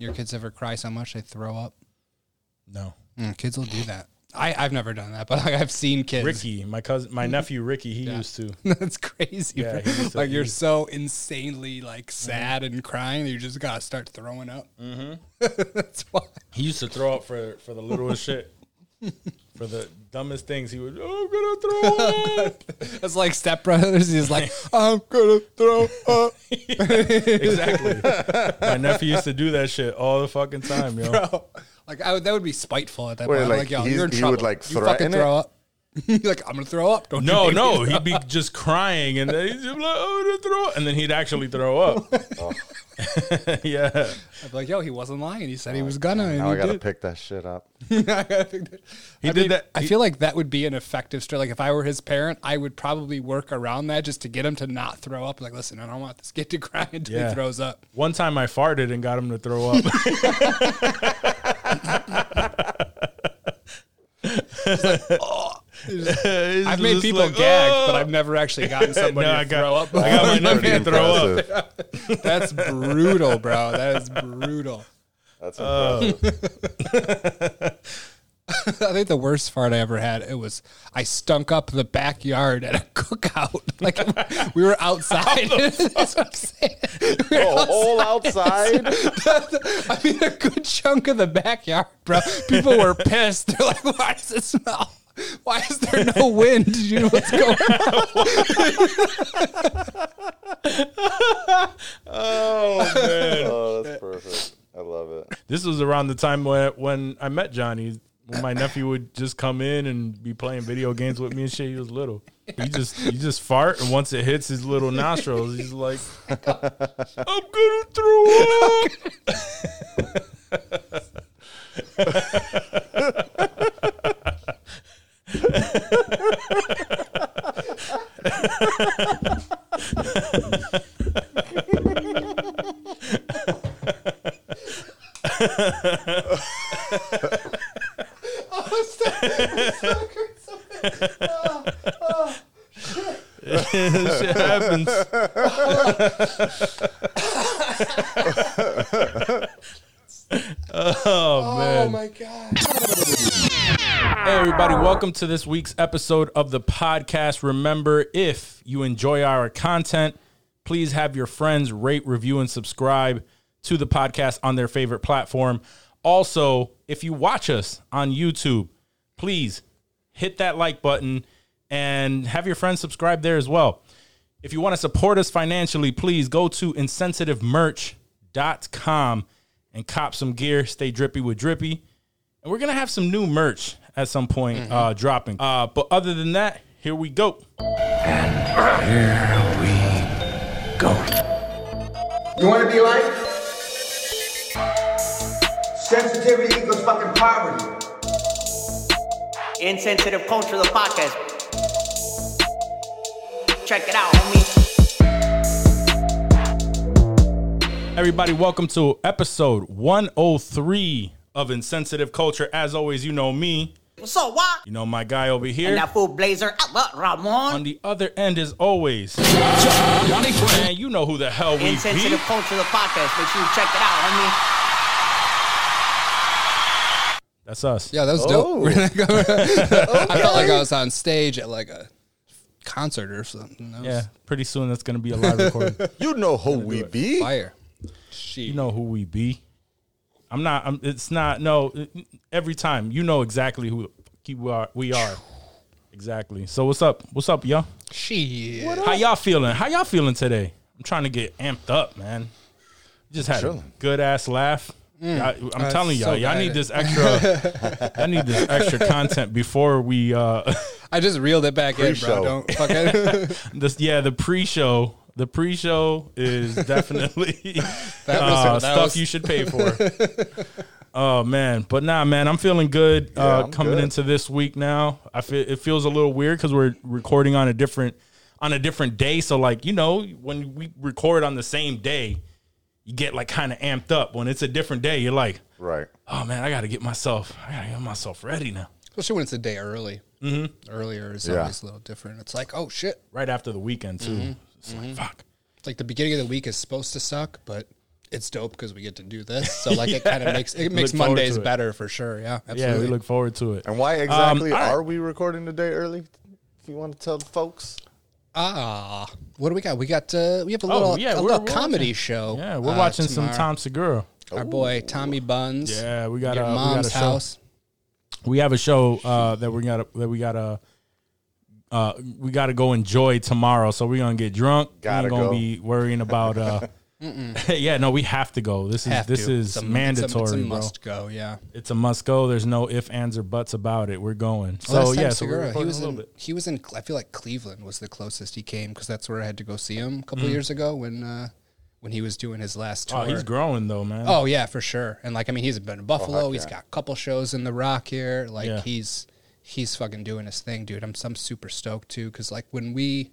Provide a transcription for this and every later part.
Your kids ever cry so much they throw up? No. Mm, kids will do that. I, I've never done that, but like I've seen kids. Ricky, my cousin, my nephew Ricky, he used to. That's crazy. Yeah, bro. he used to- like you're so insanely like sad and crying that you just gotta start throwing up. Mm-hmm. That's why. He used to throw up for for the littlest shit. For the dumbest things, he would. Oh, I'm gonna throw up. It's like Step Brothers. He's like, I'm gonna throw up. exactly. My nephew used to do that shit all the fucking time, yo. Bro. Like I would, that would be spiteful at that Wait, point. Like, like, yo, you're in he trouble. would, like, you fucking threaten throw up. You're like, I'm gonna throw up. Don't No, you no, he'd be just crying, and then he'd be like, "Oh, I'm gonna throw," up," and then he'd actually throw up. Oh. yeah, I'd be like, yo, he wasn't lying. He said he oh, was gonna. And Now he I gotta did. pick that shit up. I gotta pick that- He I did that- I he- feel like that would be an effective strategy. Like if I were his parent, I would probably work around that just to get him to not throw up. Like, listen, I don't want this kid to cry until Yeah. he throws up. One time I farted and got him to throw up. I've made people gag, but I've never actually gotten somebody No, to I got- throw up. I got my nephew Pretty to throw up. That's brutal, bro. That is brutal. That's Uh. I think the worst fart I ever had it was I stunk up the backyard at a cookout. Like we were outside. That's what I'm saying. We were Oh, all outside. I mean, a good chunk of the backyard, bro. People were pissed. They're like, "Why does it smell? Why is there no wind? You know what's going on?" oh man, oh, that's perfect. I love it. this was around the time when when I met Johnny. When my nephew would just come in and be playing video games with me and shit. He was little. He just he just fart, and once it hits his little nostrils, he's like, "I'm gonna throw up." shit happens. oh man. Oh, my god! Hey, everybody, welcome to this week's episode of the podcast. Remember, if you enjoy our content, please have your friends rate, review, and subscribe to the podcast on their favorite platform. Also, if you watch us on YouTube, please hit that like button and have your friends subscribe there as well. If you want to support us financially, please go to insensitivemerch.com and cop some gear. Stay drippy with drippy. And we're gonna have some new merch at some point uh, dropping. Uh, but other than that, here we go. And here we go. You want to be like? Sensitivity equals fucking poverty. Insensitive Culture, the podcast. Check it out, homie. Everybody, welcome to episode 103 of Insensitive Culture. As always, you know me. What's up, what? You know my guy over And here. that fool Blazer, Albert On Ramon. the other end, as always, Johnny, man, you know who the hell we Insensitive be. Culture, the podcast. Make sure you check it out, homie. That's us. Yeah, that was Oh. dope. I felt like I was on stage at like a concert or something. That was Yeah, pretty soon that's gonna be a live recording. You know who we be. fire. She, you know who we be. I'm not. I'm, it's not. No. Every time you know exactly who we are. We are. Exactly. So what's up? What's up, y'all? she. How y'all feeling? How y'all feeling today? I'm trying to get amped up, man. Just had a good ass laugh. Y'all- I'm That's telling y'all, so y'all need this extra. I need this extra content before we. uh I just reeled it back in, bro. Don't fucking. This yeah, the pre-show. The pre-show is definitely That was- uh, that stuff was- you should pay for. oh man, but nah, man, I'm feeling good. Yeah, uh, I'm coming good. into this week now, I feel it feels a little weird because we're recording on a different on a different day. So like you know, when we record on the same day, you get like kind of amped up. When it's a different day, you're like, Right. oh man, I got to get myself, I got to get myself ready now. Especially when it's a day early. Mm-hmm. Earlier is Yeah. always a little different. It's like, oh shit. Right after the weekend too. Mm-hmm. It's like fuck. It's like the beginning of the week is supposed to suck, but it's dope because we get to do this. So like it kind of makes it makes Look Mondays it. better for sure. Yeah, Yeah, absolutely. we look forward to it. And why exactly all right. are we recording today early? If you want to tell the folks. ah, what do we got? We got uh, we have a Oh, little yeah, a little comedy watching- show. Yeah, we're uh, watching some. Tom Segura. Our boy Tommy Buns. Yeah, we got Your a we got mom's a show. house. We have a show uh, that we got a, that we got to uh, we got to go enjoy tomorrow. So we're gonna get drunk. Gotta we ain't gonna go. be worrying about. Uh, yeah, no, we have to go. This is Have this to. is It's a- it's a- mandatory, It's a, bro. must go. Yeah. It's a must go. There's no ifs, ands, or buts about it. We're going. So Last time yeah, so we're Segura, he recording was a little in. bit. He was in. I feel like Cleveland was the closest he came because that's where I had to go see him a couple Mm. years ago when uh, when he was doing his last tour. Oh, he's growing though, man. Oh yeah, for sure. And like I mean, he's been in Buffalo. heck He's got a couple shows in the Rock here. Like Yeah. he's he's fucking doing his thing, dude. I'm I'm super stoked too because like when we,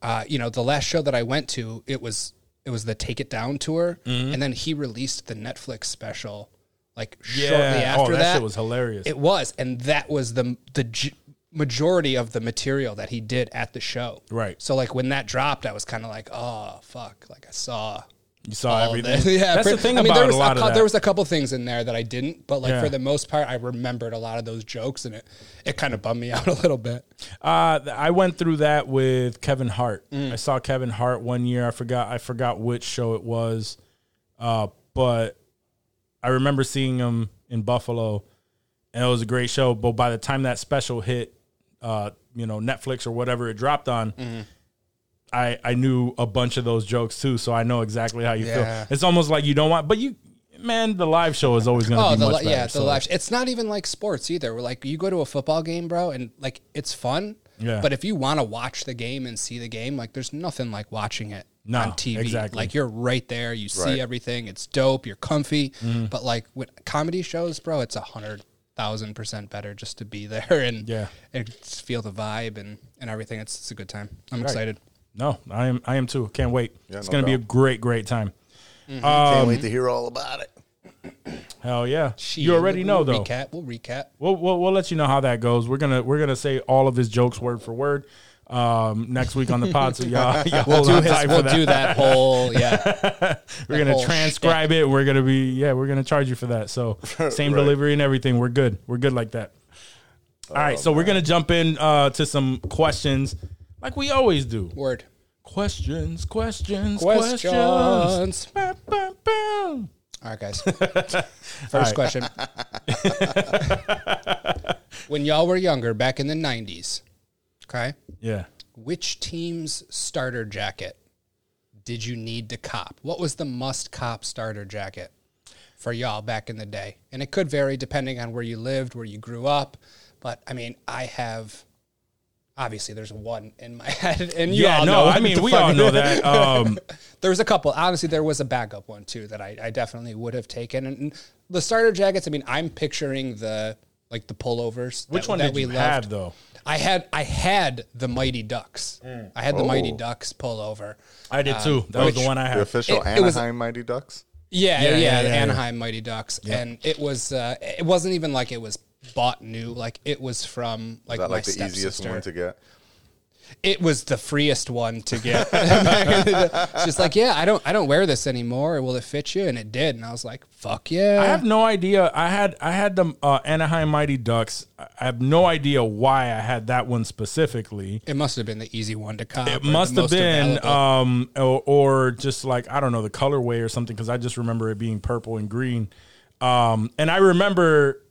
uh, you know, the last show that I went to, it was it was the Take It Down tour, Mm-hmm. and then he released the Netflix special, like yeah. shortly after oh, that, that. shit was hilarious. It was, and that was the the j- majority of the material that he did at the show. Right. So like when that dropped, I was kind of like, oh fuck, like I saw you saw all everything. that. yeah, that's pre- the thing I mean, about there was a lot cou- of that. There was a couple things in there that I didn't, but like Yeah. for the most part, I remembered a lot of those jokes, and it it kind of bummed me out a little bit. Uh, I went through that with Kevin Hart. Mm. I saw Kevin Hart one year. I forgot. I forgot which show it was, uh, but I remember seeing him in Buffalo, and it was a great show. But by the time that special hit, uh, you know, Netflix or whatever it dropped on, Mm-hmm. I I knew a bunch of those jokes too, so I know exactly how you Yeah. feel. It's almost like you don't want, but you, man, the live show is always going to Oh, be the much li- better. yeah, the so- live. It's not even like sports either. We're like you go to a football game, bro, and like it's fun. Yeah. But if you want to watch the game and see the game, like there's nothing like watching it No, on TV. exactly. Like you're right there. You see Right. everything. It's dope. You're comfy. Mm-hmm. But like with comedy shows, bro, it's a hundred thousand percent better just to be there and Yeah. and feel the vibe and and everything. It's it's a good time. I'm excited. No, I am. I am too. Can't wait. Yeah, it's no going to be a great, great time. Can't wait to hear all about it. Hell yeah! Shit, you already know we'll though. Recap. We'll recap. We'll, we'll we'll let you know how that goes. We're gonna we're gonna say all of his jokes word for word um, next week on the pod. So y'all, y'all We'll do on his, we'll that. do that whole yeah. We're that gonna whole transcribe it. We're gonna be yeah. We're gonna charge you for that. So same Right. delivery and everything. We're good. We're good like that. All right. So we're gonna jump in uh, to some questions like we always do. Word. Questions, questions, questions. Questions. Bam, bam, bam. All right, guys. First question. when y'all were younger, back in the 90s, okay, Yeah. which team's starter jacket did you need to cop? What was the must cop starter jacket for y'all back in the day? And it could vary depending on where you lived, where you grew up. But I mean, I have. Obviously, there's one in my head, and you yeah, all no, know. I mean, we all know that. Um, there was a couple. Honestly, there was a backup one too that I, I definitely would have taken. And the starter jackets. I mean, I'm picturing the like the pullovers. which that- one that did we you loved. have though? I had I had the Mighty Ducks. I had the Mighty Ducks pullover. I did too. That was the one I had The had. official It- it was- Anaheim Mighty Ducks. Yeah, Yeah, yeah, yeah, the yeah, Anaheim Mighty Ducks, and it was uh, it wasn't even like it was bought new. Like it was from like Is that my like the easiest one to get? it was the freest one to get. it's just like, yeah, I don't, I don't wear this anymore. Will it fit you? And it did. And I was like, fuck yeah. I have no idea. I had I had the uh, Anaheim Mighty Ducks. I have no idea why I had that one specifically. it must have been the easy one to cop. It must have been, um, or, or just like I don't know the colorway or something because I just remember it being purple and green. Um, and I remember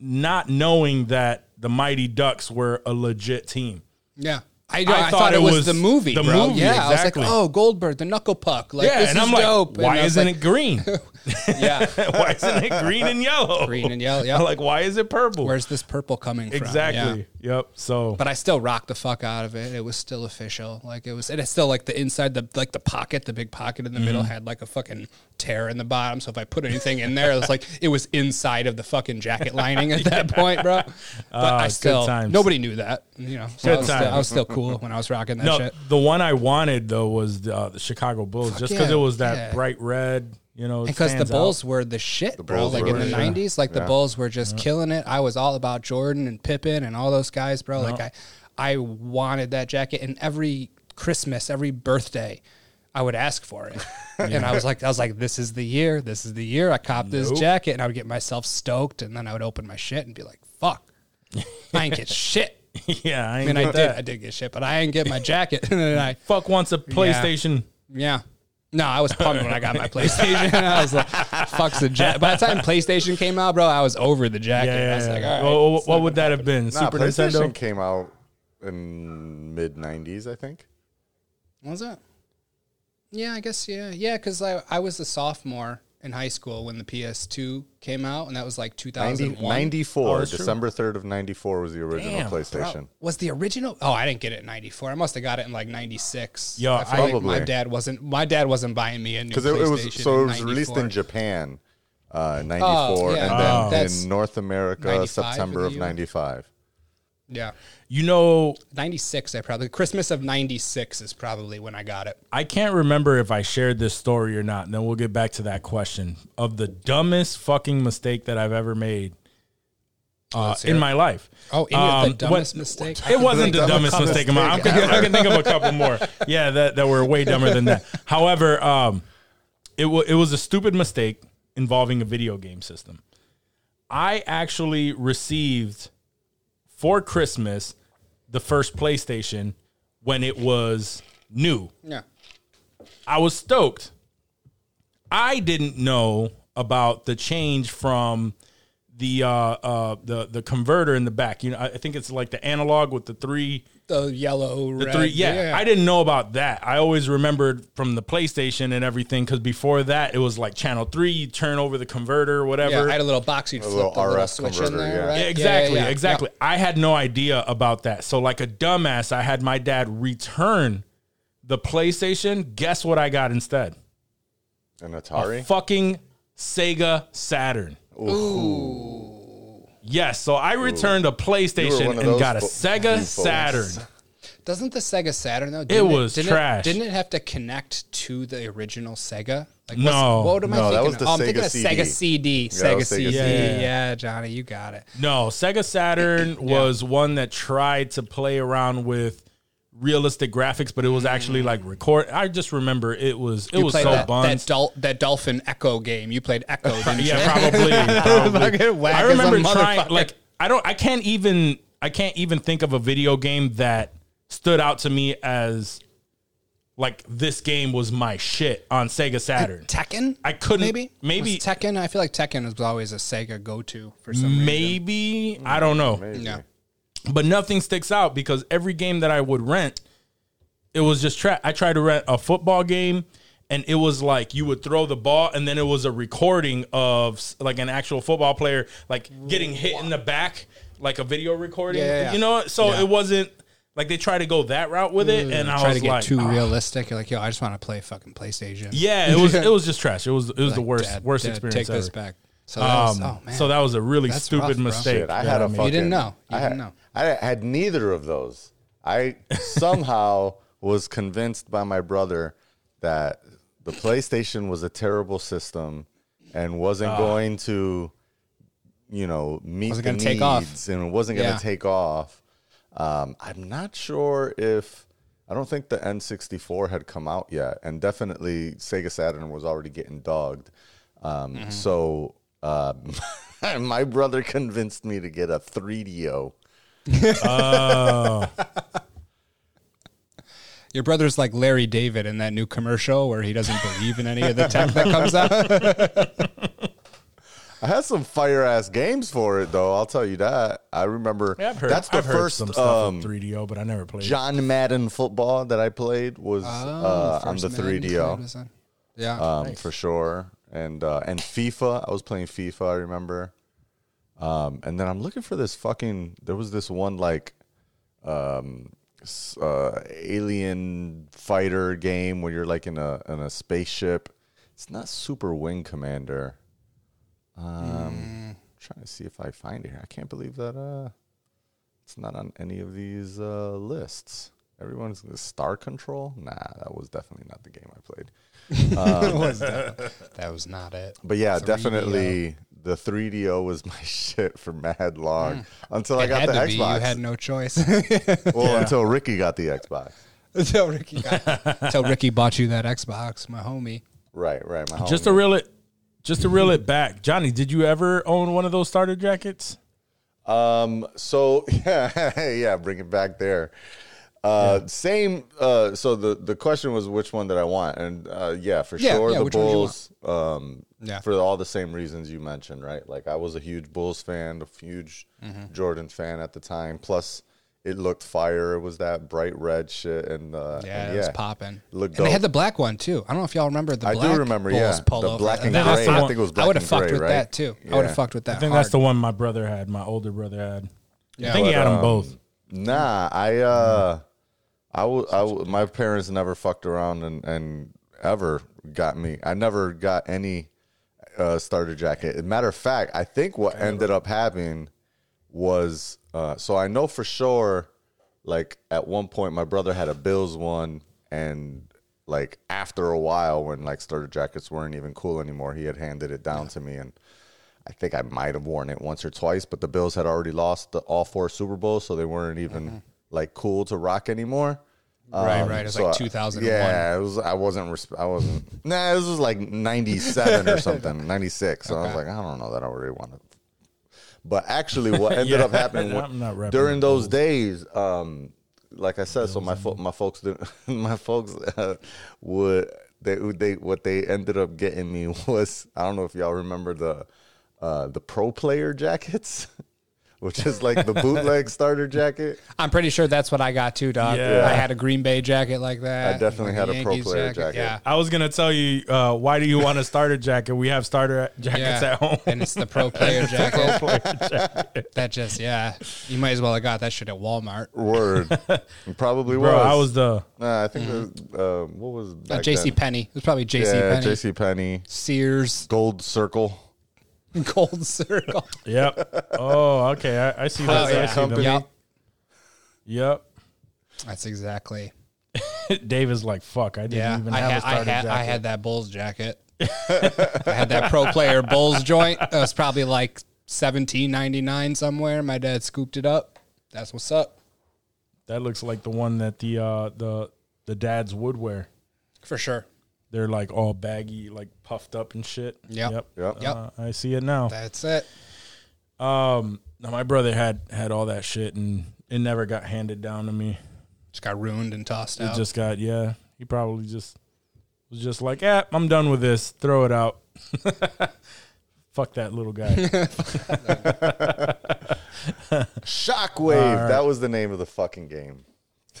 not knowing that the Mighty Ducks were a legit team. yeah. I, I I, thought thought, it it was, was the movie, the bro. movie, yeah, exactly. I was like, oh, Goldberg, the knuckle puck. Like, yeah, this and is I'm like, why and I was isn't like, it green? Yeah, why isn't it green and yellow? green and yellow. Yeah. I'm like, why is it purple? Where's this purple coming from? exactly? Yeah. Yep. So But I still rocked the fuck out of it. It was still official. Like it was, and it's still like the inside, the like the pocket, the big pocket in the middle Mm-hmm. had like a fucking tear in the bottom. So if I put anything in there, it was like it was inside of the fucking jacket lining at that point, bro. But Ah, I still, nobody knew that. You know, so I was, still. I was still cool when I was rocking that no, shit. the one I wanted though was the, uh, the Chicago Bulls, just because yeah, it was that yeah. bright red. You know, Because the stands out. Bulls were the shit, bro. Bulls Like were in the the shit. nineties, like the Yeah. Bulls were just killing it. I was all about Jordan and Pippen and all those guys, bro. Like I, I wanted that jacket, and every Christmas, every birthday, I would ask for it. And I was like, I was like, this is the year. This is the year I copped this jacket, and I would get myself stoked, and then I would open my shit and be like, fuck, I ain't get shit. yeah, I, I mean, I get did, that. I did get shit, but I didn't get my jacket. and then I, Fuck wants a PlayStation. yeah. No, I was pumped when I got my PlayStation. I was like, "Fuck's the jacket." By the time PlayStation came out, bro, I was over the jacket. Yeah, I was yeah, like, "All right." Well, what, what would that have been? Nah, Super PlayStation Nintendo. came out in mid '90s, I think. What was that? Yeah, I guess yeah, yeah. Because I I was a sophomore in high school when the PS2 came out, and that was like 90, 2001. 94, Oh, that's true. December 3rd of 94 was the original Damn, bro. PlayStation. Was the original? Oh, I didn't get it in '94. I must have got it in like '96. Yeah, I feel like my dad wasn't. My dad wasn't buying me a new Because it, it was PlayStation so it in was released 94. in Japan, uh, 94, Oh, yeah. and Oh. then That's in North America, 95 September in of the 95. Yeah, You know, '96. I probably Christmas of '96 is probably when I got it. I can't remember if I shared this story or not. And then we'll get back to that question of the dumbest fucking mistake that I've ever made uh, in it. my life. Oh, any Um, the dumbest what- mistake? It wasn't the Dumbest dumbest mistake of mine. I'm- I can think of a couple more. Yeah, that, that were way dumber than that. However, um, it, wa it was a stupid mistake involving a video game system. I actually received for Christmas the first PlayStation when it was new. Yeah. I was stoked. I didn't know about the change from the uh, uh, the the converter in the back. You know, I I think it's like the analog with the three The yellow, the red. three. Yeah, I didn't know about that. I always remembered from the PlayStation and everything because before that it was like channel three. You turn over the converter, Yeah, whatever. I had a little box. You'd flip little the little RF switch in converter, there, yeah. right? Yeah, Yeah, exactly, yeah, yeah. exactly. I had no idea about that. So, like a dumbass, I had my dad return the PlayStation. Guess what I got instead? An A Atari? fucking Sega Saturn. Yes, so I returned a PlayStation and got a fo- Sega you. Saturn. Doesn't the Sega Saturn though? didn't was didn't trash. didn't it have to connect to the original Sega? Like, No. what am I No, that thinking? was the oh, I'm thinking Sega of Sega CD. Yeah, Sega Sega CD. CD. Yeah, Yeah. Johnny, you got it. No, Sega Saturn was one that tried to play around with realistic graphics, but it was actually mm. like record. I just remember it was it You was played so that, buns. that, Dol- that Dolphin Ecco game. You played Ecco, didn't you? yeah, probably. probably. I remember trying like I don't I can't even I can't even think of a video game that stood out to me as like this game was my shit on Sega Saturn. Tekken. I couldn't- maybe maybe- Was Tekken. I feel like Tekken was always a Sega go-to for some reason. Maybe I don't know. Maybe. Yeah. But nothing sticks out because every game that I would rent, it was just tra- I tried to rent a football game, and it was like you would throw the ball, and then it was a recording of like an actual football player like getting hit in the back, like a video recording. Yeah, yeah. You know, so Yeah. it wasn't like they tried to go that route with it, and I Try was to get like, too "Ah." realistic. You're like, yo, I just want to play fucking PlayStation. yeah, it was it was just trash. It was it was the worst Dad, worst Dad, experience Take this back. So that was, Um, oh man. so that was a really That's stupid rough, mistake. Shit, I had a made. fucking. didn't know. You I didn't had, know. I had neither of those. I somehow was convinced by my brother that the PlayStation was a terrible system and wasn't Ah. going to, you know, meet Wasn't the gonna take off. needs and it wasn't going to Yeah. take off. Um, I'm not sure if. I don't think the N64 had come out yet, and definitely Sega Saturn was already getting dogged. Um, Mm-hmm. So um, my brother convinced me to get a 3DO. Your brother's like Larry David in that new commercial where he doesn't believe in any of the tech that comes out. I had some fire ass games for it though. I'll tell you that. I remember Yeah, heard, that's the I've first some stuff um, 3DO, but I never played. John Madden football that I played was Oh, uh, on the Madden 3DO Yeah. um, for sure, and uh, and FIFA. I was playing FIFA. I remember. Um, and then I'm looking for this fucking. There was this one like, um, uh, alien fighter game where you're like in a in a spaceship. It's not Super Wing Commander. Um, trying to see if I find it here. I can't believe that uh, it's not on any of these uh, lists. Everyone's Star Control. Nah, that was definitely not the game I played. that was not it. But yeah, 3DO. definitely the 3DO was my shit for mad long until I got had the to be. You had no choice. well, until Ricky got the Xbox. until Ricky got, until Ricky bought you that Xbox, my homie. Right, right. My homie. Just to reel it, just to reel it back, Johnny. Did you ever own one of those starter jackets? Um. So yeah, yeah. Bring it back there. Uh, same. Uh, so the the question was which one did I want, and uh, yeah, for Yeah, sure yeah, the which one did you Bulls. Um, Yeah. for all the same reasons you mentioned, right? Like I was a huge Bulls fan, a huge Mm-hmm. Jordan fan at the time. Plus, it looked fire. It was that bright red shit, and uh, Yeah, and it was popping. Looked and they had the black one too. I don't know if y'all remember the I do black remember, Bulls yeah, the black and think gray. the I think it was Black I would have fucked gray, with right? that too. I would have fucked with that. I think hard. that's the one my brother had. My older brother had. Yeah. I think he But, had them um, both. Nah, I uh, I w- I w- my parents never fucked around and and ever got me. I never got any uh, starter jacket. Matter of fact, I think what ended up happening was uh, so I know for sure. Like at one point, my brother had a Bills one, and like after a while, when like starter jackets weren't even cool anymore, he had handed it down to me, and I think I might have worn it once or twice. But the Bills had already lost the, all four Super Bowls, so they weren't even like cool to rock anymore. Right, Um, right. It was so like I- 2001. Yeah, it was. I wasn't. Resp- I wasn't. Nah, this was like '97 or something, '96. So I was like, I don't know that I really want to. But actually, what ended Yeah, up happening during those Bulls. days, um, like I said, so my fo- my folks didn't. My folks uh, would they they what they ended up getting me was I don't know if y'all remember the uh, the pro player jackets. Which is like the bootleg starter jacket. I'm pretty sure that's what I got too, dog. Yeah. I had a Green Bay jacket like that. I definitely had a pro player jacket. Yeah. I was gonna tell you uh, why do you want a starter jacket? We have starter jackets Yeah, at home. and it's the pro player jacket. that just yeah, you might as well have got that shit at Walmart. Word, It probably Bro, was. I was the Nah, I think it was, uh, what was Uh, J.C. then? Penney. It was probably J.C. Yeah, Penney. J.C. Penney, Sears, Gold Circle. Gold Circle. Yep. Oh, okay. I, I see that. Oh, I yeah. see them. Company. Yep. Yep. That's exactly. Dave is like, fuck. I didn't Yeah, even I have had, a starter I had, jacket. I had that Bulls jacket. I had that pro player Bulls joint. It was probably like seventeen ninety nine somewhere. My dad scooped it up. That's what's up That looks like the one that the uh, the the dads would wear. for sure. They're like all baggy, like puffed up and shit. Yep. Yep. Yep. Yep. Uh, I see it now. That's it. Um, now my brother had had all that shit, and it never got handed down to me. Just got ruined and tossed It out. just got yeah. He probably just was just like, "Yeah, I'm done with this. Throw it out." Fuck that little guy. Shockwave. That was the name of the fucking game.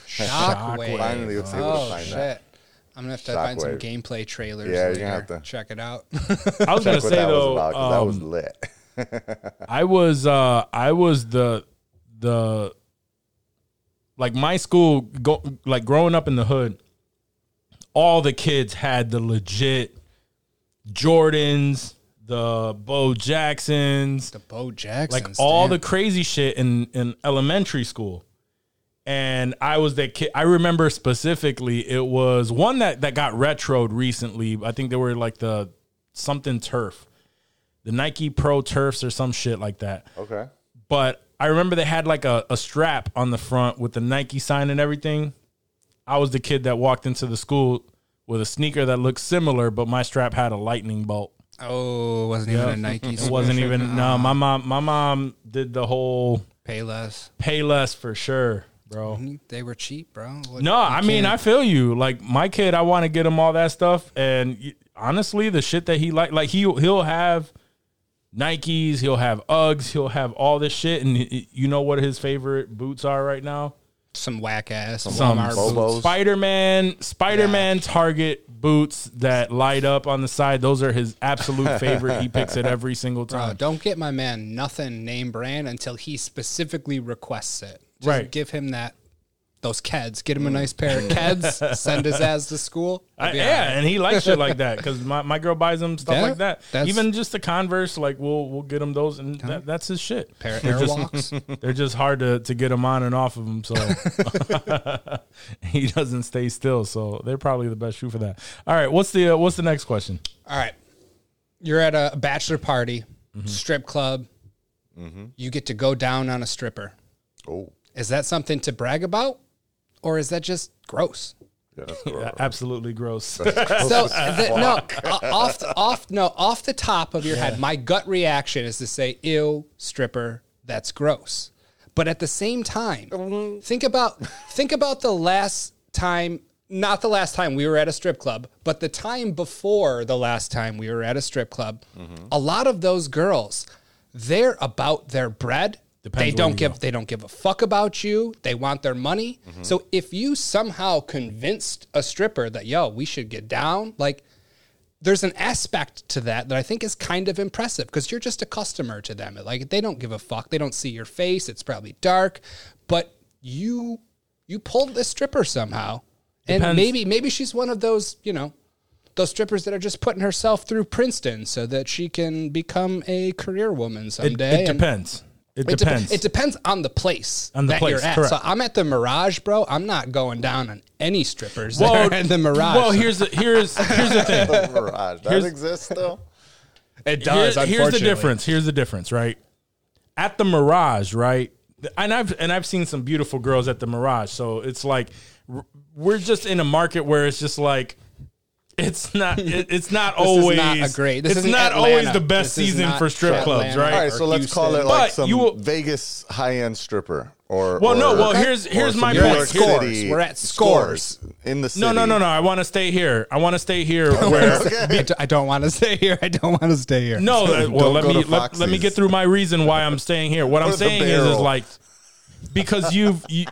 Shockwave. Finally, let's see what Oh I find shit! that. I'm gonna have to find some gameplay trailers. Yeah, you're later. gonna have to. check it out. I was gonna What say that was though, about 'cause that was um, lit. I was uh I was the the like my school go like growing up in the hood all the kids had the legit Jordans, the Bo Jacksons, the Bo Jackson. like all the crazy shit in in elementary school. And I was that kid. I remember specifically it was one that that got retroed recently. I think they were like the something turf, the Nike Pro Turfs or some shit like that. Okay. But I remember they had like a, a strap on the front with the Nike sign and everything. I was the kid that walked into the school with a sneaker that looked similar, but my strap had a lightning bolt. Oh, it wasn't even a Nike. It wasn't even no. My mom, my mom did the whole Payless. pay less for sure, bro. They were cheap, bro. What- No, I mean I feel you. Like my kid, I want to get him all that stuff, and honestly, the shit that he like, like he he'll have Nikes, he'll have Uggs, he'll have all this shit, and y- y- you know what his favorite boots are right now? some whack ass Some Walmart Bobos. boots. Spider Man, Spider Man Target boots that light up on the side. Those are his absolute favorite. He picks it every single Bro, time. don't get my man nothing name brand until he specifically requests it. Just Right. Give him that. Those Keds. Get him a nice pair of Keds. send his ass to school. I- yeah, right. and he likes shit like that because my, my girl buys him stuff Yeah, like that. Even just the Converse, like we'll we'll get him those, and that, that's his shit. pair of They're just- Airwalks. They're just hard to, to get him on and off of him, so he doesn't stay still. So they're probably the best shoe for that. All right, what's the uh, what's the next question? All right. You're at a bachelor party, Mm-hmm. strip club. You get to go down on a stripper. Oh. Is that something to brag about? or is that just gross? Yeah, that's gross. Absolutely gross. So uh, the, no, off off no off the top of your head, my gut reaction is to say, "Ew, stripper, that's gross." But at the same time, mm-hmm. think about think about the last time, not the last time we were at a strip club, but the time before the last time we were at a strip club. Mm-hmm. A lot of those girls, they're about their bread. Depends they don't give go. they don't give a fuck about you. They want their money. Mm-hmm. So if you somehow convinced a stripper that yo, we should get down, like there's an aspect to that that I think is kind of impressive because you're just a customer to them. Like they don't give a fuck. They don't see your face. It's probably dark, but you you pulled this stripper somehow, and maybe maybe she's one of those you know those strippers that are just putting herself through Princeton so that she can become a career woman it, someday. it and- depends. It it dep- depends. it depends on the place On the that place, you're at. correct. So I'm at the Mirage, bro. I'm not going down on any strippers well, there at the Mirage. well, here's the here's here's the thing. the Mirage. That Here's- exists still. it Here- does. here's the difference. Here's the difference, right? At the Mirage, right? And I've and I've seen some beautiful girls at the Mirage. So it's like we're just in a market where it's just like it's not it, it's not This is always not a great- this it's isn't Atlanta. always the best This season for strip clubs, right? All right, or so let's call it like But some you will- Vegas high-end stripper, or Well, no, or- well, here's- here's some my New point. York Scores. We're at scores. in the city. No, no, no, no. I want to stay here. I want to stay here where I d- I don't want to stay here. I don't want to stay here. No, uh, well, let me let, let me get through my reason why I'm staying here. What I'm saying is, is like because you've you,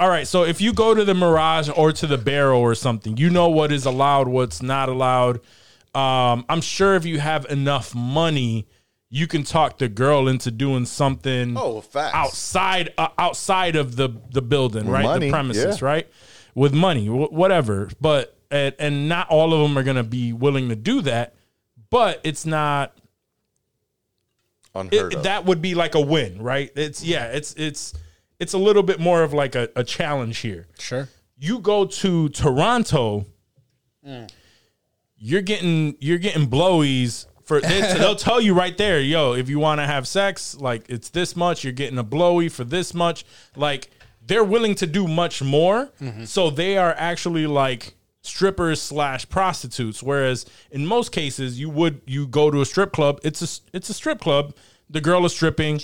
all right. So if you go to the Mirage or to the Barrel or something, you know what is allowed, what's not allowed. Um, I'm sure if you have enough money, you can talk the girl into doing something Oh, facts. outside uh, outside of the the building, right? money, the premises, yeah. right? With money, wh- whatever. But and, and not all of them are going to be willing to do that. But it's not Unheard it, of. that would be like a win, right? It's yeah, it's it's it's a little bit more of like a, a challenge here. Sure. You go to Toronto, you're getting you're getting blowies for they, they'll tell you right there, yo, if you want to have sex, like it's this much, you're getting a blowy for this much. Like they're willing to do much more, mm-hmm. so they are actually like strippers slash prostitutes. Whereas in most cases, you would you go to a strip club, it's a it's a strip club. The girl is stripping.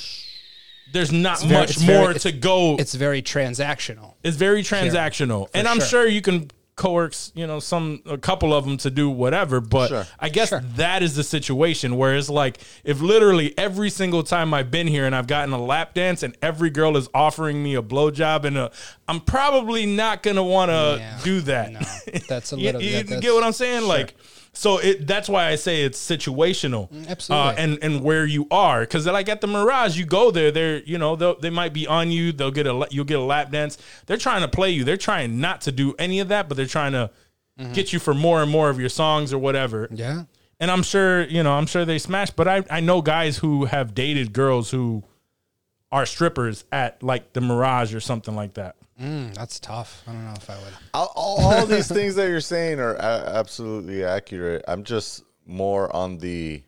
There's not very- much it's very- more it's- to go. It's very transactional. It's very transactional, and I'm sure. sure you can coerce, you know, some a couple of them to do whatever. But Sure. I guess that is the situation where it's like if literally every single time I've been here and I've gotten a lap dance and every girl is offering me a blowjob and a, I'm probably not gonna want to Yeah. do that. No, that's a little. you, you that's- get what I'm saying? Like, so it that's why I say it's situational, absolutely. uh, and and where you are, because like at the Mirage, you go there, they're you know they might be on you, they'll get a you'll get a lap dance. They're trying to play you. They're trying not to do any of that, but they're trying to get you for more and more of your songs or whatever. Yeah. And I'm sure you know I'm sure they smash, but I I know guys who have dated girls who are strippers at like the Mirage or something like that. Mm, that's tough. I don't know if I would. all, all, all these things that you're saying are a- absolutely accurate. I'm just more on the.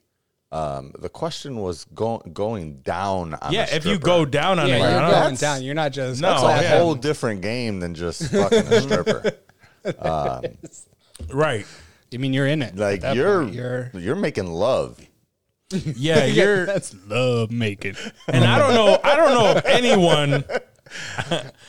Um, the question was go, going down. On Yeah, a if you stripper. go down on Yeah, it, you're don't know. going That's- down. You're not just. No, It's a yeah. whole different game than just fucking a stripper. right? You mean, you're in it. at Like that you're, point. you're you're. making love. Yeah, you're. That's love making. And I don't know. I don't know if anyone.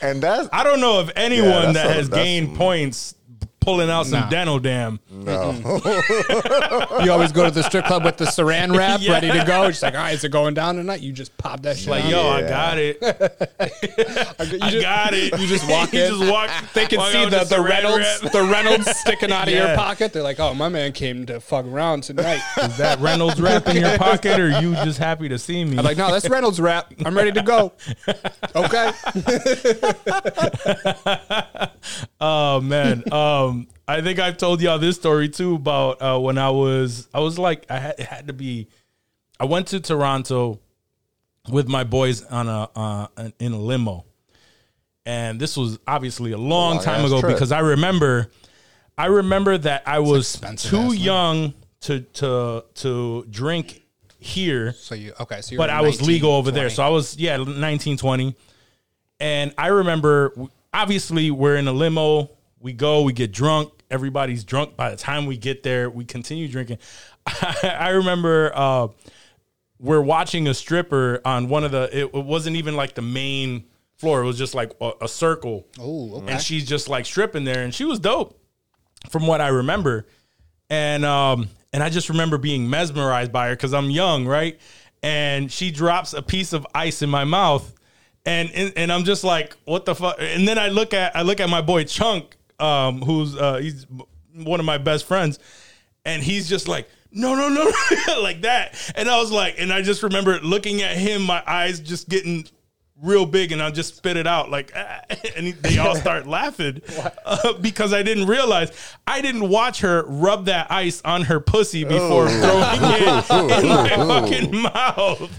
And that's I don't know if anyone that's that has gained points pulling out some Nah. dental dam. no. You always go to the strip club with the saran wrap Yeah. ready to go. It's like, all right, is it going down tonight? You just pop that shit. Like, on. yo, I Yeah. got it. You I just- got it. You just walk You in. just walk. They can walk see out the, with the saran Reynolds wrap. the Reynolds sticking out of Yeah. your pocket. They're like, oh, my man came to fuck around tonight. Is that Reynolds wrap in your pocket, or you just happy to see me? I'm like, no, that's Reynolds wrap. I'm ready to go. Okay. Oh man, um, I think I've told y'all this story too about uh, when I was I was like I had, it had to be. I went to Toronto with my boys on a uh, in a limo, and this was obviously a long long time ago trip. because I remember, I remember that I was too young to to to drink here So you okay? So you but I was legal over there. So I was yeah, nineteen twenty, And I remember obviously we're in a limo. We go, we get drunk. Everybody's drunk. By the time we get there, we continue drinking. I remember uh, we're watching a stripper on one of the. It, it wasn't even like the main floor. It was just like a, a circle. Oh, okay. And she's just like stripping there, and she was dope, from what I remember. And um, and I just remember being mesmerized by her because I'm young, right? And she drops a piece of ice in my mouth, and and, and I'm just like, what the fuck? And then I look at I look at my boy Chunk, um, who's uh, he's one of my best friends, and he's just like. No, no, no, like that. And I was like, and I just remember looking at him, my eyes just getting real big and I just spit it out like ah, and they all start laughing uh, because I didn't realize I didn't watch her rub that ice on her pussy before throwing it in my fucking mouth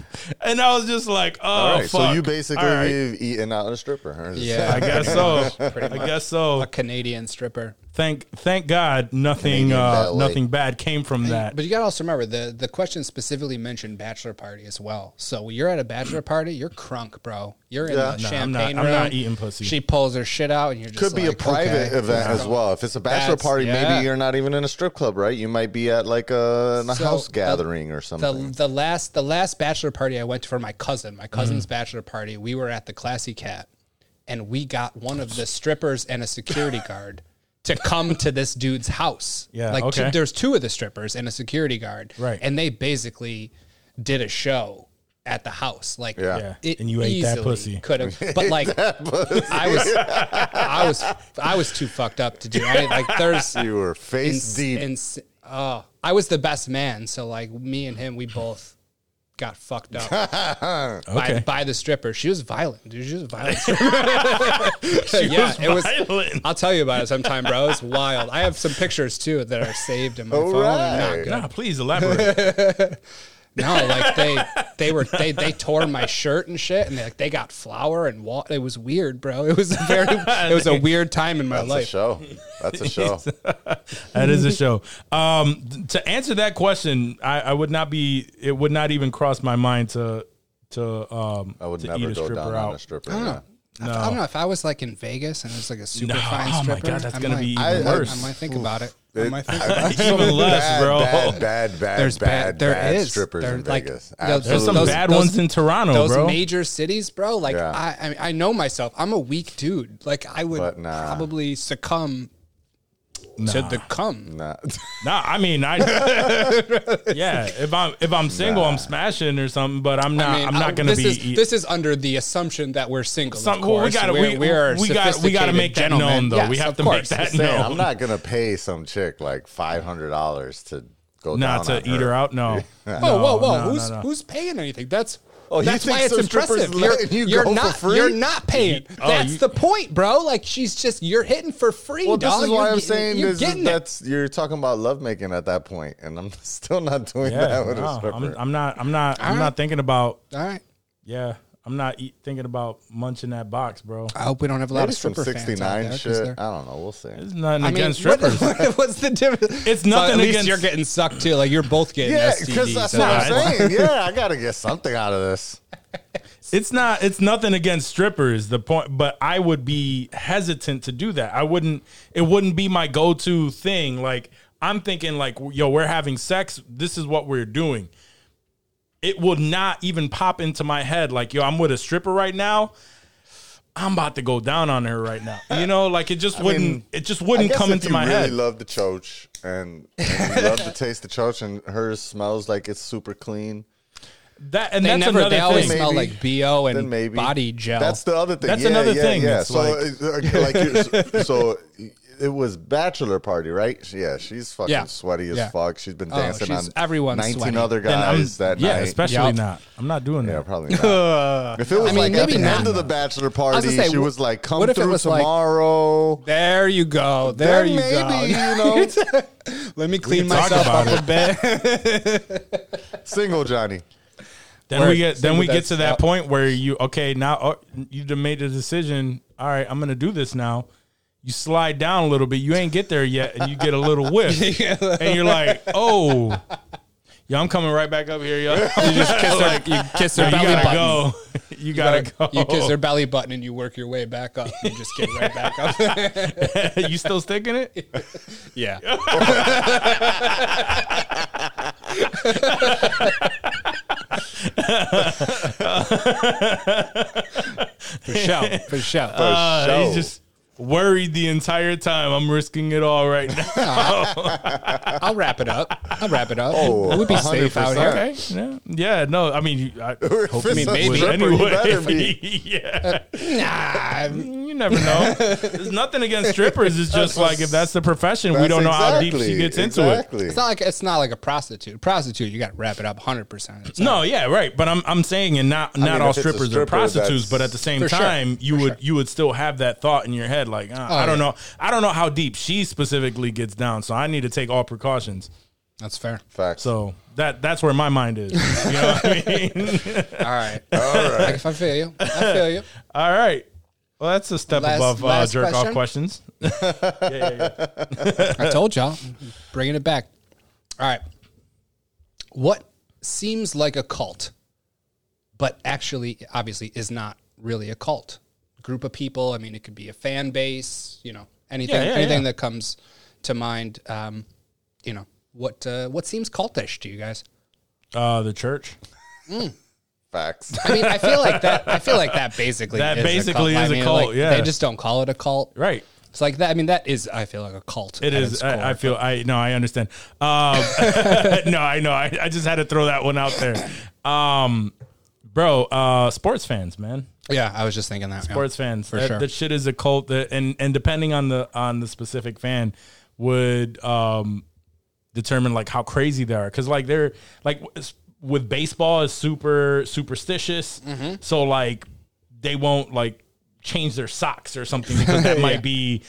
and I was just like oh All right, so you basically All right. eating out a stripper, huh? Yeah. I guess so I guess so a Canadian stripper. Thank thank God nothing Canadian uh, ballet. nothing bad came from that But you gotta also remember the the question specifically mentioned bachelor party as well. So when you're at a bachelor party, you're crunk, bro. You're in Yeah. the No, I'm not- champagne I'm room. not eating pussy. She pulls her shit out, and you're just Could be a private okay. event as well. If it's a bachelor That's- party, yeah. maybe you're not even in a strip club, right? You might be at like a, a So, house the- gathering or The something. the last the last bachelor party I went to for my cousin, my cousin's Mm-hmm. bachelor party, we were at the Classy Cat, and we got one of the strippers and a security guard to come to this dude's house. Yeah, like two, there's two of the strippers and a security guard, Right. And they basically did a show at the house, like Yeah. Yeah. it And you ate that pussy. Could have, but like I was, I was, I was too fucked up to do. I, like there's you were face ins- deep. ins- oh, I was the best man. So like me and him, we both got fucked up by, Okay. by the stripper. She was violent, dude. She was a violent. stripper. yeah, was it was. violent. I'll tell you about it sometime, bro. It's wild. I have some pictures too that are saved in my All phone. and not right. good. nah please elaborate No, like they they were they they tore my shirt and shit, and they like they got flour and water. It was weird, bro. It was a very it was a weird time in my That's a life. show. That's a show. That is a show. Um, to answer that question, I, I would not be. It would not even cross my mind to to um I would to never eat a go stripper down out. on a stripper. I don't yeah. know. If- I don't know if I was like in Vegas and it was like a super No, fine oh my stripper. God, that's I gonna might- be even I- I- worse. I might think about it. I It- about it. even less, bad, bro. Bad, bad, bad, There's bad, bad- there bad is. strippers There- in like, Vegas. those- There's some Those- bad those- ones in Toronto, Those bro. major cities, bro. Like Yeah. I, I, mean, I know myself. I'm a weak dude. Like I would nah. probably succumb to the cum. Nah. Nah, I mean, I yeah. If I'm if I'm single, I'm smashing or something. But I'm not. I mean, I'm not I- gonna this be. Is, eat- this is under the assumption that we're single. Some- of well, we course. gotta- we're, we- we're we gotta- we gotta sophisticated make that known, gentlemen. though. We have of to make course. that Saying, No. I'm not gonna pay some chick like five hundred dollars to go not down to on eat her out. No. Oh, whoa, whoa, whoa! no, who's no, no. who's paying anything? That's Oh, that's why it's some strippers impressive. You're, you you're go for not free? you're not paying. Oh, that's you- the point, bro. Like she's just you're hitting for free. Well, this is why You're I'm getting- saying you're this, getting it. that's you're talking about lovemaking at that point, and I'm still not doing Yeah, that with no, a stripper. I'm, I'm not. I'm not. I'm All not thinking about. All right. Yeah, I'm not eat, thinking about munching that box, bro. I hope we don't have a lot Maybe of some stripper fans out 69 there, 'cause shit. they're- I don't know. We'll see. There's nothing I mean, against what- strippers. what's the difference? It's So nothing at least against- you're getting sucked too. Like you're both getting Yeah, STDs. because that's so what I'm why- saying. Yeah, I gotta get something out of this. It's not. It's nothing against strippers. The point, but I would be hesitant to do that. I wouldn't. It wouldn't be my go-to thing. Like I'm thinking, like yo, we're having sex. This is what we're doing. It would not even pop into my head. Like yo, I'm with a stripper right now. I'm about to go down on her right now. You know, like it just wouldn't. mean, it just wouldn't come if into you my really head. love the choach and, and you love to taste the choach, and hers smells like it's super clean. that and They that's never. another They always thing. smell Maybe. like bo and maybe body gel. That's the other thing. That's Yeah, another yeah, thing. Yeah. It's So, like- uh, like, you're- so it was bachelor party, right? Yeah, she's fucking Yeah. sweaty as Yeah. fuck. She's been Oh, dancing she's- on everyone's 19 sweaty. other Then I'm- guys that night. yeah, night. especially Yup. not. I'm not doing Yeah, that. probably not. if it was I mean, like at maybe the not. end of the bachelor was party, gonna say, she wh- was like, "Come what if it through was like- tomorrow." there you go. There Then you maybe, go. you know, Let me clean talk myself about up a bit. single Johnny. Then Word. we get then we with get that to that stuff. point where you okay now oh, you done made the decision. All right, I'm gonna do this now. You slide down a little bit. You ain't get there yet, and you get a little whiff, and you're like, oh, yeah, I'm coming right back up here, yo. You just kiss her, you kiss her you belly gotta button. go. you gotta go. You kiss their belly button and you work your way back up. You just get right back up. you still sticking it? yeah. for sure. For sure. Uh, show. he's just worried the entire time. I'm risking it all right now. I'll wrap it up. I'll wrap it up. Oh, we'll be safe out here. okay. Yeah. Yeah. No. I mean, you- I hope I mean, maybe. would you anyway. be. yeah. Nah, You never know. There's nothing against strippers. It's just like if that's the profession, we don't know how deep she gets into it. it's not like it's not like a prostitute. Prostitute, you got to wrap it up 100. percent No, yeah, right. But I'm I'm saying, and not not mean, all if it's a strippers are prostitutes, but at the same For sure. time, you would you would still have that thought in your head, like uh, I don't yeah. know, I don't know how deep she specifically gets down, so I need to take all precautions. That's fair. Facts. So that that's where my mind is. You know what I mean? All right. All right. If I feel you, I feel you. all right. Well, that's a step Last- above uh, last jerk off question? questions. I told y'all, bringing it back. All right. What seems like a cult, but actually, obviously, is not really a cult? Group of people. I mean, it could be a fan base. You know, anything, Yeah, yeah, anything yeah. that comes to mind. Um, you know, what uh, what seems cultish to you guys? Uh, the church. Facts. I mean, I feel like that. I feel like that basically That is basically a cult. is I a mean, cult, like, yeah. they just don't call it a cult. Right. It's like that. I mean, that is. I feel like a cult. It at is. its I, I feel. I no. I understand. Um, no, I know. I, I just had to throw that one out there. Um, bro, uh, sports fans, man. Yeah, I was just thinking that. yeah. Sports fans. For that, sure. that shit is a cult. That, and and depending on the on the specific fan, would um determine like how crazy they are. Because like they're like with baseball is super superstitious. Mm-hmm. So like they won't like change their socks or something because that might be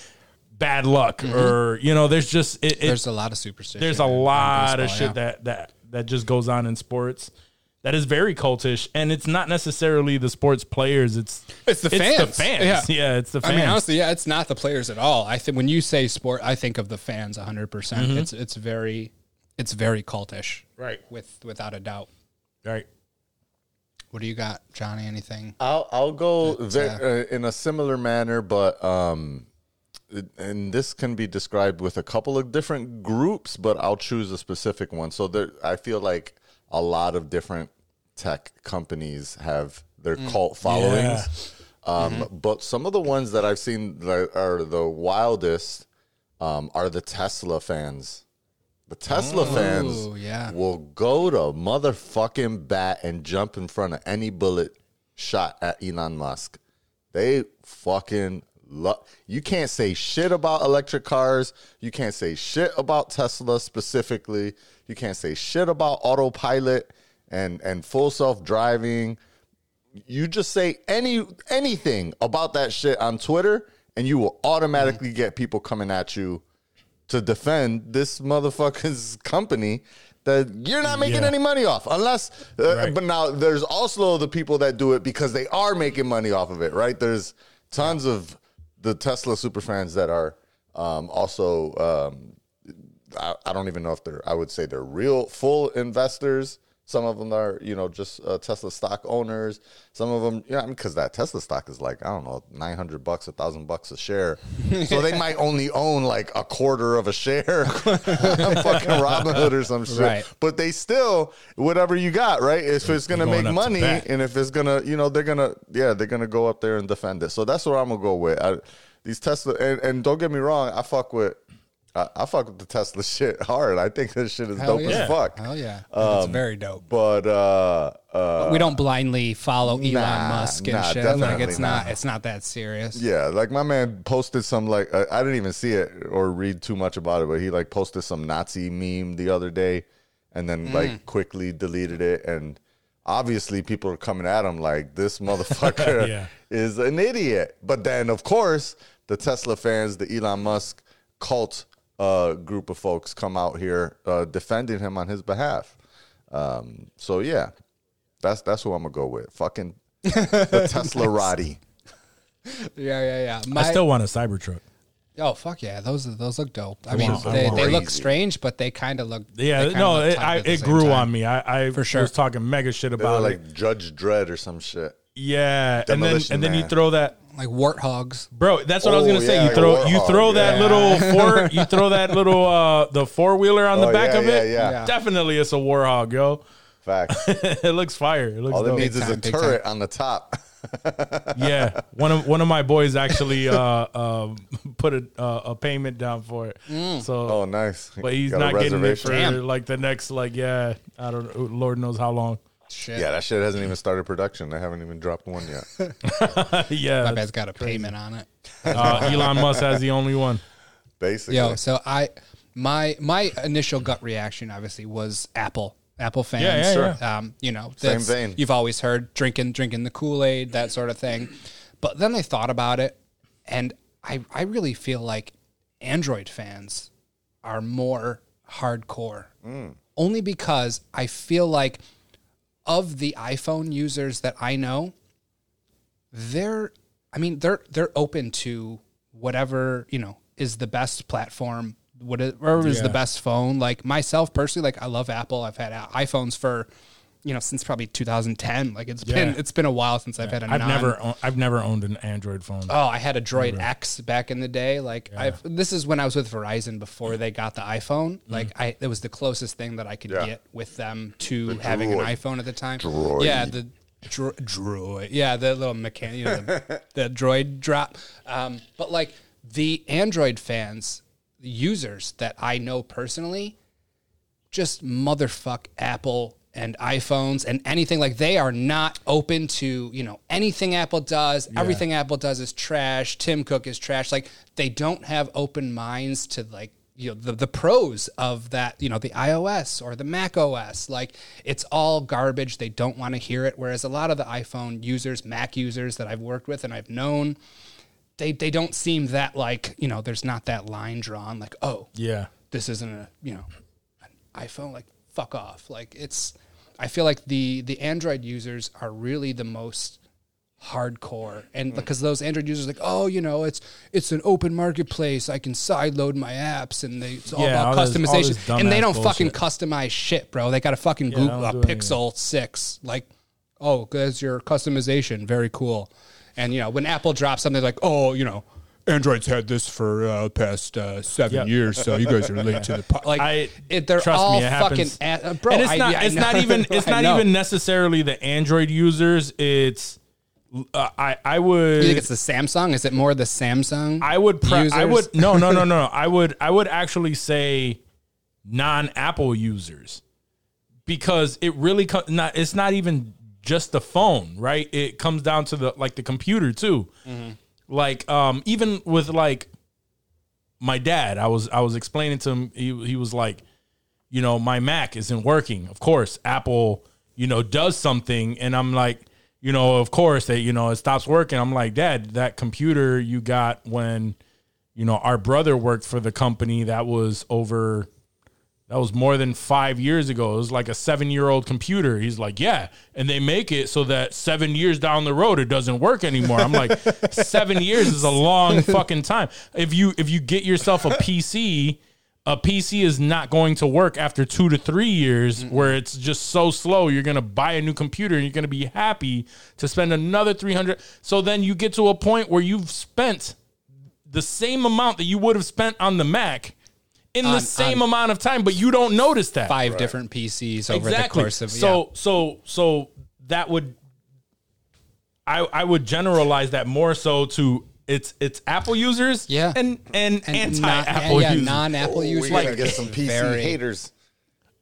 bad luck or you know there's just it, it, Mm-hmm. There's a lot of superstition. there's a lot of shit yeah. that that that just goes on in sports that is very cultish and it's not necessarily the sports players it's It's the the fans. fans Yeah. yeah, it's the fans. I mean, honestly, yeah, it's not the players at all. I think when you say sport, I think of the fans 100. percent Mm-hmm. It's it's very it's very cultish, right with without a doubt. right What do you got, Johnny? Anything? I'll I'll go ve- uh, uh, in a similar manner, but um, and this can be described with a couple of different groups, but I'll choose a specific one. So there, I feel like a lot of different tech companies have their Mm. cult followings. Um, Mm-hmm. But some of the ones that I've seen that are the wildest um, are the Tesla fans. The Tesla fans yeah. will go to motherfucking bat and jump in front of any bullet shot at Elon Musk. They fucking love. You can't say shit about electric cars. You can't say shit about Tesla specifically. You can't say shit about autopilot and and full self driving. You just say any anything about that shit on Twitter, and you will automatically get people coming at you to defend this motherfucker's company that you're not making Yeah. any money off unless uh, Right. but now there's also the people that do it because they are making money off of it right there's tons of the tesla superfans that are um, also um, I, I don't even know if they're i would say they're real full investors. Some of them are you know just uh, tesla stock owners. Some of them yeah you know, because that tesla stock is like i don't know 900 bucks a thousand bucks a share. So they might only own like a quarter of a share. Fucking robinhood or some shit. Right. but they still whatever you got right if it's gonna make up to money and if it's gonna you know they're gonna yeah they're gonna go up there and defend it. So that's what i'm gonna go with. I, these tesla and, and don't get me wrong i fuck with I, I fuck with the tesla shit hard i think this shit is Hell dope yeah. as fuck Hell yeah, Um, it's very dope. but uh uh we don't blindly follow Elon nah, Musk and nah, shit. Like it's not. not. It's not that serious. Yeah, like my man posted some like uh, I didn't even see it or read too much about it, but he like posted some Nazi meme the other day, and then Mm. like quickly deleted it. And obviously, people are coming at him like this motherfucker Yeah. is an idiot. But then, of course, the Tesla fans, the Elon Musk cult uh, group of folks, come out here uh, defending him on his behalf. Um, so yeah, that's that's who I'm gonna go with. Fucking the Tesla Roddy. yeah, yeah. yeah. i still want a cybertruck oh fuck yeah, those those look dope. I mean, ones are they, they look strange, but they kind of look. yeah no look it, I, it grew time. on me i i For sure. was talking mega shit They were about it like Judge Dredd or some shit. Yeah, and then Demolition and then you Man. throw that, like warthogs. bro. That's what I was Oh, gonna say. yeah, you like throw you warthog, throw that yeah. little four, you throw that little uh the four wheeler on the Oh, back yeah, of it. yeah, yeah. Yeah. Definitely, it's a warthog, yo. Facts. it looks fire. It looks All it dope. needs is a time, big turret on the top. yeah, one of one of my boys actually uh, uh, put a uh, a payment down for it. So, Oh, nice. but he's Got a not getting it for Damn. like the next like yeah, I don't know, Lord knows how long. Shit. Yeah, that shit hasn't even started production. They haven't even dropped one yet. yeah, My bed's got a payment on it. uh, Elon Musk has the only one. Basically. Yo, so I my my initial gut reaction obviously was Apple. Apple fans, Yeah, yeah, yeah. Um, you know, Same that's- vein. You've always heard drinking, drinking the Kool Aid, that sort of thing. But then I thought about it, and I I really feel like Android fans are more hardcore, Mm. only because I feel like of the iPhone users that I know, they're I mean they're they're open to whatever you know is the best platform whatever is the best phone. Like myself personally like I love Apple. I've had iPhones for you know since probably 2010 like it's been it's been a while since I've had a I've non- never own- I've never owned an Android phone. Oh, I had a Droid X back in the day. Like I've this is when I was with Verizon before they got the iPhone. Mm-hmm. Like I it was the closest thing that I could Yeah. get with them to having an iPhone at the time. Droid. Yeah, the dro- droid. Yeah, the little mechanic, you know, the, the droid drop. Um, but like the Android fans, users that I know personally, just motherfuck Apple and iPhones and anything like they are not open to, you know, anything Apple does. Everything Apple does is trash. Tim Cook is trash. Like they don't have open minds to like, you know, the, the pros of that, you know, the iOS or the Mac OS. Like it's all garbage. They don't want to hear it. Whereas a lot of the iPhone users, Mac users that I've worked with and I've known, they they don't seem that like, you know, there's not that line drawn like, oh, Yeah, this isn't a you know an iphone like fuck off like it's i feel like the the android users are really the most hardcore. And because those android users like oh you know it's it's an open marketplace. I can sideload my apps and they, it's all Yeah, about all this- all customization. This and they don't fucking customize shit bro. They got a fucking they google a pixel 6 like oh there's your customization. Very cool. And you know when apple drops something like oh you know Android's had this for uh, past uh, seven Yep. years, so you guys are late to the po-. like. I it, they're trust all me, it fucking happens. a- uh, bro. and it's I- not yeah, I it's know. not even it's not even necessarily the Android users. It's uh, I I would You think it's the Samsung? Is it more the Samsung? I would pre- I would no no no no I would I would actually say non Apple users because it really co- not it's not even just the phone right it comes down to the like the computer too like um even with like my dad I was I was explaining to him he he was like you know my Mac isn't working. Of course Apple you know does something. And I'm like you know of course that you know it stops working. I'm like dad that computer you got when you know our brother worked for the company that was over that was more than five years ago. It was like a seven year old computer. He's like, yeah. And they make it so that seven years down the road it doesn't work anymore. I'm like, seven years is a long fucking time. If you if you get yourself a PC, a PC is not going to work after two to three years where it's just so slow. You're gonna buy a new computer and you're gonna be happy to spend another three hundred. So then you get to a point where you've spent the same amount that you would have spent on the Mac in the same amount of time, but you don't notice that. five different PCs over exactly. the course of so so so that would I I would generalize that more so to it's it's Apple users Yeah. and and. And anti non- Apple yeah, users. non-Apple Oh, users. we're gonna get some PC Very- haters.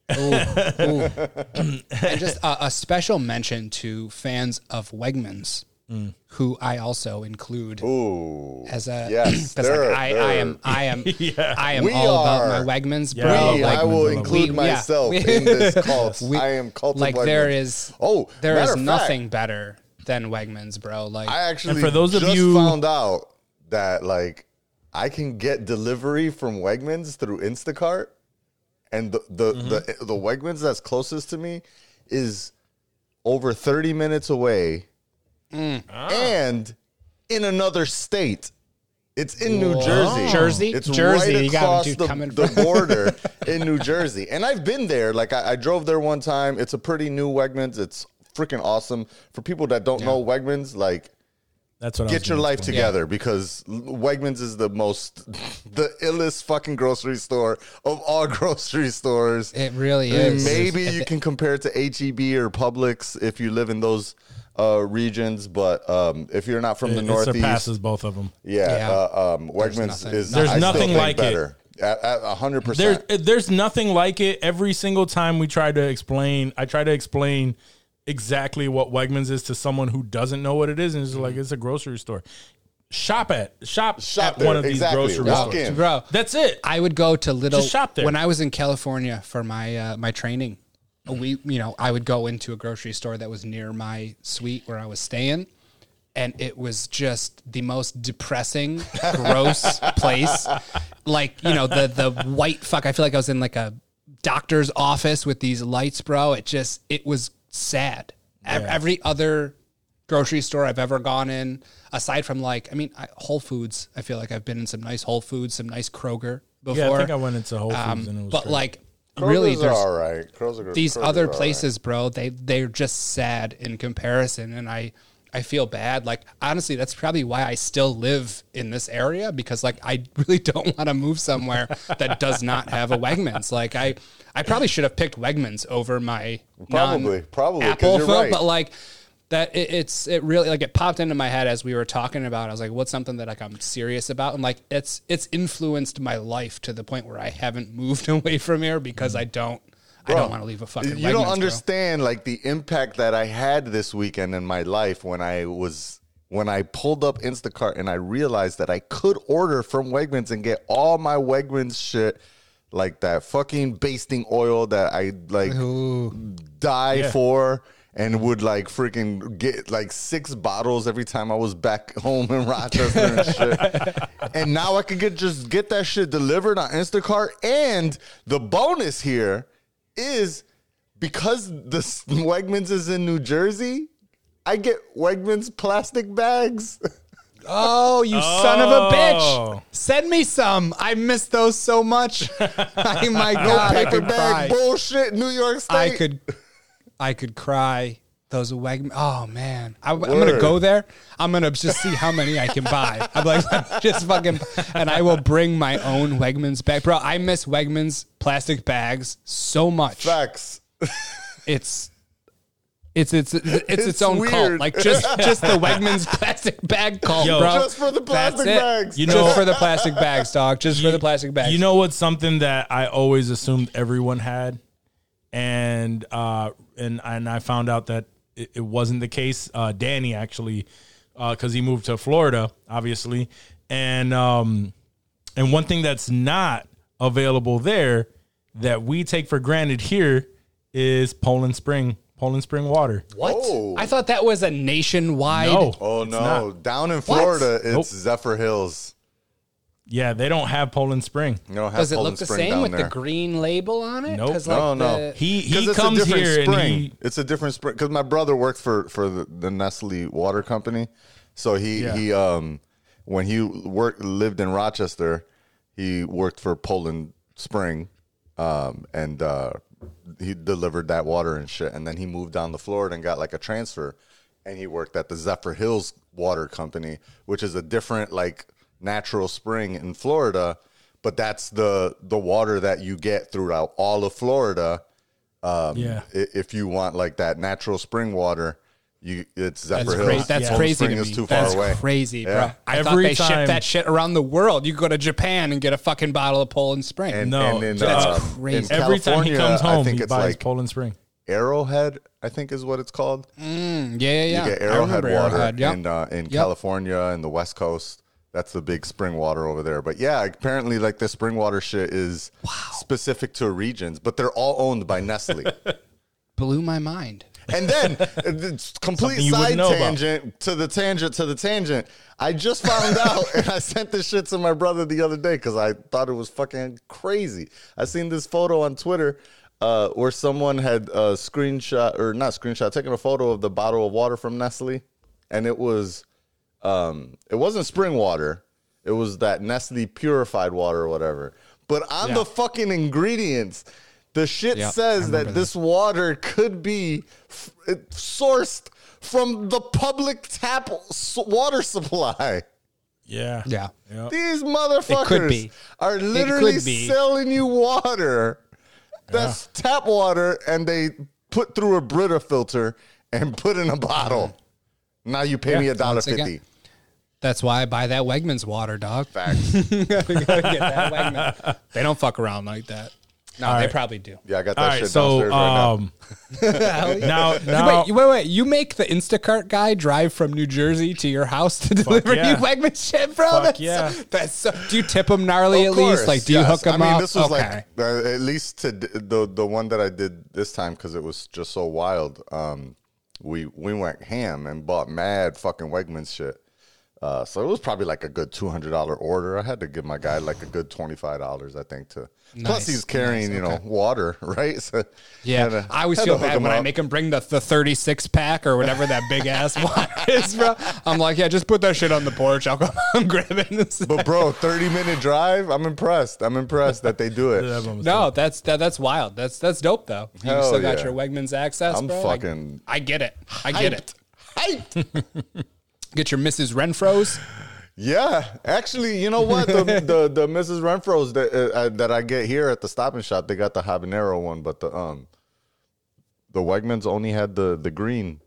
and just a, a special mention to fans of Wegmans, Mm. who I also include Ooh. as a Yes, 'cause, they're- like, I, I am I am I am We all are. about my Wegmans, Yeah, bro. I We, like, I will Wegmans, include Wegmans. Yeah. myself We- in this cult. We- I am cult like there Wegmans. Oh, there is matter fact, nothing better than Wegmans, bro. Like I actually for those of you- found out that like I can get delivery from Wegmans through Instacart, and the the Mm-hmm. the, the Wegmans that's closest to me is over thirty minutes away, Mm. and in another state. It's in New Jersey. Jersey? It's Jersey, right you got a across the, coming the border in New Jersey. And I've been there. Like I, I drove there one time. It's a pretty new Wegmans. It's freaking awesome. For people that don't know Wegmans, like That's what I get your life explain. together because Wegmans is the most the illest fucking grocery store of all grocery stores. It really And is. Maybe you can compare it to HEB or Publix if you live in those uh, regions, but um, if you're not from It, the it Northeast, surpasses both of them. yeah, Yeah. Uh, um, Wegmans nothing- is There's I still nothing think like it. better. At at a hundred percent. there's nothing like it. Every single time we try to explain, I try to explain exactly what Wegmans is to someone who doesn't know what it is, and it's like it's a grocery store. Shop at shop, Shop at there, one of these grocery Walk stores. in. bro. That's it. I would go to little Just shop there. when I was in California for my uh, my training. We, you know, I would go into a grocery store that was near my suite where I was staying, and it was just the most depressing, gross place. Like you know, the the white fuck. I feel like I was in like a doctor's office with these lights, bro. It just it was sad. Ev- Every other grocery store I've ever gone in, aside from like, I mean, I, Whole Foods. I feel like I've been in some nice Whole Foods, some nice Kroger before. Yeah, I think I went into Whole Foods Um, and it was but great. like, Kroger's are there's all right. Kroger, these Kroger's other all right. places, bro. They they're just sad in comparison, and I I feel bad. Like honestly, that's probably why I still live in this area because like I really don't want to move somewhere that does not have a Wegmans. Like I I probably should have picked Wegmans over my Probably, probably, Apple you're phone, right. but like. That it, it's it really like it popped into my head as we were talking about. it. I was like, "What's something that like I'm serious about?" And like it's it's influenced my life to the point where I haven't moved away from here because I don't I don't want to leave a fucking. You don't Wegmans, bro. understand like the impact that I had this weekend in my life when I was when I pulled up Instacart and I realized that I could order from Wegmans and get all my Wegmans shit like that fucking basting oil that I like die Yeah. for and would like freaking get like six bottles every time I was back home in Rochester and shit. and now I could get just get that shit delivered on Instacart. And the bonus here is because the Wegmans is in New Jersey, I get Wegmans plastic bags. Oh, you son of a Oh. bitch! Send me some. I miss those so much. oh my god, I Paper could cry. bag bullshit, New York State. I could, I could cry. Those Wegmans. Oh man, I, am gonna go there. I'm gonna just see how many I can buy. I'm like, just fucking, and I will bring my own Wegmans bag, bro. I miss Wegmans plastic bags so much. Facts. It's. It's it's it's its, It's own cult, like just just the Wegmans plastic bag cult, Yo. bro. Just for the plastic That's bags. You know- just for the plastic bags, dog. Just for the plastic bags. You know what's something that I always assumed everyone had, and uh, and and I found out that it, it wasn't the case. Uh, Danny actually, because he moved to Florida, obviously, and um, and one thing that's not available there that we take for granted here is Poland Spring, Poland Spring water. what? Oh. I thought that was a nationwide. No, Oh it's no! not. Down in Florida, it's Nope. Zephyrhills. Yeah, they don't have Poland Spring. You don't Does it look the Spring same with there. the green label on it? Nope. 'Cause, No, no. the- He 'Cause he it's a comes different here and spring. he it's a different spring because my brother worked for for the, the Nestle water company, so he Yeah. he um when he worked lived in Rochester, he worked for Poland Spring, um and uh he delivered that water and shit, and then he moved down to Florida and got like a transfer, and he worked at the Zephyrhills Water Company, which is a different like natural spring in Florida, but that's the the water that you get throughout all of Florida yeah. if you want like that natural spring water, you it's Zephyr That's, Hills. crazy. That's Poland crazy Spring to is me. too That's far away. crazy, Yeah. bro. I thought Every they time- ship that shit around the world. You go to Japan and get a fucking bottle of Poland Spring. And, No, and in, that's uh, crazy. in Every time he comes home, I think he it's buys like Poland Spring. Arrowhead. I think is what it's called. Mm, yeah, yeah, yeah. You get Arrowhead water Arrowhead, yep. in uh, in Yep. California and the West Coast. That's the big spring water over there. But yeah, apparently, like the spring water shit is specific to regions, but they're all owned by Nestle. Blew my mind. And then complete side wouldn't about. tangent to the tangent to the tangent. I just found out and I sent this shit to my brother the other day because I thought it was fucking crazy. I seen this photo on Twitter uh, where someone had a screenshot or not screenshot, taking a photo of the bottle of water from Nestle, and it was um, it wasn't spring water. It was that Nestle purified water or whatever. But on Yeah. the fucking ingredients, The shit Yep, says remember that this water could be f- it- sourced from the public tap s- water supply. Yeah. Yeah. Yep. These motherfuckers are literally selling you water that's tap water and they put through a Brita filter and put in a bottle. Now you pay me a dollar once again. fifty. That's why I buy that Wegmans water, dog. Facts. gotta get that Wegman. They don't fuck around like that. No, All they right. probably do. Yeah, I got that All right. shit So downstairs right now. um, now now Wait, wait, wait! You make the Instacart guy drive from New Jersey to your house to deliver yeah. you Wegman shit, bro? Fuck that's yeah. So, that's so, do you tip him gnarly Of at least? Like, do you hook him I mean, up? this was okay. like uh, at least to d- the the one that I did this time because it was just so wild. Um, we we went ham and bought mad fucking Wegmans shit. Uh, so it was probably like a good two hundred dollar order. I had to give my guy like a good twenty five dollars, I think. To plus he's carrying nice, you know water, right? So Yeah, to- I always feel bad him when I make him bring the, the 36 pack or whatever that big ass one is, bro. I'm like, yeah, just put that shit on the porch. I'll come and grab it. But bro, thirty minute drive. I'm impressed. I'm impressed that they do it. No, that's that, that's wild. That's that's dope though. You Hell still got yeah. your Wegmans access, I'm bro. Fucking I get it. I get it. Hyped. Get your Mrs. Renfro's. Yeah, actually, you know what? The the, the Mrs. Renfro's that uh, uh, that I get here at the Stop and Shop, they got the habanero one, but the um the Wegmans only had the the green.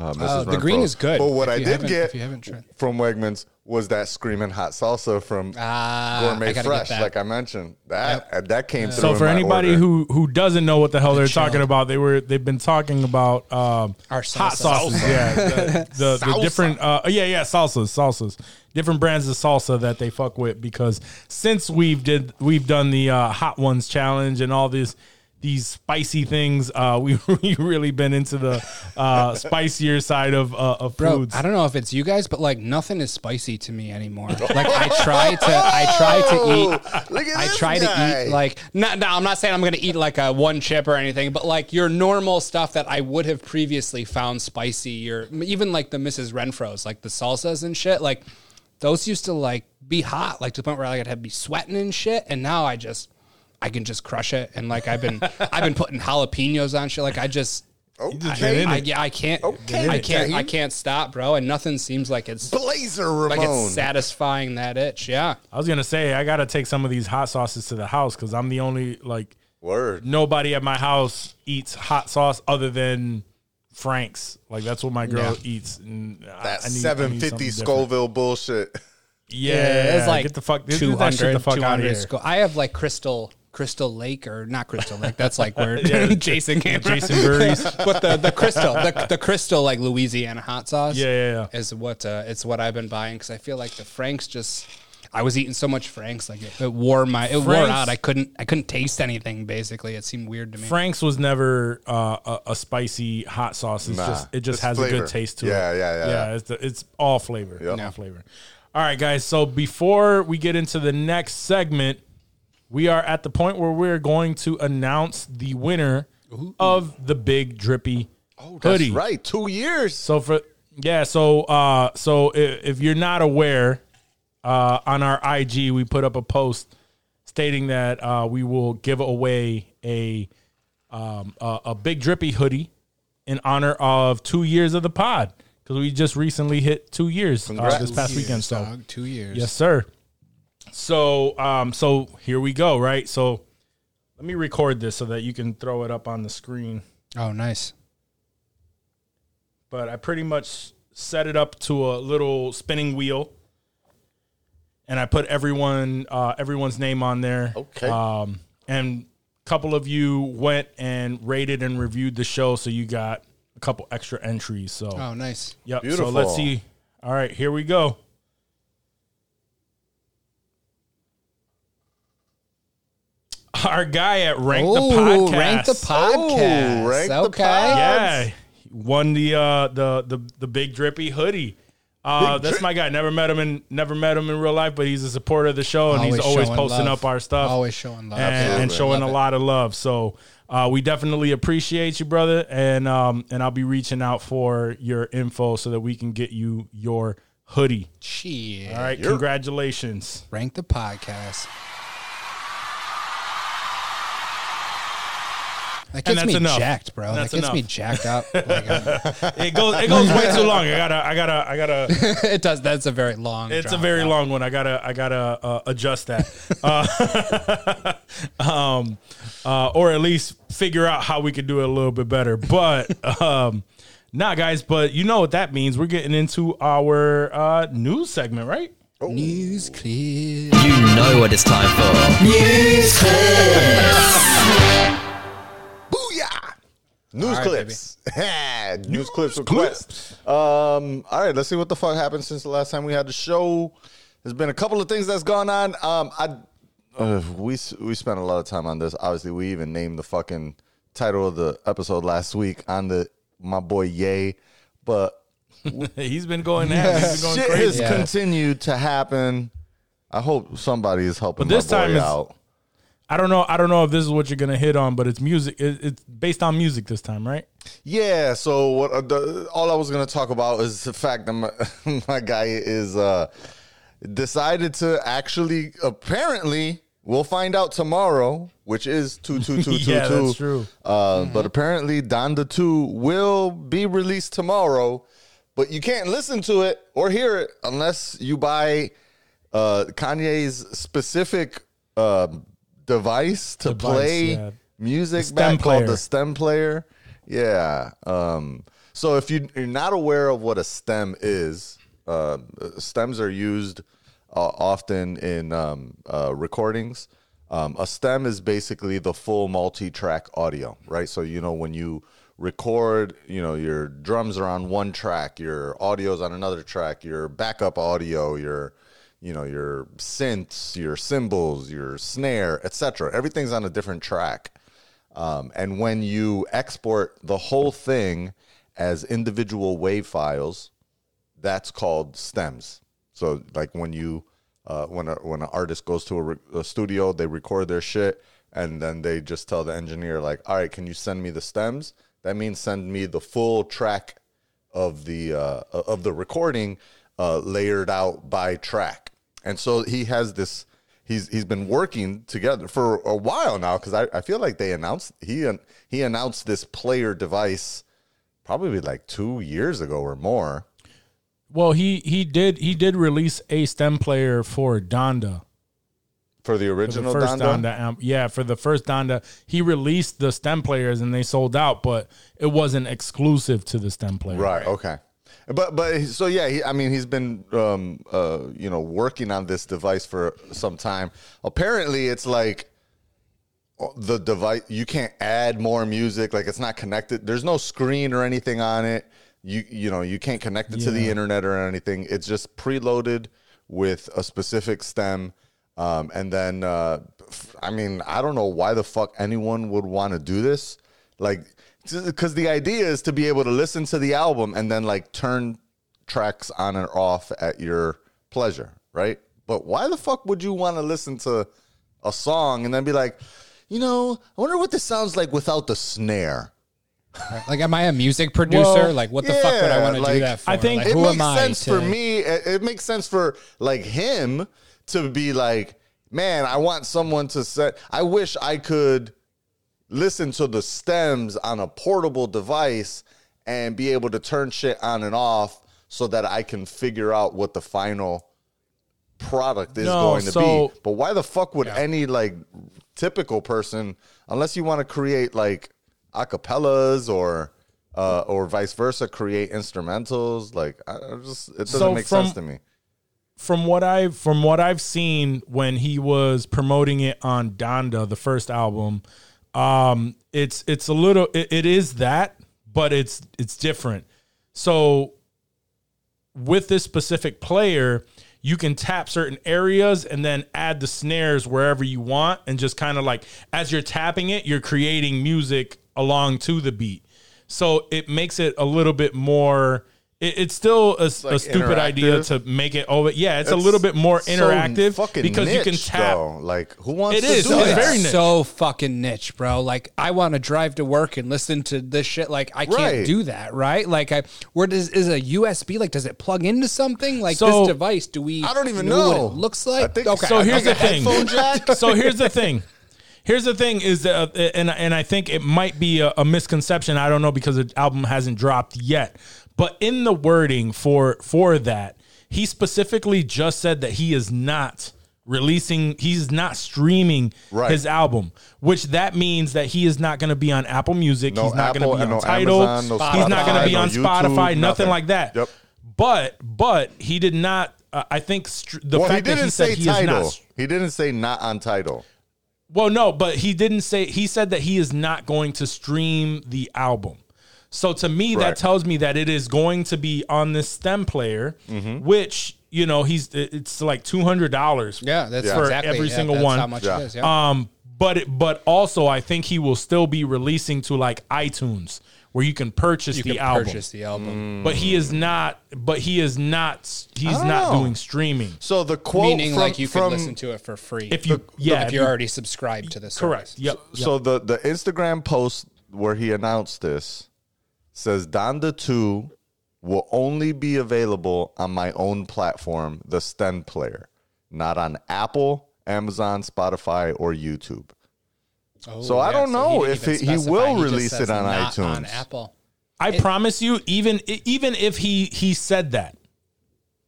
Uh, Mrs. Oh, the green is good. But what If I did get if you haven't tried. from Wegmans was that screaming hot salsa from Ah, Gourmet I gotta get Fresh, like I mentioned. That uh, that came through. So for anybody order. who who doesn't know what the hell they're talking about, they were they've been talking about um, Our hot salsa. sauces. Yeah, the, the, the different uh, yeah yeah salsas salsas different brands of salsa that they fuck with because since we've did we've done the uh, hot ones challenge and all these these spicy things, uh, we we really been into the uh, spicier side of uh, of Bro, foods. I don't know if it's you guys, but like nothing is spicy to me anymore. Like I try to, I try to eat. Look at I this try guy. to eat like no, no. I'm not saying I'm gonna eat like a one chip or anything, but like your normal stuff that I would have previously found spicy. Your even like the Mrs. Renfro's, like the salsas and shit. Like those used to like be hot, like to the point where like I'd have to be sweating and shit. And now I just, I can just crush it. And like I've been, I've been putting jalapenos on shit. Like I just. okay, I, yeah, I can't. Okay, I can't. I can't stop, bro. And nothing seems like it's Blazer like it's satisfying that itch. Yeah. I was gonna say I gotta take some of these hot sauces to the house because I'm the only like Word. nobody at my house eats hot sauce other than Frank's. Like that's what my girl Yeah. eats. And That I need- I need seven different. Scoville bullshit. Yeah, it's like get the fuck, get two that shit hundred. the fuck out of here. Sco- I have like Crystal Crystal Lake or not Crystal Lake. That's like where Jason came from. Jason Voorhees. but the the Crystal the, the Crystal like Louisiana hot sauce. Yeah, yeah, yeah. Is what uh, it's what I've been buying because I feel like the Franks just. I was eating so much Franks, like it, it wore my it wore out. I couldn't I couldn't taste anything. Basically, it seemed weird to me. Frank's was never uh, a, a spicy hot sauce. It's Nah, just it just it's has a good taste to Yeah, it. yeah, yeah, Yeah, yeah. it's the, it's all flavor. Yep. All flavor. All right, guys. So before we get into the next segment, we are at the point where we're going to announce the winner of the big drippy Oh, that's hoodie. right. Two years. So for yeah, so uh, so if, if you're not aware, uh, on our IG we put up a post stating that uh, we will give away a um, a, a big drippy hoodie in honor of two years of the pod because we just recently hit two years uh, this past weekend. So Dog, two years. yes, sir. So um, so here we go. Right. So let me record this so that you can throw it up on the screen Oh, nice. but I pretty much set it up to a little spinning wheel, and I put everyone uh, everyone's name on there. Okay. Um, and a couple of you went and rated and reviewed the show, so you got a couple extra entries. So, Oh, nice. yep. Beautiful. So let's see. All right, here we go. Our guy at Rank the Podcast. rank the podcast. Ooh, rank the okay. pod. Yeah, won the uh the the the big drippy hoodie. Uh, Big that's Drip- my guy. Never met him in never met him in real life, but he's a supporter of the show and he's Always always posting love. up our stuff, Always showing love. and, and showing Love a lot of love. So uh, we definitely appreciate you, brother, and um and I'll be reaching out for your info so that we can get you your hoodie. Shit. All right, congratulations. Rank the podcast. That and gets that's me enough. jacked, bro. And That that's gets me jacked up. Like, It goes it goes way too long. I gotta I gotta I gotta. it does. That's a very long. It's a drop. very long one. I gotta I gotta uh, adjust that, uh, um, uh, or at least figure out how we could do it a little bit better. But um, nah, guys. But you know what that means? We're getting into our uh, news segment, right? news clip. You know what it's time for. Booyah! News right, clips. News clips request. Um, all right, let's see what the fuck happened since the last time we had the show. There's been a couple of things that's gone on. Um, I uh, we we spent a lot of time on this. Obviously, we even named the fucking title of the episode last week on the my boy Ye, but He's been going at. He's going shit crazy. has Yeah. continued to happen. I hope somebody is helping But this my boy time is- out. I don't know. I don't know if this is what you're gonna hit on, but it's music. It, it's based on music this time, right? Yeah, so what uh, the, all I was going to talk about is the fact that my, my guy is uh decided to actually apparently we'll find out tomorrow, which is 22222. Yeah, that's true. Uh, but apparently Donda 2 will be released tomorrow, but you can't listen to it or hear it unless you buy uh Kanye's specific uh, device to Device, play yeah. music back called the stem player. Yeah. Um, so if you, you're not aware of what a stem is, uh, stems are used uh, often in um, uh, recordings. Um, a stem is basically the full multi-track audio, right? So you know when you record, you know your drums are on one track, your audio's on another track, your backup audio, your you know your synths, your cymbals, your snare, etc. Everything's on a different track. Um, and when you export the whole thing as individual wave files, that's called stems. So like when you uh, when a, when an artist goes to a, re- a studio, they record their shit, and then they just tell the engineer like, "All right, can you send me the stems?" That means send me the full track of the uh, of the recording uh, layered out by track. And so he has this. He's he's been working together for a while now because I, I feel like they announced he he announced this player device probably like two years ago or more. Well, he he did he did release a stem player for Donda. For the For original the first Donda? Donda. Yeah, for the first Donda, he released the stem players and they sold out, but it wasn't exclusive to the stem player. Right. Okay. But but so yeah, he, I mean he's been um uh you know working on this device for some time. Apparently, it's like uh, the device you can't add more music. Like it's not connected. There's no screen or anything on it. You you know you can't connect it to the internet or anything. It's just preloaded with a specific stem. Um, and then, uh, I mean, I don't know why the fuck anyone would want to do this. Like, because the idea is to be able to listen to the album and then like turn tracks on and off at your pleasure, right? But why the fuck would you want to listen to a song and then be like, you know, I wonder what this sounds like without the snare? Like, am I a music producer? Well, like, what the fuck would I want to like, do that for? I think like, it who makes am I sense to- for me. It, it makes sense for like him to be like, man, I want someone to set. I wish I could listen to the stems on a portable device and be able to turn shit on and off so that I can figure out what the final product is No, going to so- be. But why the fuck would any like typical person, unless you want to create like acapellas or uh, or vice versa, create instrumentals? Like, I, I just it doesn't So make from- sense to me. From what I've from what I've seen when he was promoting it on Donda, the first album, um, it's it's a little it, it is that, but it's it's different. So with this specific player, you can tap certain areas and then add the snares wherever you want and just kind of like as you're tapping it, you're creating music along to the beat. So it makes it a little bit more it, it's still a, a like stupid idea to make it over. Yeah, it's, a little bit more so interactive fucking because you can niche, tap. though. Like, who wants It to is. do It's that? very niche. so fucking niche, bro. Like I want to drive to work and listen to this shit. Like I can't Right. do that, right? Like I, where does is a USB? Like does it plug into something? Like So- this device? Do we? I don't even know, know. what it looks I like. think- okay, So here's Like the a thing. headphone jack? so here's the thing. Here's the thing: is that, uh, and and I think it might be a, a misconception. I don't know because the album hasn't dropped yet, but in the wording for for that, he specifically just said that he is not releasing. He's not streaming Right. his album, which that means that he is not going to be on Apple Music. No he's not going to be on no Tidal. Amazon, no he's not going to be on YouTube, Spotify. Nothing, nothing. like that. Yep. But but he did not. Uh, I think str- the well, he fact that didn't he said say he is Tidal. not. He didn't say not on Tidal. Well, no, but he didn't say. He said that he is not going to stream the album. So to me, Right. that tells me that it is going to be on this stem player, Mm-hmm. which you know he's it's like two hundred dollars. Yeah, that's Yeah. for exactly every yeah, single that's one. How much Yeah. it is? Yeah. Um, but it, but also I think he will still be releasing to like iTunes where you can purchase you the can album. purchase the album, But he is not. But he is not. He's don't know. doing streaming. So the quote meaning from, like you from could listen to it for free If you, yeah, if if you're you- already subscribed to this. correct. service. Yep. yep. So the the Instagram post where he announced this says Donda 2 will only be available on my own platform, the stem player, not on Apple, Amazon, Spotify, or YouTube. Oh, So I don't know he if didn't he- he will specify. just release it on not On iTunes. Apple. I promise you, even even if he he said that,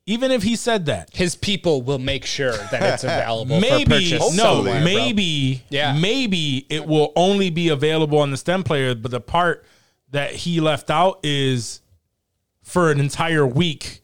even if he said that, His people will make sure that it's available. for maybe purchase no, somewhere, bro. maybe Yeah. maybe it will only be available on the stem player. But the part that he left out is for an entire week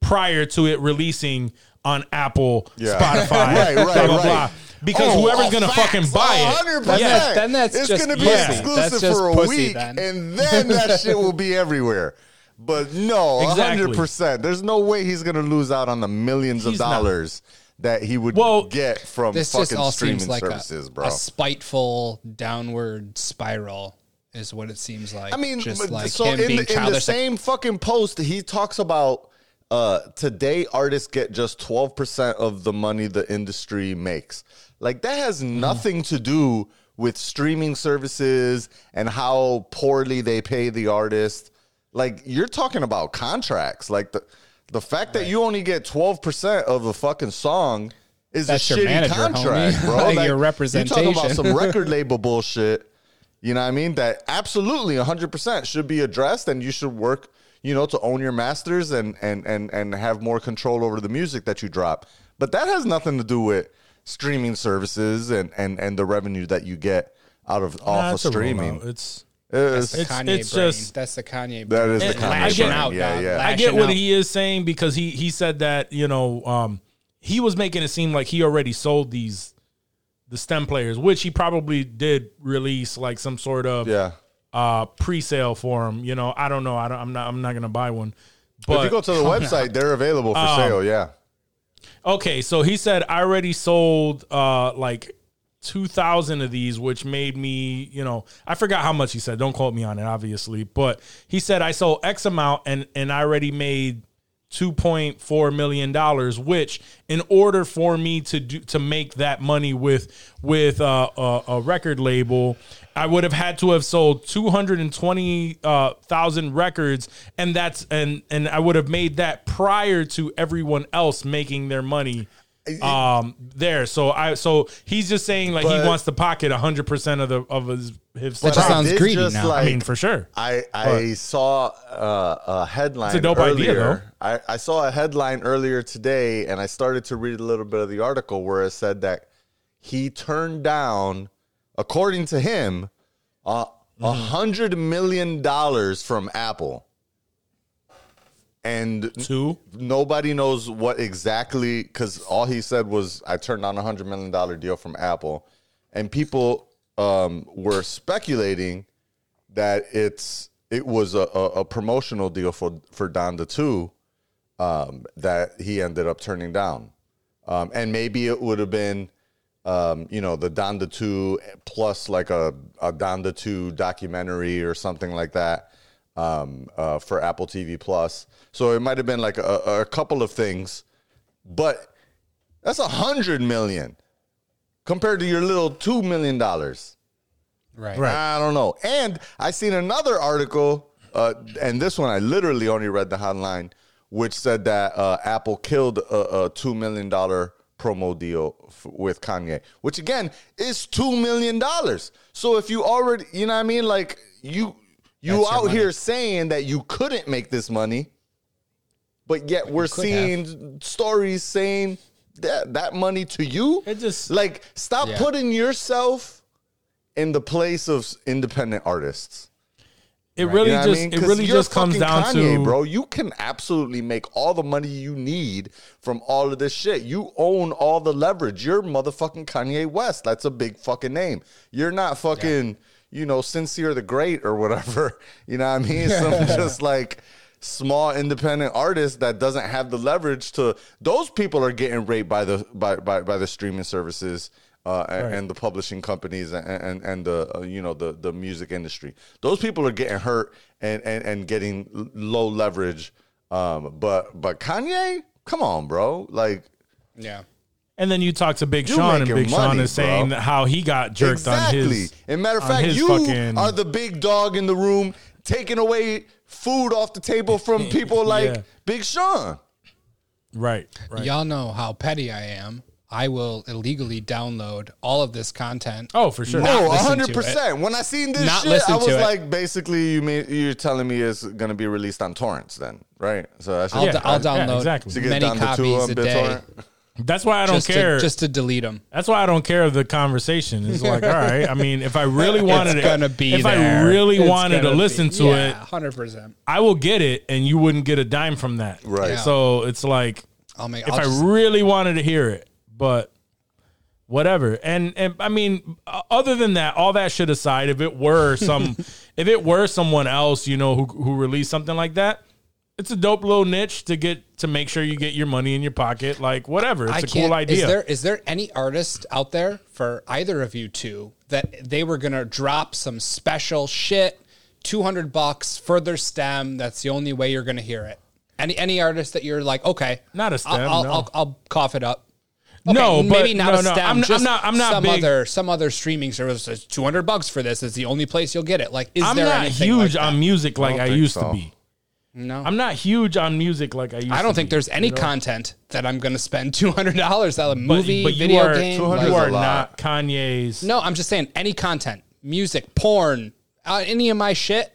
prior to it releasing on Apple, Yeah. Spotify, Right, right, blah blah right. blah. Because Oh, whoever's oh, gonna facts, fucking buy it, 100%. Then that's- then that's it's just gonna be pussy. exclusive That's just for a pussy week, then. and then that shit will be everywhere. But no, Exactly. hundred percent. There's no way he's gonna lose out on the millions of He's not. dollars that he would Well, get from This just fucking all streaming seems like services, a, bro. a spiteful downward spiral. Is what it seems like. I mean, just like so him in, being the, in the same fucking post, he talks about uh, today artists get just 12% of the money the industry makes. Like, that has Mm-hmm. nothing to do with streaming services and how poorly they pay the artist. Like, you're talking about contracts. Like, the, the fact that you only get 12% of a fucking song is That's a your shitty manager, contract, homie. bro. Like, your You're talking about representation. some record label bullshit. You know what I mean? That absolutely 100% should be addressed and you should work, you know, to own your masters and and and and have more control over the music that you drop. But that has nothing to do with streaming services and and and the revenue that you get out of Nah, off of streaming. rollout. It's It's- the it's- Kanye it's brain. just- That's the Kanye. That brain. is the Kanye lashing brain. out, yeah, yeah. I get what out. he is saying because he he said that you know um, he was making it seem like he already sold these the stem players, which he probably did release like some sort of yeah. uh, pre-sale for him. You know, I don't know. I don't, I'm not. I'm not gonna buy one. But if you go to the website, they're available Um, for sale. Yeah. Okay, so he said I already sold uh like two thousand of these, which made me, you know, I forgot how much he said. Don't quote me on it, obviously, but he said I sold X amount and and I already made two point four million dollars. Which, in order for me to do to make that money with with uh, a, a record label, I would have had to have sold two hundred and twenty uh, records, and that's and and I would have made that prior to everyone else making their money um there so i so he's just saying like But- he wants to pocket 100% of the of his his That just I sounds greedy just, now. i mean for sure I I saw uh, a headline. It's a dope earlier. idea, though. I, I saw a headline earlier today, and I started to read a little bit of the article where it said that he turned down, according to him, a Mm-hmm. a hundred million dollars from Apple, and two nobody knows what exactly because all he said was I turned down a hundred million dollar deal from Apple, and people um, were speculating that it's it was a, a, a promotional deal for for Donda two um, that he ended up turning down, um, and maybe it would have been. Um, you know, the Donda 2 plus like a, a Donda 2 documentary or something like that um, uh, for Apple TV Plus. So it might have been like a, a couple of things, but that's a hundred million compared to your little two million dollars. right. Right. I don't know. And I seen another article, uh, and this one I literally only read the headline, which said that uh, Apple killed a, a two million dollar promo deal f- with Kanye, which again is two million dollars. So if you already, you know what I mean, like you you That's out here saying that you couldn't make this money, but yet we're seeing stories saying that that money to you. It just- like stop Yeah. putting yourself in the place of independent artists. It really You know what I just mean? it really just comes down Kanye, to bro. You can absolutely make all the money you need from all of this shit. You own all the leverage. You're motherfucking Kanye West. That's a big fucking name. You're not fucking, you know, sincere the great or whatever. You know what I mean? Some just like small independent artist that doesn't have the leverage to those people are getting raped by the by by, by the streaming services uh, and, and the publishing companies and and, and the uh, you know the the music industry. Those people are getting hurt and and, and getting low leverage. Um, but but Kanye, come on, bro, like. Yeah. and then you talk to Big You Sean and making Big Sean is saying bro. that how he got jerked exactly. on his And matter of fact, you fucking- are the big dog in the room, taking away food off the table from people like Yeah. Big Sean. right right. Y'all know how petty I am. I will illegally download all of this content. Oh, for sure. Not listen to hundred it. percent. When I seen this Not shit, I was to it. like, basically, you mean you're telling me it's gonna be released on torrents, then, right? So that's I'll, Yeah, d- I'll yeah, download exactly. to get many down copies on a day BitTorrent. That's why I don't just care. to, just to delete them. That's why I don't care of the conversation. It's like, all right. I mean, if I really wanted it's it, gonna be if I really It's wanted to be- listen to yeah, it, hundred percent. I will get it, and you wouldn't get a dime from that. Right. Yeah. So it's like, I'll make. if I'll I just- really wanted to hear it, but whatever. And and I mean, other than that, all that shit aside, if it were some, if it were someone else, you know, who who released something like that, it's a dope little niche to get to make sure you get your money in your pocket. Like whatever, it's I a cool idea. Is there is there any artist out there for either of you two that they were gonna drop some special shit, two hundred bucks further stem? That's the only way you're gonna hear it. Any any artist that you're like, okay, Not a stem, I'll I'll, no. I'll, I'll cough it up. No, maybe but- not no, a no, stem. I'm- I'm not- I'm not some big- other some other streaming service. says Two hundred bucks for this is the only place you'll get it. Like, is I'm there not anything huge like on music like don't I, used so. to be. No, I'm not huge on music like I used. I don't think be, there's any you know? content that I'm going to spend two hundred dollars on a But- movie, but you video are, game. 200 You is like- a are not Kanye's. No, I'm just saying any content, music, porn, uh, any of my shit.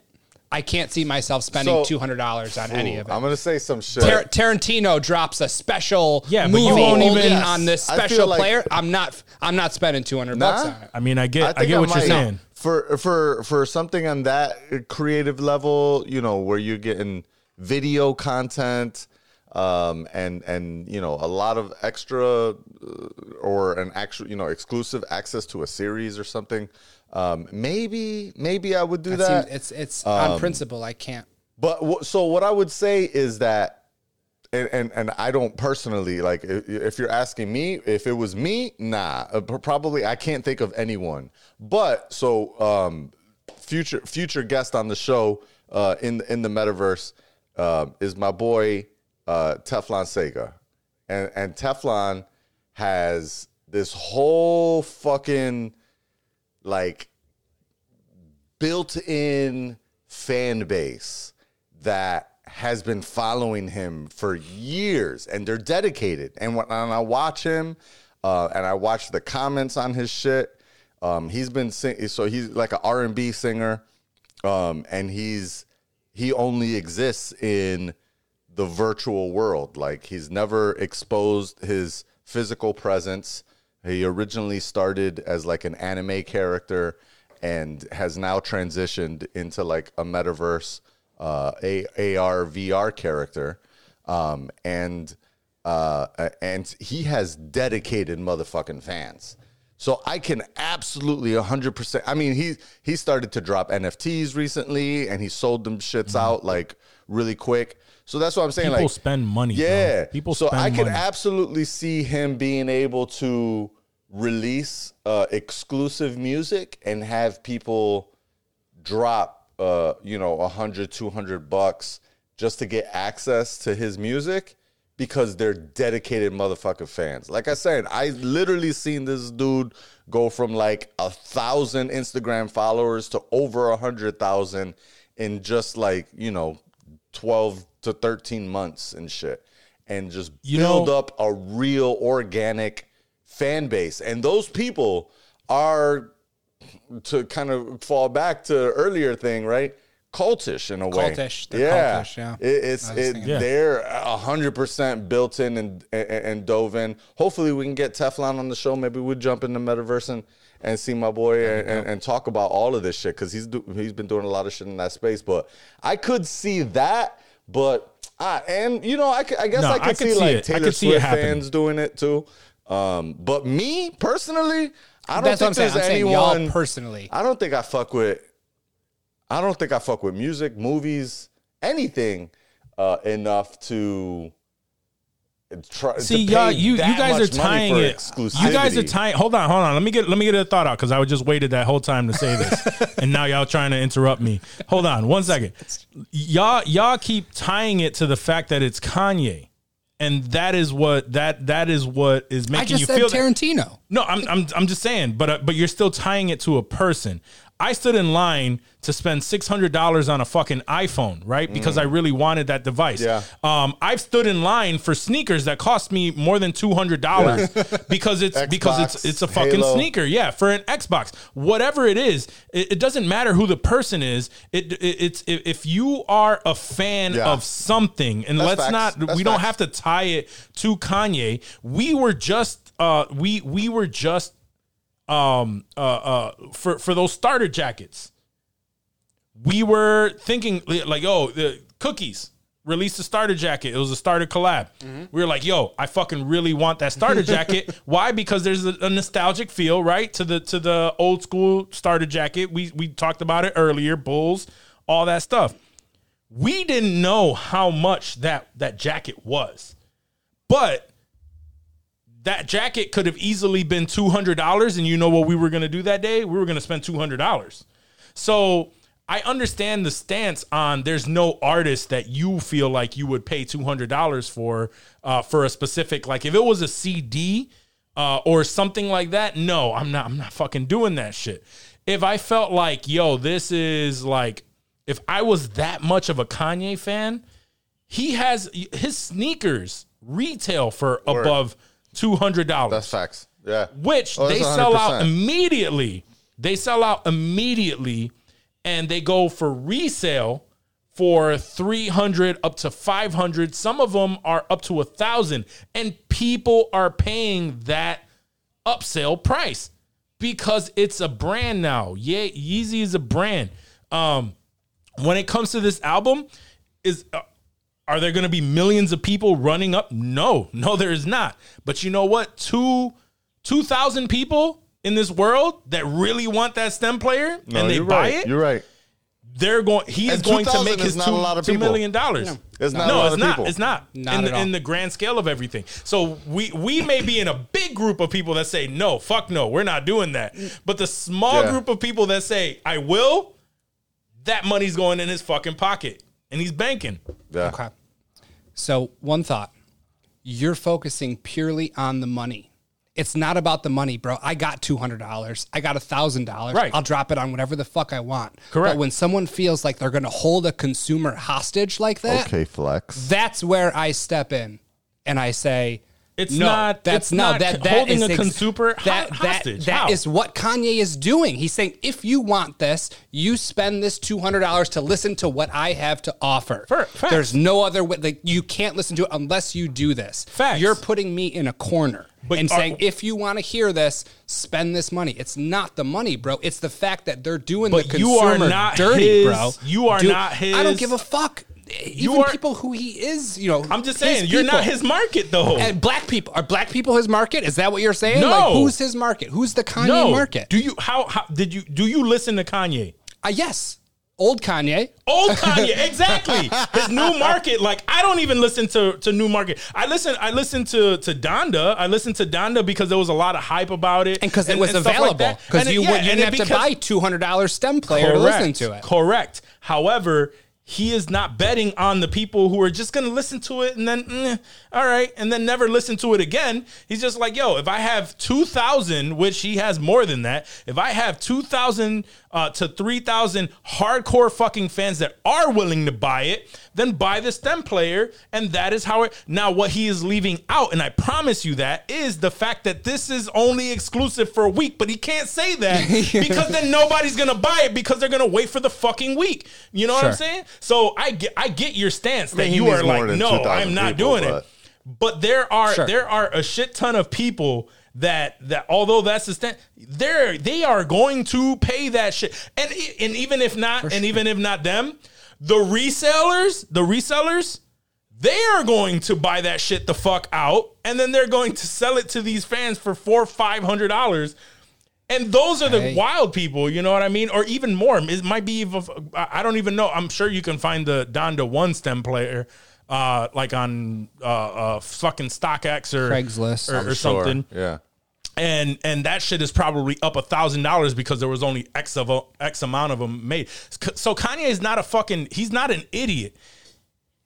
I can't see myself spending So- two hundred dollars on any of it. I'm gonna say some shit. Tar- Tarantino drops a special Yeah, but movie you won't only even- on this special like- player. I'm not. I'm not spending two hundred Nah. bucks on it. I mean, I get, I, think get what you're saying. For for for something on that creative level, you know, where you're getting video content, um, and and you know a lot of extra uh, or an actual you know exclusive access to a series or something. Um, maybe maybe I would do It that. seems, it's it's Um, on principle. I can't. But wh- so what I would say is that, and and, and I don't personally like if you're asking me if it was me, nah, uh, probably I can't think of anyone. But so um, future future guest on the show uh, in in the metaverse uh, is my boy uh, Teflon Sega, and and Teflon has this whole fucking like built-in fan base that has been following him for years and they're dedicated and when and I watch him uh, and I watch the comments on his shit um, he's been sing- so he's like an R&B singer um, and he's he only exists in the virtual world. Like he's never exposed his physical presence. He originally started as like an anime character and has now transitioned into like a metaverse uh, A- AR VR character. Um, and uh, and he has dedicated motherfucking fans. So I can absolutely 100%. I mean, he he started to drop NFTs recently and he sold them shits out like really quick. So that's what I'm saying People like spend money. bro. yeah. people so I can money. absolutely see him being able to release uh, exclusive music and have people drop, uh, you know, 100, 200 bucks just to get access to his music because they're dedicated motherfucking fans. Like I said, I literally seen this dude go from like a thousand Instagram followers to over a hundred thousand in just like, you know, 12 to 13 months and shit. and just You build know- up a real organic fan base. And those people are to kind of fall back to earlier thing, right? Cultish in a way. Cultish, they're yeah. cultish, yeah. It, it's it, Yeah. they're a hundred percent built in and, and and dove in. Hopefully, we can get Teflon on the show. Maybe we'll jump in the metaverse and, and see my boy and, and, and talk about all of this shit because he's do, he's been doing a lot of shit in that space. But I could see that. But ah, and you know, I, I guess No, I could I could see see like it. I Taylor could Swift fans doing it too. Um, but me personally, I don't That's think there's saying anyone personally. I don't think I fuck with. I don't think I fuck with music, movies, anything uh, enough to try. See, to y'all, you you guys are tying it. You guys are tying. Hold on, hold on. Let me get let me get a thought out because I just waited that whole time to say this, and now y'all trying to interrupt me. Hold on, one second. Y'all y'all keep tying it to the fact that it's Kanye, and that is what that that is what is making I just you said feel that. Tarantino. No, I'm I'm I'm just saying, but uh, but you're still tying it to a person. I stood in line to spend six hundred dollars on a fucking iPhone, right? Because I really wanted that device. Mm. Yeah. Um, I've stood in line for sneakers that cost me more than two hundred dollars because it's because it's it's a fucking Halo. sneaker. Yeah, for an Xbox, whatever it is, it, it doesn't matter who the person is. It, it it's if if you are a fan Yeah. of something, and That's let's facts. not That's we don't have to tie it to Kanye. We were just uh we we were just um uh uh for for those starter jackets. We were thinking like, oh, the cookies released a starter jacket. It was a starter collab. We were like, yo, I fucking really want that starter jacket. Why? Because there's a, a nostalgic feel, right? To the to the old school starter jacket. We we talked about it earlier, Bulls, all that stuff. We didn't know how much that that jacket was. But that jacket could have easily been $200 and you know what we were going to do that day? We were going to spend $200. So I understand the stance on there's no artist that you feel like you would pay $200 for uh, for a specific like if it was a CD uh, or something like that, no, I'm not I'm not fucking doing that shit. If I felt like, yo, this is like if I was that much of a Kanye fan, he has his sneakers retail for above two hundred That's dollars, facts. Yeah. which Oh, they that's sell out 100%. immediately. They sell out immediately, and they go for resale for three hundred up to five hundred. Some of them are up to a thousand, and people are paying that upsell price because it's a brand now. Yeah, Yeezy is a brand. Um, when it comes to this album, is uh, are there going to be millions of people running up? No, no, there is not. But you know what? Two two thousand people in this world that really want that stem player No, and they you're buy right. it. You're right. They're going. He is going to make his not two, a lot of people. million dollars. It's not no, a lot it's of not. It's not. Not in, the, in the grand scale of everything. So we we may be in a big group of people that say no, fuck no, we're not doing that. But the small Yeah. group of people that say I will, that money's going in his fucking pocket and he's banking. Yeah. Okay. So, one thought you're focusing purely on the money. It's not about the money, bro. I got $200. I got $1,000. Right. I'll drop it on whatever the fuck I want. Correct. But when someone feels like they're going to hold a consumer hostage like that, Okay, flex. that's where I step in and I say, It's no, not- That's no. not that that holding is a consumer ho- that, hostage. That, that is what Kanye is doing. He's saying, if you want this, you spend this two hundred dollars to listen to what I have to offer. Facts. There's no other way. Like you can't listen to it unless you do this. Facts. You're putting me in a corner But and are- saying, if you want to hear this, spend this money. It's not the money, bro. It's the fact that they're doing But the you are not dirty, his- bro. you are Dude, not I don't give a fuck. Even are- people who he is, you know. I'm just saying, you're not his market though. And black people are black people his market? Is that what you're saying? No. Like, who's his market? Who's the Kanye no. market? Do you how, how did you do you listen to Kanye? uh, yes, old Kanye. Old Kanye, exactly. His new market, like I don't even listen to to new market. I listen, I listen to to Donda. I listened to Donda because there was a lot of hype about it, And because it was available, because it- you yeah, would you didn't have to buy two hundred dollars stem player to listen to it. Correct. However, he is not betting on the people who are just going to listen to it and then mm, all right and then never listen to it again. He's just like yo if i have 2000 which he has more than that if i have 2000 uh, to 3000 hardcore fucking fans that are willing to buy it then buy the stem player and that is how it now what he is leaving out and i promise you that is the fact that this is only exclusive for a week but he can't say that because then nobody's gonna buy it because they're gonna wait for the fucking week. You know what i'm saying? So i get i get your stance that mean, he you are like no i'm not people, doing it. but- but there are Sure. there are a shit ton of people that that although that's the stand they're they are going to pay that shit. And and even if not and even if not them the resellers the resellers they are going to buy that shit the fuck out and then they're going to sell it to these fans for four five hundred dollars and those are the Hey. wild people, you know what I mean? Or even more. It might be even, I I don't even know. I'm sure you can find the Donda one stem player, uh, like on uh, uh, fucking StockX or Craigslist. or, I'm or Sure. something. Yeah. And and that shit is probably up a thousand dollars because there was only X of a, X amount of them made. So Kanye is not a fucking. He's not an idiot.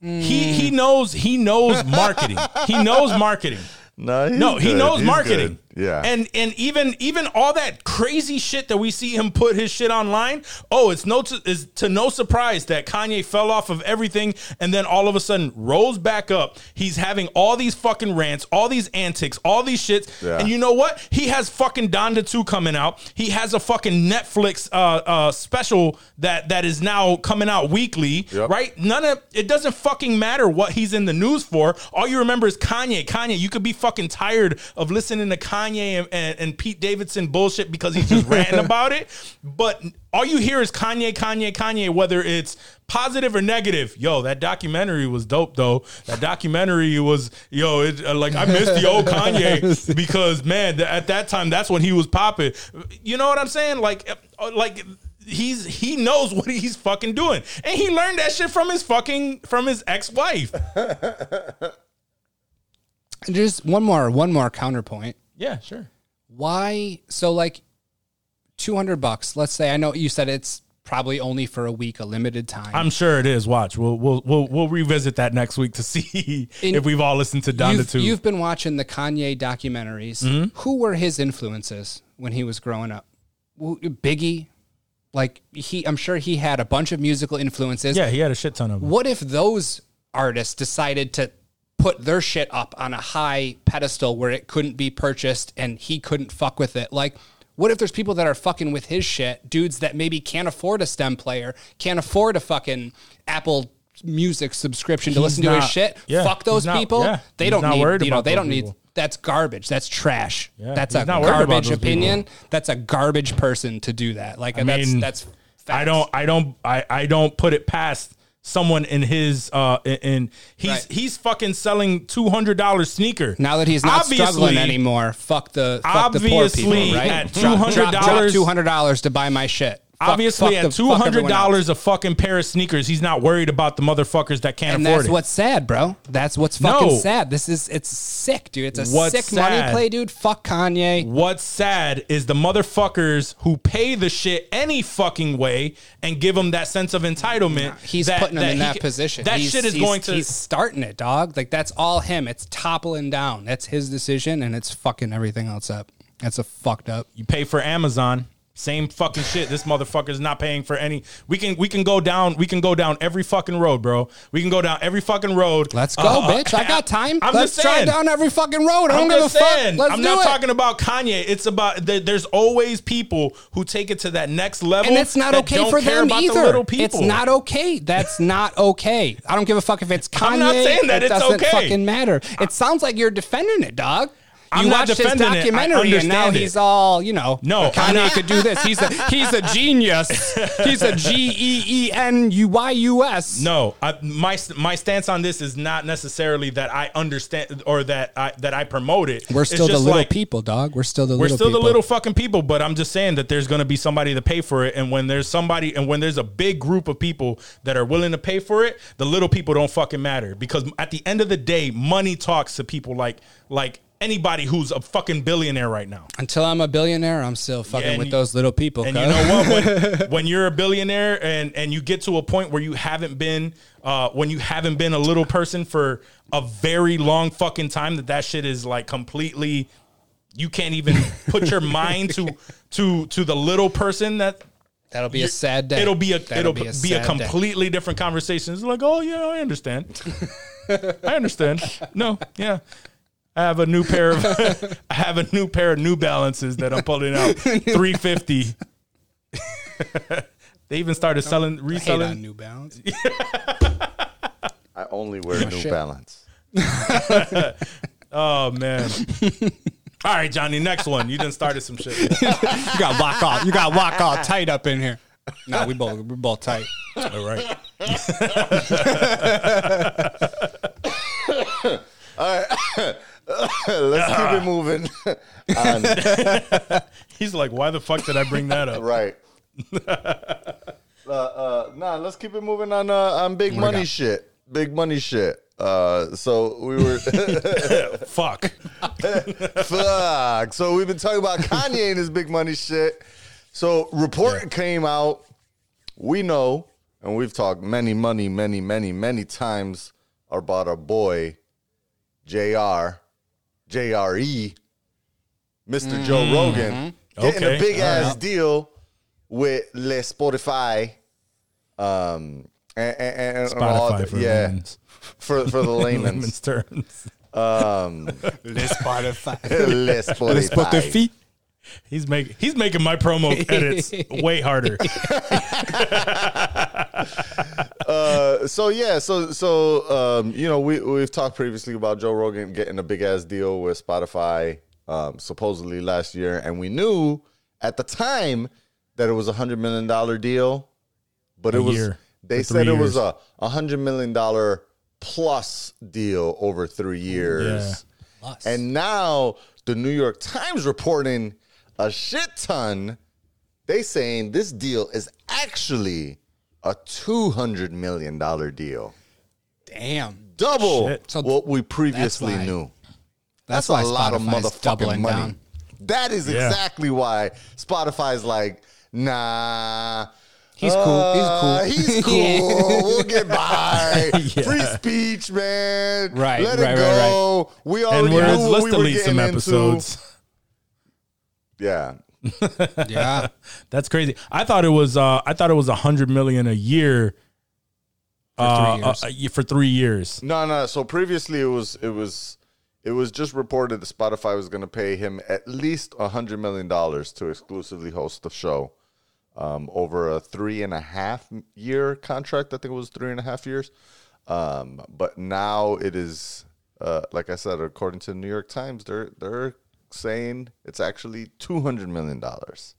He he hmm. knows he knows marketing. he knows marketing. No, No, he good. knows He's marketing. good. Yeah. And and even even all that crazy shit that we see him put his shit online. Oh, it's no to, is to no surprise that Kanye fell off of everything and then all of a sudden rose back up. He's having all these fucking rants, all these antics, all these shits. Yeah. And you know what? He has fucking Donda 2 coming out. He has a fucking Netflix uh uh special that that is now coming out weekly, Yep. right? None of it doesn't fucking matter what he's in the news for. All you remember is Kanye. Kanye, you could be fucking tired of listening to Kanye and, and, and Pete Davidson bullshit because he's just ranting about it. But all you hear is Kanye, Kanye, Kanye, whether it's positive or negative. Yo, that documentary was dope though. That documentary was, yo, it, uh, like I missed the old Kanye because man, th- at that time, that's when he was popping. You know what I'm saying? Like, uh, like he's he knows what he's fucking doing, and he learned that shit from his fucking from his ex wife. Just one more, one more counterpoint. Yeah, sure. Why? So like, two hundred bucks. Let's say I know you said it's probably only for a week, a limited time. I'm sure it is. Watch, we'll we'll we'll, we'll revisit that next week to see In- if we've all listened to Donda you've, too. you've been watching the Kanye documentaries. Mm-hmm. Who were his influences when he was growing up? Biggie, like he, I'm sure he had a bunch of musical influences. yeah, he had a shit ton of them. What if those artists decided to put their shit up on a high pedestal where it couldn't be purchased and he couldn't fuck with it? Like, what if there's people that are fucking with his shit, dudes that maybe can't afford a STEM player, can't afford a fucking Apple Music subscription to He's listen to his shit? yeah, Fuck those not- people. yeah, they don't not need, you know, they don't need. people. That's garbage. That's trash. Yeah, that's a not garbage those people. opinion. That's a garbage person to do that. Like I that's mean, that's. I don't, I don't, I, I don't put it past someone in his, uh, in, in he's Right. he's fucking selling two hundred dollars sneaker Now that he's not struggling anymore, fuck the fuck the poor Obviously, people, right? at Drop- drop- drop $200 two hundred dollars to buy my shit. Obviously, fuck at two hundred dollars a fucking pair of sneakers, he's not worried about the motherfuckers that can't and afford that's it. what's sad, bro. That's what's fucking No. sad. This is it's sick, dude. It's a What's sick sad- money play, dude. Fuck Kanye. What's sad is the motherfuckers who pay the shit any fucking way and give them that sense of entitlement. He's that- putting him in he that position. That He's- shit is he's- going to. He's starting it, dog. Like that's all him. It's toppling down. That's his decision, and it's fucking everything else up. That's a fucked up. you pay for Amazon. Same fucking shit. This motherfucker's not paying for any. We can we can go down. We can go down every fucking road, bro. We can go down every fucking road. Let's go, Uh, bitch. I got time. I'm Let's just drive saying. down every fucking road. I don't I'm give a just fuck. Let's I'm do not it. talking about Kanye. It's about there's always people who take it to that next level, and it's not okay for them either. The. It's not okay. That's not okay. I don't give a fuck if it's Kanye. I'm not saying that it it's doesn't okay. fucking matter. It sounds like you're defending it, dog. I'm you not watched his defending it. I documentary, and now understand it. he's all you know. No, I'm Kanye not- could do this. He's a he's a genius. He's a G E E N U Y U S. No, I, my my stance on this is not necessarily that I understand or that I that I promote it. We're It's still the just little like, people, dog. We're still the We're little still people. the little fucking people, but I'm just saying that there's going to be somebody to pay for it, and when there's somebody, and when there's a big group of people that are willing to pay for it, the little people don't fucking matter because at the end of the day, money talks to people like like anybody who's a fucking billionaire right now. Until I'm a billionaire, I'm still fucking and with you- those little people. And cuz. you know what? When, when you're a billionaire and and you get to a point where you haven't been, uh, when you haven't been a little person for a very long fucking time, that that shit is like completely. You can't even put your mind to to to the little person that That'll be a sad day. It'll be a That'll it'll be a, sad day. completely different conversation. It's like, oh yeah, I understand. I understand. No, yeah. I have a new pair of I have a new pair of New Balances that I'm pulling out. 350. they even started selling Hate on reselling. New Balance. I only wear oh, New shit. Balance. Oh man. All right, Johnny, next one. You done started some shit. you got walk off. You got walk all tight up in here. No, we both we're both tight. All right. Let's keep it moving. He's like, why the fuck did I bring that up? right. uh, uh, nah, let's keep it moving on uh, on big money shit. Big money shit. Uh, so we were Fuck. fuck. So we've been talking about Kanye and his big money shit. So report came out. We know, and we've talked many, money, many, many, many times about our boy Jr. JRE, Mr. Mm-hmm. Joe Rogan, mm-hmm. getting Okay. a big ass Alright. deal with Le Spotify. Um, and, and, and and all Spotify the- for yeah, layman's, for for the layman's layman's. terms. This um, Spotify. Le Spotify. He's making he's making my promo edits way harder. Uh, so yeah, so so um, you know we we've talked previously about Joe Rogan getting a big ass deal with Spotify um, supposedly last year, and we knew at the time that it was a hundred million dollar deal, but A it was year. they said it was years. a a hundred million dollar plus deal over three years, and now the New York Times reporting a shit ton. They saying this deal is actually a two hundred million dollar deal, Damn. double Shit. So what we previously why- knew. That's, That's, why a lot of Spotify's motherfucking doubling money. down. That is Yeah. exactly why Spotify's like, nah. He's cool. He's uh, cool. He's cool. we'll get by. Yeah. Free speech, man. Right, Let it right, right, go. We already and we're knew what let's we were delete some getting into. episodes. Yeah. Yeah. That's crazy. I thought it was uh I thought it was a hundred million a year uh, three uh, uh, for three years. No, no. So previously, it was it was it was just reported that Spotify was going to pay him at least a hundred million dollars to exclusively host the show um, over a three and a half year contract. I think it was three and a half years. Um, but now it is, uh, like I said, according to the New York Times, they're they're saying it's actually two hundred million dollars.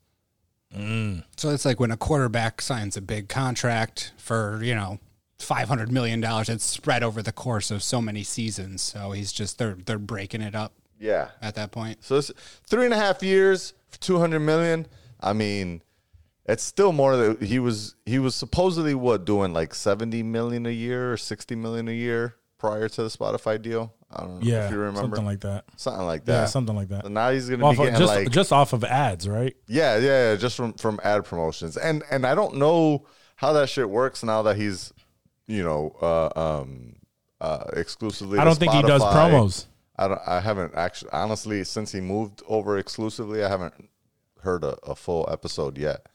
Mm. So it's like when a quarterback signs a big contract for, you know, five hundred million dollars. It's spread over the course of so many seasons. So he's just they're they're breaking it up Yeah. at that point. So it's three and a half years for two hundred million. I mean, it's still more that he was he was supposedly what doing like seventy million a year or sixty million a year prior to the Spotify deal. I don't know Yeah, if you remember something like that. something like that. Yeah, something like that. So now he's gonna Off be getting just like just off of ads, right? yeah, yeah, yeah, just from from ad promotions. And and I don't know how that shit works now that he's you know uh, um uh exclusively. I don't think he does promos. I don't. I haven't actually. Honestly, since he moved over exclusively, I haven't heard a, a full episode yet.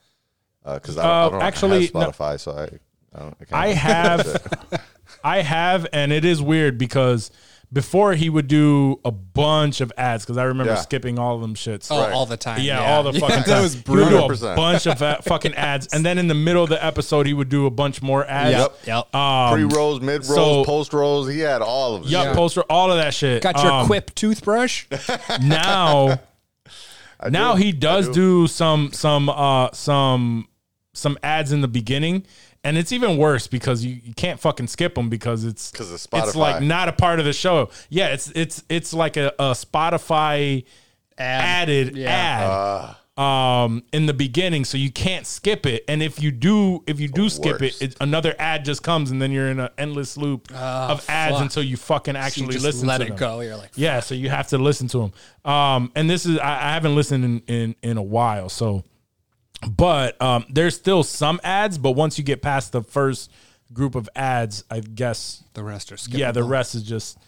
Because I, don't- I Uh, don't actually, have no. Spotify, so I. I, I, I have. I have, and it is weird because before he would do a bunch of ads because I remember Yeah. skipping all of them shits. Oh, Right. all the time. Yeah, all the fucking that time. was He would do brutal. a bunch of uh, fucking ads, and then in the middle of the episode, he would do a bunch more ads. Yep. Yep. Um, Pre rolls, mid rolls, so- post rolls. He had all of it. Yup, Yeah. poster, all of that shit. Got your Um, Quip toothbrush? now. I now do. he I does do some some uh some some ads in the beginning. And it's even worse because you, you can't fucking skip them because it's 'Cause it's it's like not a part of the show. Yeah, it's it's it's like a, a Spotify Ad. added Yeah. ad Uh, um in the beginning so you can't skip it and if you do if you do skip it, it another ad just comes and then you're in an endless loop of ads fuck. until you fucking So actually you just listen let to it them. go. You're like, Yeah, so you have to listen to them. Um, and this is I, I haven't listened in, in in a while, so but um, there's still some ads. But once you get past the first group of ads, I guess the rest are skippable. yeah, the rest is just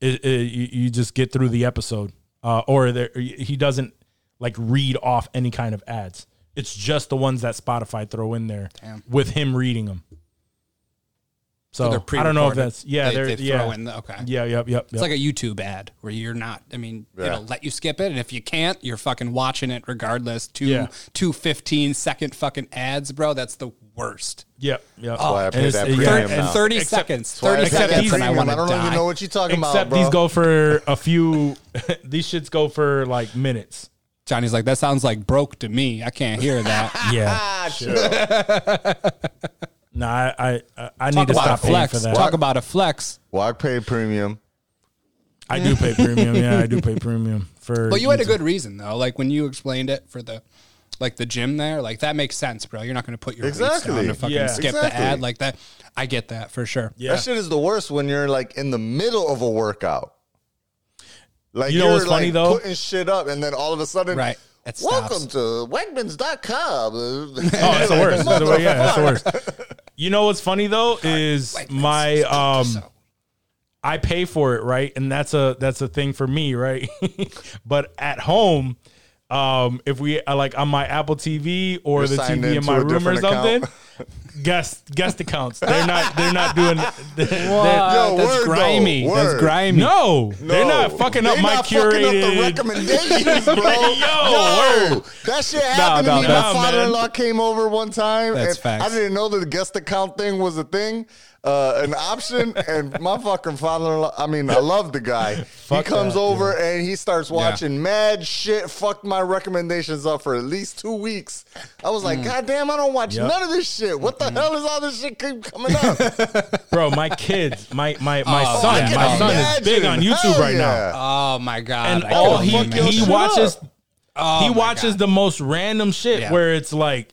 it, it, you, you just get through the episode, uh, or there, he doesn't like read off any kind of ads. It's just the ones that Spotify throw in there Damn. with him reading them. So, they're I don't know if pre-recorded. that's yeah, They- they're they throw yeah, in the- okay. yeah, yep, yep, It's like a YouTube ad where you're not. I mean, Yeah. it'll let you skip it, and if you can't, you're fucking watching it regardless. Two Yeah. two 15 second fucking ads, bro. That's the worst. Yep, yep. Oh. why I pay And that yeah, premium and now. Thirty Except- seconds. That's why I Thirty pay that seconds, and I premium. want I don't die. even know what you're talking Except about, bro. these go for a few. these shits go for like minutes. Johnny's like, that sounds like broke to me. I can't hear that. Yeah. Chill. No, I I, I- I need Talk to about a stop paying flex. for that. Talk about a flex. well, I pay premium. I do pay premium. Yeah, I do pay premium for. But you had a YouTube. good reason though. Like when you explained it for the, like the gym there, like that makes sense, bro. You're not going to put your weights Exactly. down to fucking Yeah. skip the Exactly. ad like that. I get that for sure. Yeah. That shit is the worst when you're like in the middle of a workout. Like You know are what's funny, like, though? Putting shit up, and then all of a sudden, Right. It Welcome to Wegmans.com. Oh, it's the worst. It's the wor- yeah, it's the worst. You know what's funny though is my um I pay for it, right? And that's a that's a thing for me, right? but at home, um, if we uh, like on my Apple TV or You're the signed TV in into my a room or different something. guest guest accounts. They're not they're not doing they're- Yo, that's word, grimy. though, That's word. grimy. No, they're not fucking up They my not fucking up curated. the recommendations, bro. Yo, word. that shit happened no, to me. that's- My father-in-law came over one time, That's and facts. I didn't know that the guest account thing was a thing, uh, an option. and my fucking father-in-law, I mean, I love the guy. he comes that, over and he starts watching mad shit. Fucked my recommendations up for at least two weeks. I was like, God damn, I don't watch Yep. none of this shit. What the hell is all this shit keep coming up? bro, my kids, my my my Oh, son, yeah. my son is big on YouTube Hell right now. Oh my god! and all he even fuck your he watches. Oh he watches God. the most random shit Yeah. where it's like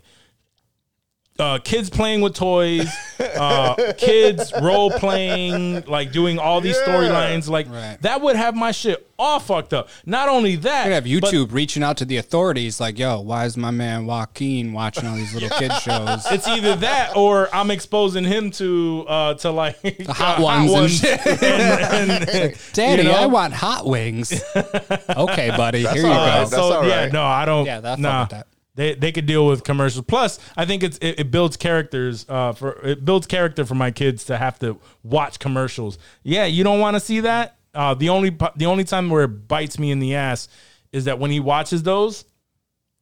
uh, kids playing with toys, uh, kids role playing, like doing all these Yeah. storylines. Like Right. that would have my shit all fucked up. Not only that, You could have but YouTube reaching out to the authorities, like, "Yo, why is my man Joaquin watching all these little kid shows?" It's either that or I'm exposing him to uh to like the hot ones and shit. and, and, Daddy, you know? I want hot wings. okay, buddy, here you all go. right. Uh, That's so all yeah, right. no, I don't. Yeah, that- fuck nah, that. They they could deal with commercials. Plus, I think it's it, it builds characters. Uh, for it builds character for my kids to have to watch commercials. Yeah, you don't want to see that. Uh, the only the only time where it bites me in the ass is that when he watches those.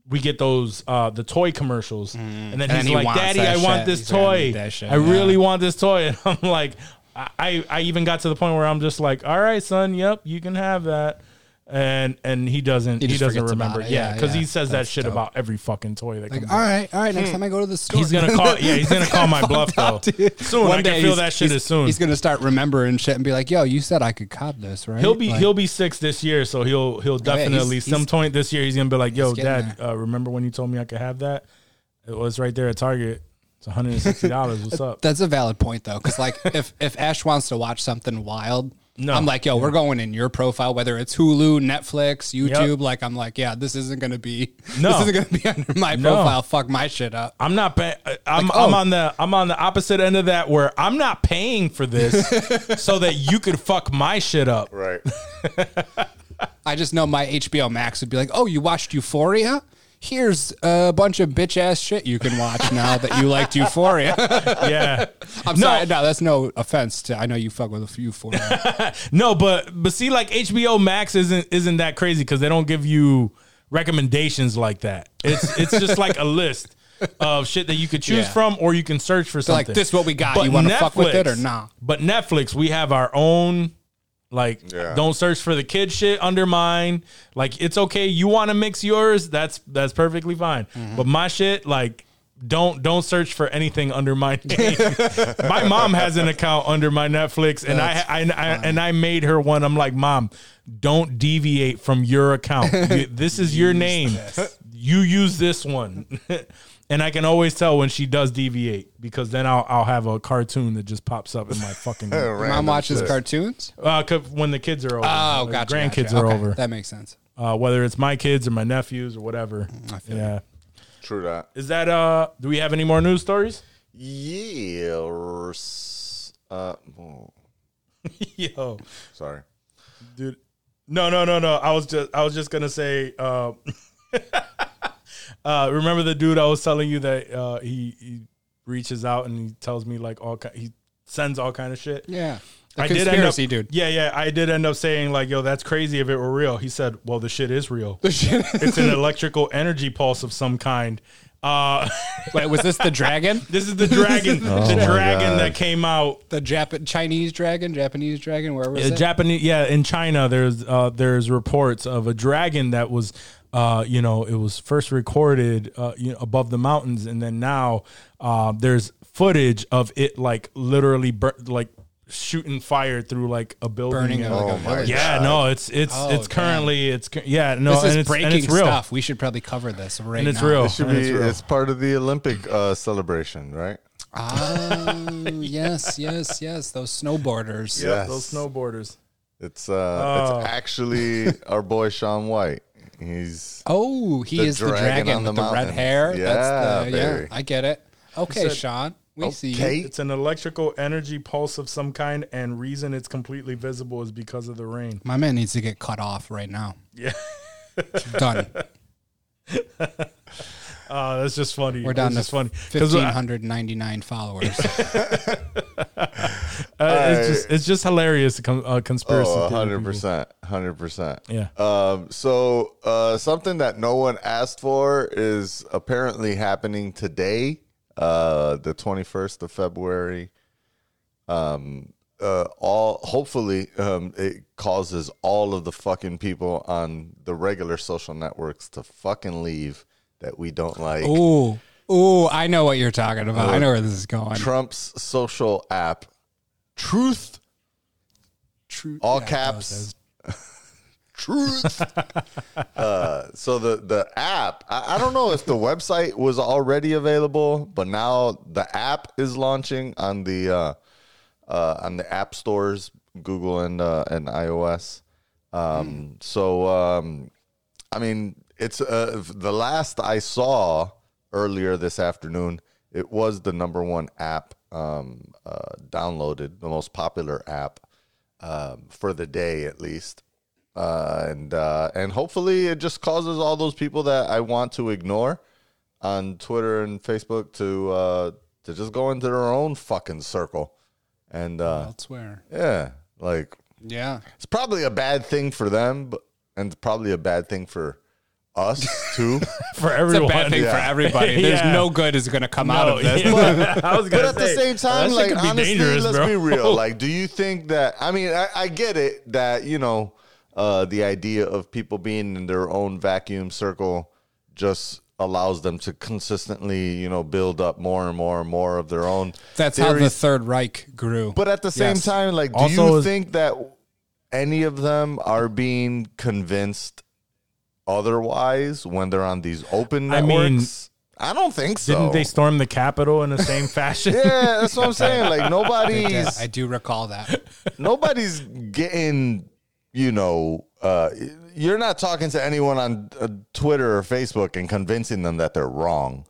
We get those uh, the toy commercials, and then Mm. And he's he like, "Daddy, I want shit. this He's toy. that shit, I really want this toy." And I'm like, I I even got to the point where I'm just like, "All right, son, yep, you can have that." And and he doesn't He he, doesn't remember. it. Yeah, Yeah, because yeah. he says that shit dope. about every fucking toy that Like, comes all out. right, all right. Next time I go to the store, He's gonna call. Yeah, he's gonna call my bluff though. Soon, I can feel he's- that shit as soon. He's gonna start remembering shit and be like, "Yo, you said I could cop this, right?" He'll be Like, he'll be six this year, so he'll he'll yeah, he's- definitely some he's- point this year he's gonna be like, "Yo, Dad, uh, remember when you told me I could have that? It was right there at Target. It's one hundred and sixty dollars. What's up? That's a valid point though, because like if if Ash wants to watch something wild, No. I'm like, yo, we're going in your profile, whether it's Hulu, Netflix, YouTube. Like, I'm like, yeah, this isn't gonna be, No. this isn't gonna be under my No. profile. Fuck my shit up. I'm not. Pay- uh, I'm Like, I'm oh. on the I'm on the opposite end of that where I'm not paying for this so that you could fuck my shit up. right. I just know my HBO Max would be like, oh, you watched Euphoria? Here's a bunch of bitch ass shit you can watch now that you liked Euphoria. Yeah. I'm No. sorry, no, that's no offense to. I know you fuck with Euphoria. No, but but see, like HBO Max isn't isn't that crazy because they don't give you recommendations like that. It's it's just like a list of shit that you could choose Yeah. from, or you can search for like, something. Like this what we got. You wanna fuck with it or nah? But Netflix, we have our own. Like, Yeah. don't search for the kid shit under mine. Like, it's okay. You want to mix yours? That's that's perfectly fine. Mm-hmm. But my shit, like, don't don't search for anything under my name. my mom has an account under my Netflix, and I, I, I and I made her one. I'm like, mom, don't deviate from your account. This is your name. you use this one, and I can always tell when she does deviate because then I'll I'll have a cartoon that just pops up in my fucking. uh, Mom Random watches shit. cartoons. 'cause when the kids are over, Oh, like, gotcha. grandkids gotcha. are Okay, over, That makes sense. uh, whether it's my kids or my nephews or whatever. I feel Yeah, True that. is that uh? Do we have any more news stories? Yes. Uh, oh, Yo, sorry. dude. No, no, no, no. I was just I was just gonna say. Uh, uh, remember the dude I was telling you that uh, he he reaches out and he tells me like all ki- he sends all kind of shit. Yeah. The I did end up, conspiracy dude. Yeah, yeah. I did end up saying like, "Yo, that's crazy if it were real." He said, "Well, the shit is real. The shit. It's an electrical energy pulse of some kind." Uh, Wait, was this the dragon? this is the dragon, the dragon God. that came out The Jap- Chinese dragon, Japanese dragon, where was Uh, it? Japanese, yeah, in China, there's uh, there's reports of a dragon that was, uh, you know, it was first recorded, uh, you know, above the mountains, and then now uh, there's footage of it like literally bur- like shooting fire through like a building. Burning it and- like Oh a my village. yeah, God. no, it's it's Oh, it's damn. currently it's yeah no, This and is it's, breaking and it's real. stuff. We should probably cover this right And it's now. real. It should And be. it's real. It's part of the Olympic uh, celebration, right? Ah, yes, yes, yes. Those snowboarders. Yep, Yes. those snowboarders. It's uh, Oh. it's actually our boy Shaun White. He's Oh, he The is the dragon dragon on the with the, red mountain. hair. Yeah, That's the, yeah, baby. I get it. Okay, said- Shaun. We see Okay. you. It's an electrical energy pulse of some kind, and reason it's completely visible is because of the rain. My man needs to get cut off right now. Yeah. Done. Uh, that's just funny. We're down That's to just funny. 'Cause, uh, 1,599 followers. Uh, it's just it's just hilarious. Con- uh, conspiracy. oh, theory hundred people. percent, hundred percent. Yeah. Um. So, uh, something that no one asked for is apparently happening today, uh, the twenty first of February. Um. Uh. All hopefully, um, it causes all of the fucking people on the regular social networks to fucking leave that we don't like. Ooh, ooh, I know what you're talking about. I know where this is going. Trump's social app, Truth, Truth, all yeah, caps. Truth. uh, so the the app, I, I don't know if the website was already available, but now the app is launching on the uh, uh, on the app stores, Google and uh, and iOS. Um, So um, I mean, it's uh, the last I saw earlier this afternoon. It was the number one app um, uh, downloaded, the most popular app um, for the day, at least. Uh, and uh, and hopefully, it just causes all those people that I want to ignore on Twitter and Facebook to uh, to just go into their own fucking circle. And uh, Elsewhere. yeah, like Yeah. it's probably a bad thing for them, but and probably a bad thing for us too. For It's a bad thing for everybody. There's Yeah. no good is going to come out of this. yeah. I was but gonna at the same time, that like be honestly, let's bro. be real. Like, do you think that? I mean, I, I get it that you know uh, the idea of people being in their own vacuum circle just allows them to consistently, you know, build up more and more and more of their own. That's how the. Third Reich grew. But at the same Yes. time, like, do Also you think that any of them are being convinced otherwise when they're on these open I mean, networks? I don't think so. Didn't they storm the Capitol in the same fashion? yeah, that's what I'm saying. Like nobody's I do recall that. nobody's getting, you know, uh, you're not talking to anyone on uh, Twitter or Facebook and convincing them that they're wrong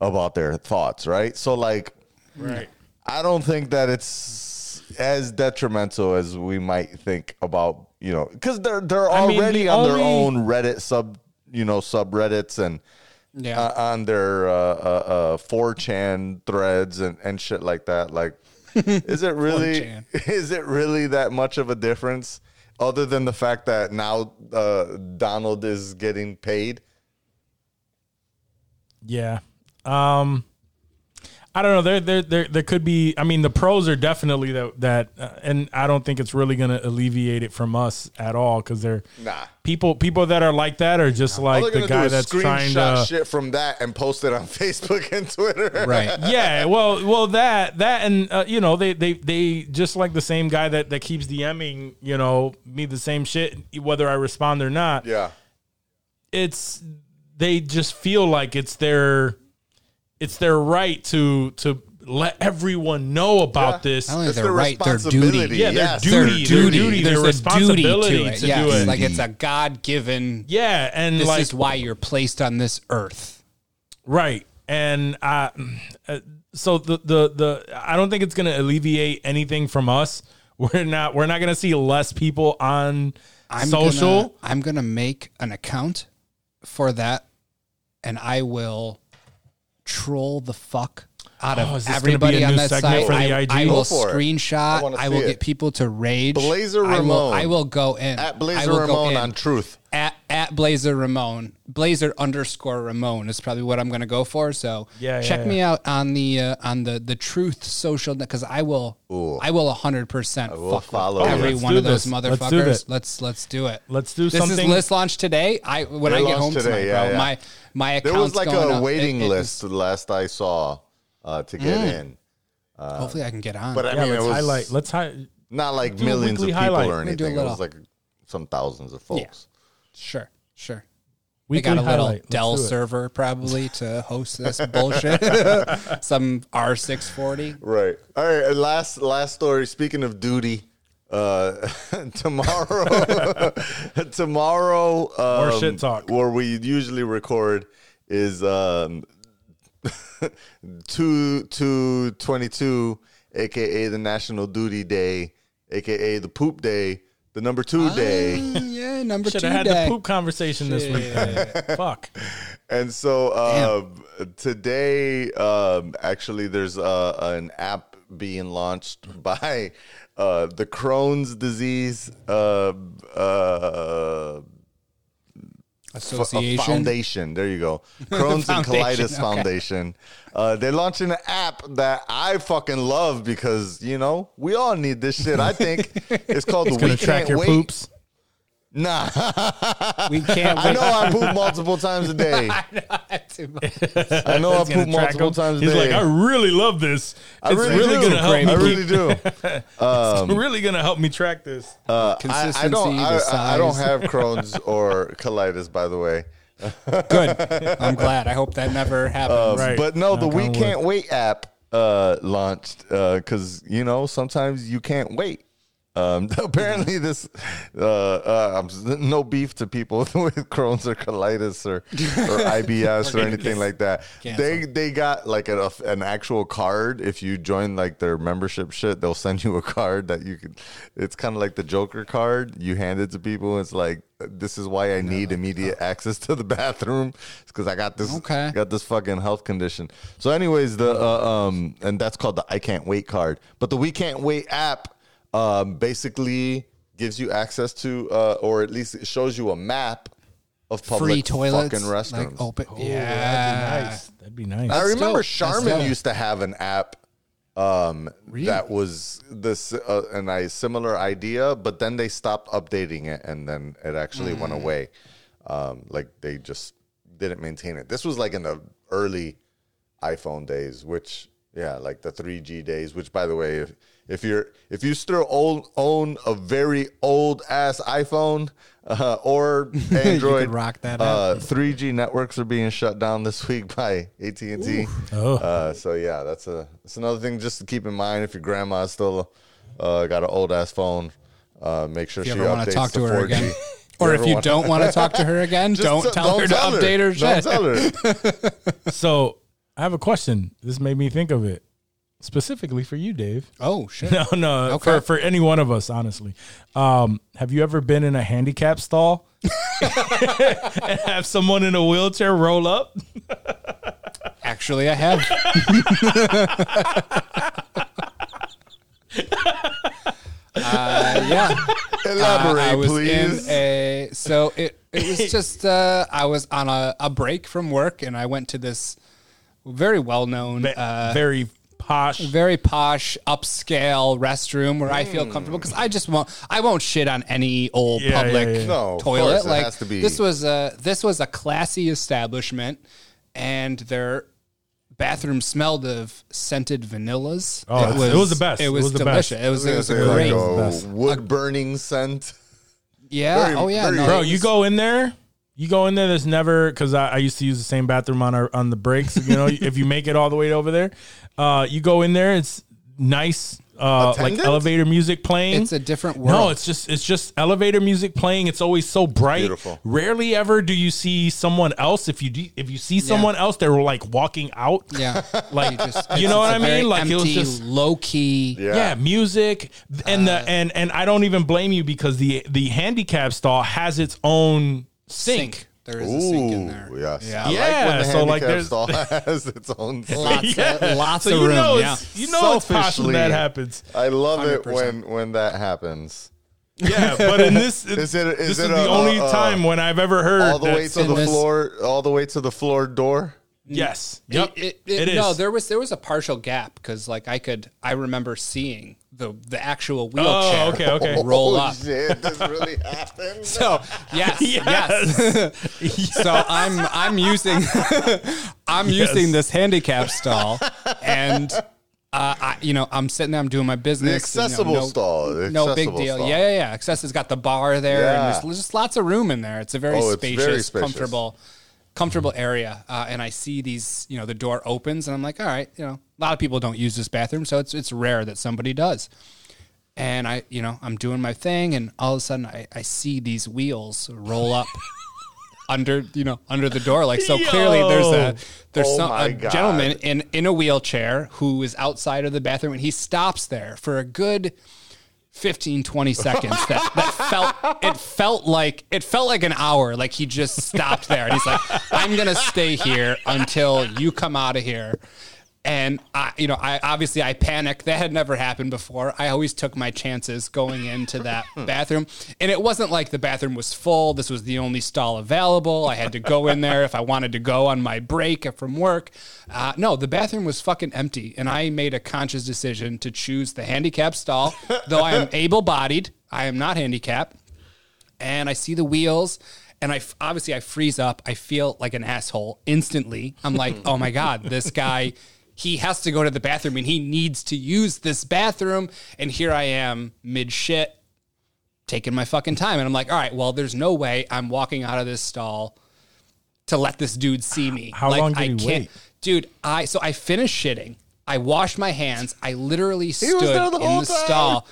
about their thoughts, right? So, like, Right. I don't think that it's as detrimental as we might think about, you know, because they're they're I mean, already the on their only- own Reddit sub, you know, subreddits and Yeah. uh, on their uh, uh, uh, 4chan threads and, and shit like that. Like, is it really 4chan. is it really that much of a difference other than the fact that now uh, Donald is getting paid? Yeah. Um I don't know. There, there, there, there could be. I mean, the pros are definitely that. That, uh, and I don't think it's really going to alleviate it from us at all because they're Nah. people. People that are like that are just All like the guy do that's trying to. shit from that and post it on Facebook and Twitter. right. Yeah, well, well, that that and uh, you know they they they just like the same guy that that keeps DMing you know me the same shit whether I respond or not. Yeah. it's they just feel like it's their it's their right to to let everyone know about Yeah. this. Not only It's their their right, their duty. responsibility. Yeah, their Yes. duty, Their their duty. duty, their There's a duty responsibility to it. to yes. do it. Like it's a God given. yeah, and This like is why you're placed on this earth. Right. And uh, uh, so the, the the I don't think it's going to alleviate anything from us. We're not we're not going to see less people on I'm social. Gonna, I'm gonna make an account for that, and I will troll the fuck out Oh, of is this gonna be everybody on that segment site. for the I, IG? I will for it. I screenshot. I, will get it. people to rage. Blazer I will, Ramon. I will go in At I Blazer will go Ramon in. on Truth. At, at Blazer Ramon, Blazer underscore Ramon is probably what I'm going to go for. So Yeah, yeah, check yeah. me out on the uh, on the the Truth social because I will Ooh. I will 100 percent follow every one do of those motherfuckers. Let's do that. Let's let's do it. Let's do This something. is list launch today. I when They I get home today, tonight, yeah, bro. yeah. My my account's There was like going a up. waiting It- it list the last I saw uh, to get in. was- hopefully, I can get on. But I yeah, mean, it let's was highlight. Let's hi- not like do a millions of weekly people highlight. or We're gonna do a anything. It was like some thousands of folks. sure, sure. We they got a little. Let's Dell server probably to host this bullshit. Some R640. Right. All right. and Last last story. Speaking of duty, uh, tomorrow, tomorrow, um, More shit talk. Where we usually record is um, two two twenty two, aka the National Duty Day, aka the Poop Day, the number two day. yeah, number Should two have had day. the poop conversation this week. Fuck. And so um, today, um, actually, there's uh, an app being launched by uh, the Crohn's disease uh, F- a foundation. There you go. Crohn's and Colitis okay. Foundation. Uh, they're launching an app that I fucking love because you know we all need this shit. I think it's called the Gonna We track Can't your Wait. poops. Nah, We can't I know I poop multiple times a day. I know I It's gonna poop multiple him. times a He's day. like, I really love this. I It's really, really, gonna help me. I really do. it's really gonna help me track this. Uh, I, Consistency, I don't. the I, I- I don't have Crohn's or colitis, by the way. Good. I'm glad. I hope that never happens. Right. But no, the We. Can't Wait app uh, launched because you know sometimes you can't wait. Um, apparently, this uh, uh, no beef to people with Crohn's or colitis or, or IBS or anything like that. They they got like a, an actual card. If you join like their membership shit, they'll send you a card that you can. It's kind of like the Joker card. You hand it to people. It's like this is why I need immediate access to the bathroom. It's because I got this Okay. got this fucking health condition. So, anyways, the uh, um, and that's called the I can't wait card. But the We Can't Wait app um, basically gives you access to, uh, or at least it shows you a map of public Free toilets. fucking restrooms. Like open. Oh, yeah. that'd be nice. That'd be nice. I remember dope. Charmin used to have an app um, that was this uh, an a similar idea, but then they stopped updating it, and then it actually went Mm. away. Um, like they just didn't maintain it. This was like in the early iPhone days, which yeah, like the 3G days. Which, by the way, if if you're if you still own own a very old ass iPhone uh, or Android, rock that uh, 3G networks are being shut down this week by AT and T. Oh. Uh, so yeah, that's a that's another thing just to keep in mind if your grandma still uh, got an old ass phone. Uh, make sure If you she ever updates to talk to to her 4G. again. Or if you wanna- don't want to talk to her again, don't t- tell her to tell update her Don't shit. tell her. So I have a question. This made me think of it specifically for you, Dave. Oh shit. No, no, Okay. for for any one of us, honestly. Um, have you ever been in a handicap stall and have someone in a wheelchair roll up? Actually, I have. uh, yeah. Elaborate, Uh, I was please. in a so it it was just uh, I was on a, a break from work and I went to this very well known uh, Very posh. very posh upscale restroom where I feel hmm. comfortable because I just won't I won't shit on any old Yeah, public yeah, yeah. No, of toilet. course, it like has to be- this was a this was a classy establishment, and their bathroom smelled of scented vanillas. Oh, it was the best. It It was, was the best. delicious. It was, it was was say, great. like Best. a wood burning scent. yeah. very- oh yeah. very- no, Bro, it you was- go in there, You go in there. There's never because I, I used to use the same bathroom on our on the breaks. You know, if you make it all the way over there, uh, you go in there. It's nice, uh, like elevator music playing. It's a different world. No, it's just it's just elevator music playing. It's always so bright. Beautiful. Rarely ever do you see someone else. If you do, if you see someone else, they're like walking out. yeah. Like You just- you know what it's I a very mean? Like it was just low key. Yeah. yeah, music and Uh, the and and I don't even blame you because the the handicap stall has its own sink. Sink. There is a sink in Ooh, there. yes. Yeah. I Yeah, like when the so, like, handicap there's- stall has its own. Lots, of, lots so of you room. know yeah. it's you know it's possible Selfishly, that happens. I love it 100%. when when that happens. Yeah, but in this Is it- is this it is a- the only a- a- time when I've ever heard All the way to the this- floor. All the way to the floor door. Yes. Yep. It, it, it, it is. No, there was there was a partial gap because like I could I remember seeing the the actual wheelchair Oh, okay, okay. roll oh, up. Shit, this really happened. So yes, Yes. yes. so I'm I'm using I'm using this handicap stall, and uh, I you know I'm sitting there I'm doing my business. The you know, accessible no, stall. The no big deal. stall. Yeah, yeah, yeah. Access has got the bar there, Yeah. and there's just lots of room in there. It's a very Oh, it's very spacious. comfortable, comfortable area. Uh, and I see these, you know, the door opens, and I'm like, all right, you know, a lot of people don't use this bathroom, so it's it's rare that somebody does. And I, you know, I'm doing my thing, and all of a sudden I, I see these wheels roll up. Under you know under the door like so clearly there's a there's Oh some a God. gentleman in in a wheelchair who is outside of the bathroom and he stops there for a good 15 20 seconds that, that felt it felt like it felt like an hour. Like he just stopped there and he's like i'm gonna stay here until you come out of here and I, you know, I obviously I panicked. That had never happened before. I always took my chances going into that bathroom, and it wasn't like the bathroom was full. This was the only stall available. I had to go in there if I wanted to go on my break from work. Uh, no, the bathroom was fucking empty, and I made a conscious decision to choose the handicap stall. Though I am able-bodied, I am not handicapped and I see the wheels and I obviously I freeze up. I feel like an asshole instantly. I'm like, "Oh my god, this guy he has to go to the bathroom and he needs to use this bathroom and here I am mid shit taking my fucking time and I'm like, "All right, well, there's no way I'm walking out of this stall to let this dude see me. How like, long did I he can't, wait? Dude, I so I finished shitting. I washed my hands. I literally stood the in the time. stall.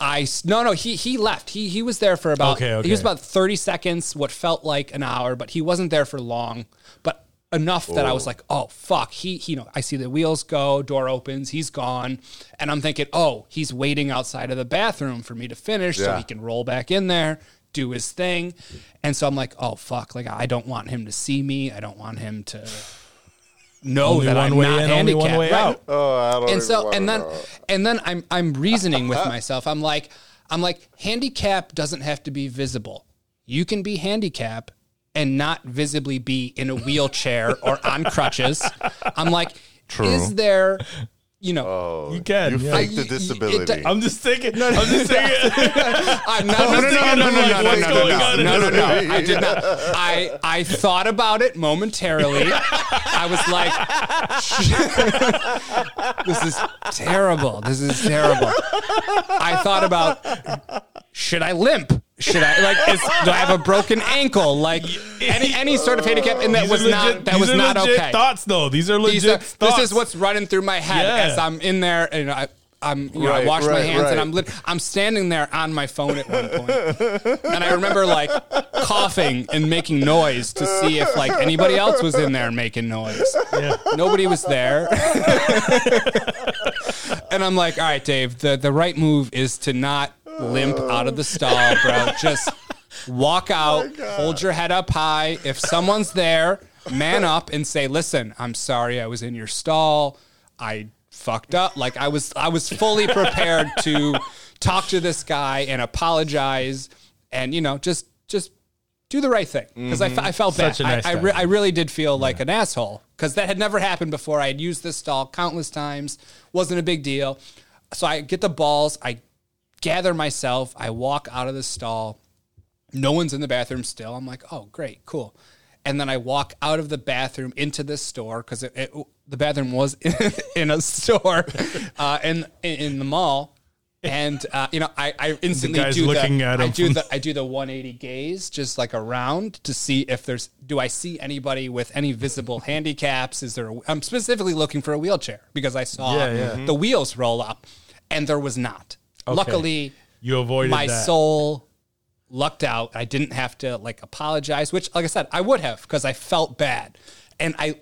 I no no he he left. He he was there for about Okay, okay. he was about 30 seconds, what felt like an hour, but he wasn't there for long. But enough that I was like, oh fuck, he, he you know, I see the wheels go, door opens, he's gone, and I'm thinking, oh, he's waiting outside of the bathroom for me to finish so he can roll back in there, do his thing, and so I'm like, oh fuck, like I don't want him to see me, I don't want him to know Only that one I'm way not in, only one handicapped. way Right out. Oh, I don't and so and then know. and then I'm I'm reasoning with myself. I'm like I'm like handicap doesn't have to be visible. You can be handicap and not visibly be in a wheelchair or on crutches. I'm like, is there, you know, oh, You can. you yeah. fake I- the it- disability. I'm just thinking. I'm just thinking. I'm not, no, no, no, no, no, no, no, What's no, no, going no, no, no, no. I did not. I I thought about it momentarily. I was like, this is terrible. This is terrible. I thought about, should I limp? Should I like? Is, do I have a broken ankle? Like any any sort of handicap, and that These was are not legit- that was not legit okay. Thoughts though. These are legit These are- thoughts. this is what's running through my head Yeah. as I'm in there and I, I'm you know, I Right, wash my hands right. and I'm lit- I'm standing there on my phone at one point. and I remember like coughing and making noise to see if like anybody else was in there making noise. Nobody was there. and I'm like, all right, Dave, the, the right move is to not limp out of the stall, bro. Just walk out, oh hold your head up high. If someone's there, man up and say, listen, I'm sorry I was in your stall. I fucked up. Like I was I was fully prepared to talk to this guy and apologize and you know, just just do the right thing because I, fe- mm-hmm. I felt Such bad. a nice I, I, guy. re- I really did feel like an asshole because that had never happened before. I had used this stall countless times, wasn't a big deal. So I get the balls, I gather myself, I walk out of the stall. No one's in the bathroom still. I'm like, oh, great, cool. And then I walk out of the bathroom into this store because the bathroom was in a store uh, in in the mall. and uh, you know, I, I instantly guy's do looking the at I do the I do the 180 gaze just like around to see if there's do I see anybody with any visible handicaps? Is there? A, I'm specifically looking for a wheelchair because I saw Yeah, yeah. the wheels roll up, and there was not. Luckily, You avoided my that. soul lucked out. I didn't have to like apologize, which, like I said, I would have because I felt bad, and I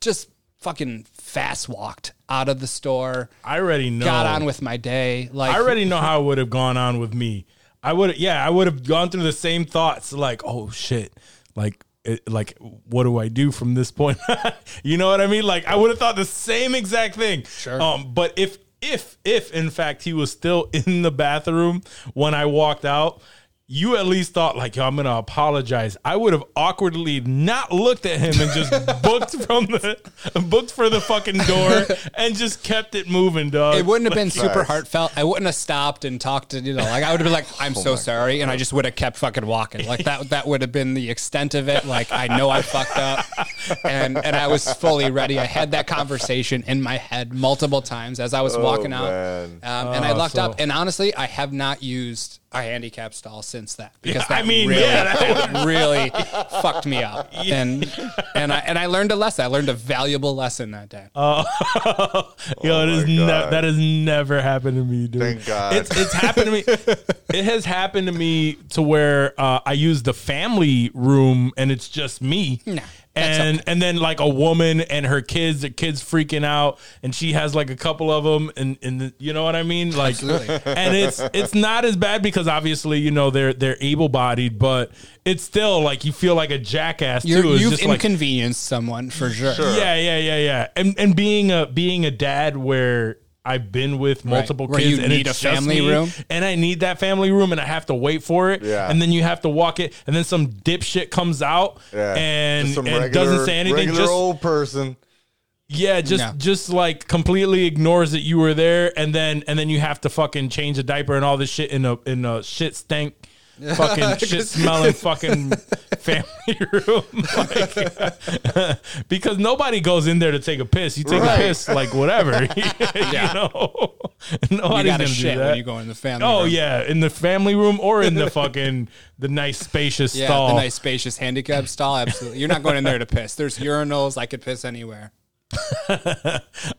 just fucking fast walked out of the store. I already know. Got on with my day. Like I already know how it would have gone on with me. I would, yeah, I would have gone through the same thoughts, like, oh shit, like, it, like, what do I do from this point? you know what I mean? Like, I would have thought the same exact thing. Sure. Um, but if, if, if in fact he was still in the bathroom when I walked out. You at least thought like, yo, I'm gonna apologize. I would have awkwardly not looked at him and just booked from the booked for the fucking door and just kept it moving, dog. It wouldn't have been Facts. super heartfelt. I wouldn't have stopped and talked to you know, like I would have been like, "I'm so sorry," and I just would have kept fucking walking. Like that. That would have been the extent of it. Like I know I fucked up, and and I was fully ready. I had that conversation in my head multiple times as I was walking out, man. um, and I Oh, lucked so- up. And honestly, I have not used a handicap stall since that because Yeah, I that mean, really, yeah, that really fucked me up. And and I and I learned a lesson. I learned a valuable lesson that day. Oh, Yo, it is my ne- that has never happened to me, dude. Thank God. It's it's happened to me. it has happened to me to where uh, I use the family room and it's just me. Nah, that's and and then like a woman and her kids, the kids freaking out, and she has like a couple of them, and and the, you know what I mean, like, and it's it's not as bad because obviously you know they're they're able bodied, but it's still like you feel like a jackass You're, too. It's you've just like inconvenienced someone for sure. yeah, yeah, yeah, yeah. And and being a being a dad where I've been with multiple Where kids you and need it's a just family me, room? and I need that family room and I have to wait for it. Yeah. And then you have to walk it and then some dipshit comes out Yeah. and, some and regular- doesn't say anything. Regular Just old person. yeah, just No. just like completely ignores that you were there and then and then you have to fucking change a diaper and all this shit in a in a shit stank fucking shit smelling fucking family room Like, because nobody goes in there to take a piss you take Right. a piss like whatever you know You got gonna to do shit that when you go in the family. oh room. yeah in the family room or in the fucking the nice spacious Yeah, stall the nice spacious handicap stall. Absolutely, you're not going in there to piss. There's urinals. I could piss anywhere. all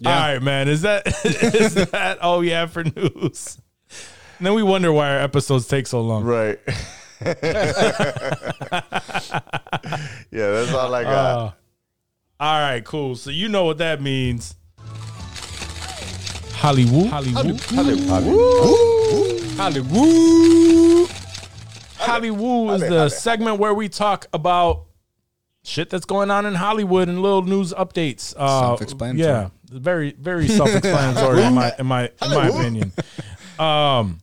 right man is that is that all we have for news and then we wonder why our episodes take so long Right. yeah, that's all I got. Uh, all right, cool. So you know what that means. Hollywood. Hollywood. Hollywood. Hollywood Hollywood is the segment where we talk about shit that's going on in Hollywood and little news updates. Uh, Self-explanatory. Yeah, very very self-explanatory in my in my in my opinion. Um.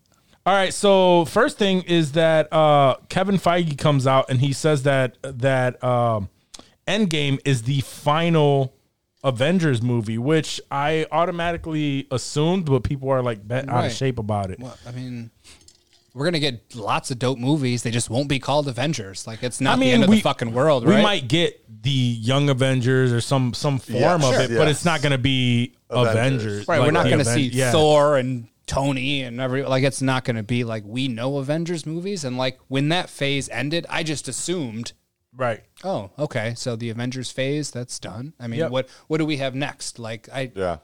All right, so first thing is that uh, Kevin Feige comes out and he says that that um, Endgame is the final Avengers movie, which I automatically assumed, but people are like bent out Right. of shape about it. Well, I mean, we're gonna get lots of dope movies. They just won't be called Avengers. Like it's not I mean, the end of we- the fucking world, We right? might get the Young Avengers or some some form Yeah, of sure. it, but Yes. it's not going to be Avengers. Avengers. Right, Like we're not the going to Aven- see yeah. Thor and Tony and every like it's not going to be like we know Avengers movies and like when that phase ended, I just assumed, right? oh, okay, so the Avengers phase that's done. I mean, Yep. what what do we have next? Like I, Yeah.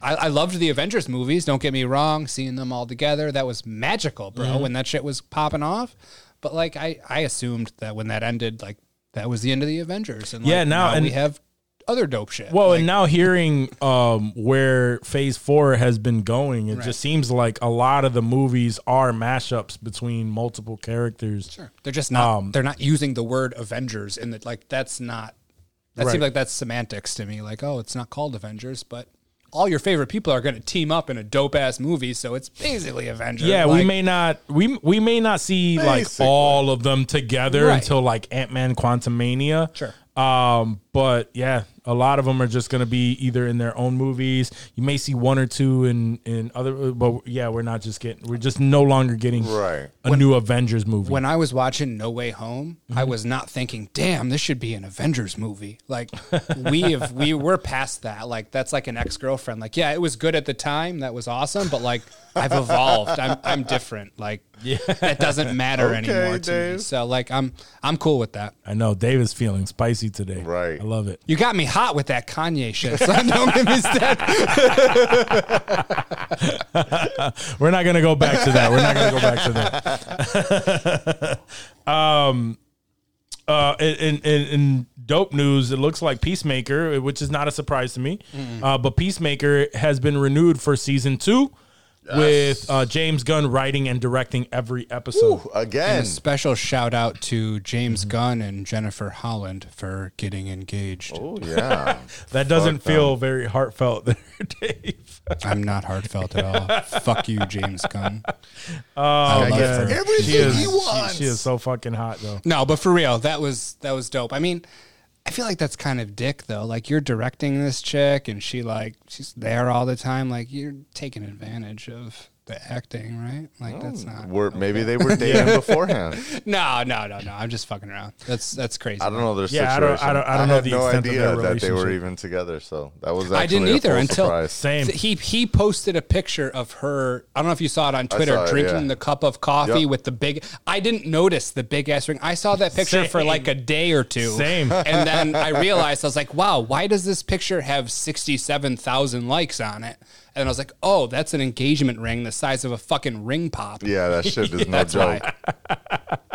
I I loved the Avengers movies, don't get me wrong, seeing them all together, that was magical, bro, Mm-hmm. when that shit was popping off. But like I I assumed that when that ended like that was the end of the Avengers and like, Yeah, now- and- we have other dope shit. Well, Like, and now hearing um, where Phase Four has been going, it Right. just seems like a lot of the movies are mashups between multiple characters. Sure. They're just not. Um, they're not using the word Avengers in the like. That's not. That Right. seems like that's semantics to me. Like, oh, it's not called Avengers, but all your favorite people are going to team up in a dope ass movie, so it's basically Avengers. Yeah, we may not we we may not see like all of them together Right. until like Ant Man Quantumania. Sure. Um, but yeah, A lot of them are just going to be either in their own movies. You may see one or two in in other, but yeah, we're not just getting. We're just no longer getting Right. a new Avengers movie. when I was watching No Way Home, I Mm-hmm. was not thinking, "Damn, this should be an Avengers movie." Like we have, we were past that. Like that's like an ex girlfriend. Like yeah, it was good at the time, that was awesome, but like I've evolved. I'm I'm different. Like that doesn't matter Okay, anymore to me. So like I'm I'm cool with that. I know Dave is feeling spicy today. Right. I love it. You got me hot with that Kanye shit. So don't get me started. We're not gonna go back to that. We're not gonna go back to that. um, uh, in, in in dope news, it looks like Peacemaker, which is not a surprise to me, uh, but Peacemaker has been renewed for season two, with uh, James Gunn writing and directing every episode. Ooh, And again. a special shout out to James Mm-hmm. Gunn and Jennifer Holland for getting engaged. Oh yeah. That doesn't Fuck them. feel very heartfelt there, Dave. I'm not heartfelt at all. Fuck you, James Gunn. Oh, I love man. her. Everything she is, he she- wants. She, is so fucking hot though. No, but for real, that was that was dope. I mean, I feel like that's kind of dick though. Like you're directing this chick and she like she's there all the time. Like you're taking advantage of the acting, right? Like that's not. We're, maybe they were dating beforehand. No, no, no, no. I'm just fucking around. That's that's crazy. I don't know their Yeah, I situation. don't- I don't- I don't know had the no extent of idea their that they were even together. So that was. I didn't a either until surprise. Same. he he posted a picture of her. I don't know if you saw it on Twitter, it, drinking yeah. the cup of coffee Yep. with the big. I didn't notice the big ass ring. I saw that picture for like a day or two. Same. and then I realized I was like, wow, why does this picture have sixty seven thousand likes on it? And I was like, oh, that's an engagement ring the size of a fucking ring pop. Yeah, that shit is no joke. why.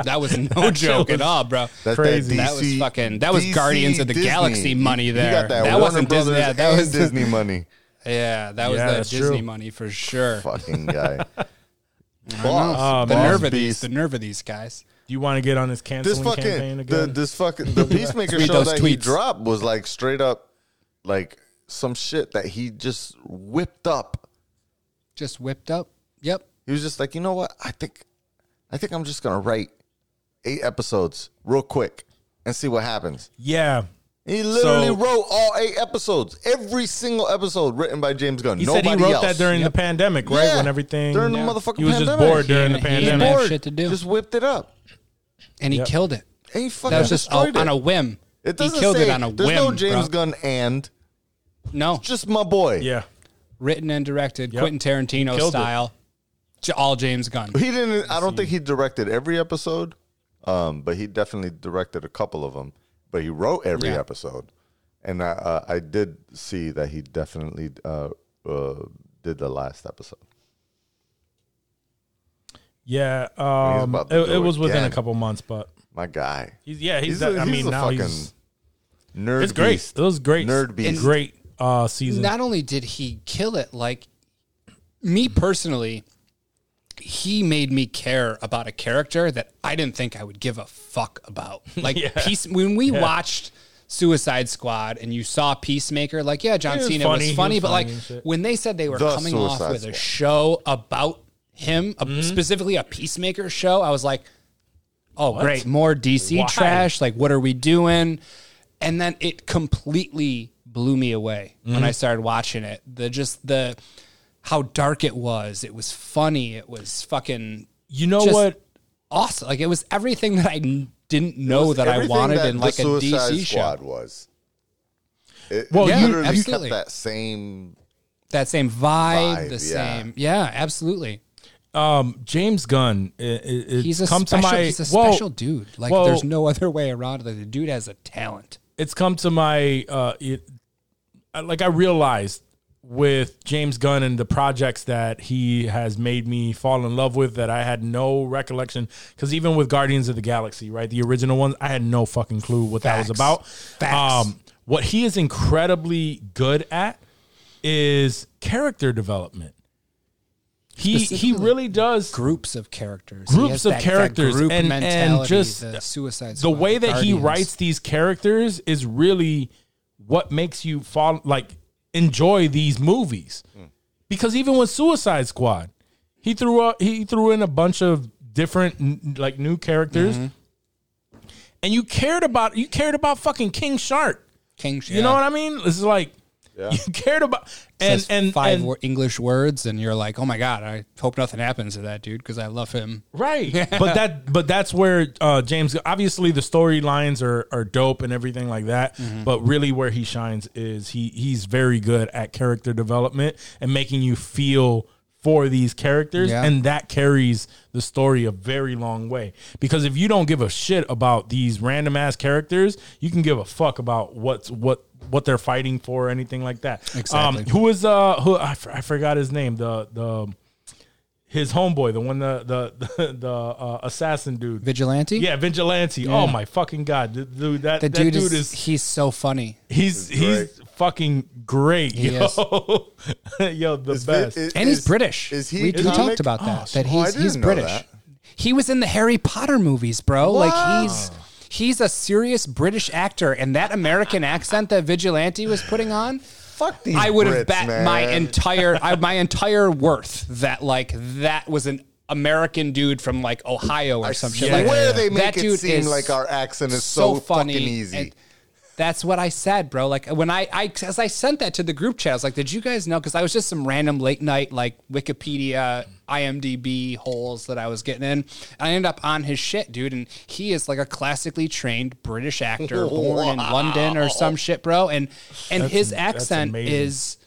That was no joke at all, bro. That's Crazy. That, That was fucking- that was Guardians of the Disney. Galaxy money You- You there. got that, That wasn't Disney- yeah, that was- Disney money. Yeah, that was Yeah, the Disney true. money for sure. Fucking guy. Oh, Boss, uh, the boss nerve of these, beast. the nerve of these guys. Do you want to get on this This canceling campaign fucking the, again? this fucking the Peacemaker show those that he dropped was like straight up like some shit that he just whipped up. Just whipped up. Yep. He was just like, you know what? I think, I think I'm just gonna write eight episodes real quick and see what happens. yeah. He literally So- wrote all eight episodes, every single episode written by James Gunn. He Nobody said he wrote else. that during the pandemic, right? Yeah, when everything during the Yeah. motherfucking He was just bored during the He- he pandemic. didn't have Bored, shit to do. Just whipped it up. And he Yep. killed it. And he fucking That was just destroyed on it. a whim. It he doesn't killed say, it on a There's whim. no James bro. Gunn and No, just my boy. yeah. written and directed, Yep. Quentin Tarantino killed it. style. J- All James Gunn. He didn't. I don't think he directed every episode, um, but he definitely directed a couple of them. But he wrote every Yeah. episode, and I, uh, I did see that he definitely uh, uh, did the last episode. Yeah. Um, about to it, do it it was within a again. couple months, but My guy. he's yeah, he's, He's that- a- I he's mean a now fucking he's Nerd. it's great. beast. It was great. Nerd beast. Great uh season. Not only did he kill it, like me personally, he made me care about a character that I didn't think I would give a fuck about. Like Yeah. peace when we watched Suicide Squad and you saw Peacemaker, like yeah, John He was Cena funny. Was funny, was but funny like when they said they were The coming off Suicide with a show about him, a- Mm-hmm. specifically a Peacemaker show, I was like, oh great, more DC Why? trash. Like what are we doing? And then it completely blew me away when Mm-hmm. I started watching it. The just the how dark it was. It was funny. It was fucking you know what? awesome. Like it was everything that I didn't know that I wanted that in like a DC Squad show. was. It, Well, it you- absolutely. that same. That same vibe, Vibe, the yeah. same. Yeah, absolutely. Um, James Gunn. It, it, He's a come special. to my he's a well, special dude. Like well- there's no other way around it. The dude has a talent. it's come to my uh it, like I realized with James Gunn and the projects that he has made me fall in love with that I had no recollection because even with Guardians of the Galaxy, right, the original ones, I had no fucking clue what that was about. Facts. Um, what he is incredibly good at is character development. He he really does Groups of characters. Groups of that- that characters group and, and just the Suicide the way that he writes these characters is really what makes you fall like enjoy these movies because even with Suicide Squad he threw up he threw in a bunch of different like new characters Mm-hmm. and you cared about you cared about fucking King Shark King. Shark. You know what I mean? It's like Yeah. you cared about and Says and five and, English words, and you're like, oh my god, I hope nothing happens to that dude because I love him. Right. but that but that's where uh, James obviously the storylines are are dope and everything like that. Mm-hmm. But really where he shines is he he's very good at character development and making you feel for these characters Yeah. and that carries the story a very long way because if you don't give a shit about these random ass characters you can give a fuck about what's what what they're fighting for or anything like that Exactly. um who is uh who I, f- I forgot his name the the his homeboy, the one the the the, the uh, assassin dude. Vigilante. Yeah, vigilante. Oh my fucking god, dude! dude that the that dude, dude, is, is, he's so funny. he's he's fucking great, He yo, yo, the Is best. Vi- is- And he's is- British. Is he? We, we talked about Oh, that. so- that oh, he's didn't he's British. that. He was in the Harry Potter movies, bro. Like he's he's a serious British actor, and that American accent that Vigilante was putting on. Fuck these I would have Brits, bet man. my entire I, my entire worth that like that was an American dude from like Ohio or some shit. like Where they make that it dude seem is like our accent is so, funny fucking easy. and that's what I said, bro. Like when I, I, as I sent that to the group chat, I was like, "Did you guys know?" Because I was just some random late night like Wikipedia, IMDb holes that I was getting in. And I ended up on his shit, dude. And he is like a classically trained British actor, born in London or some shit, bro. And and his accent is.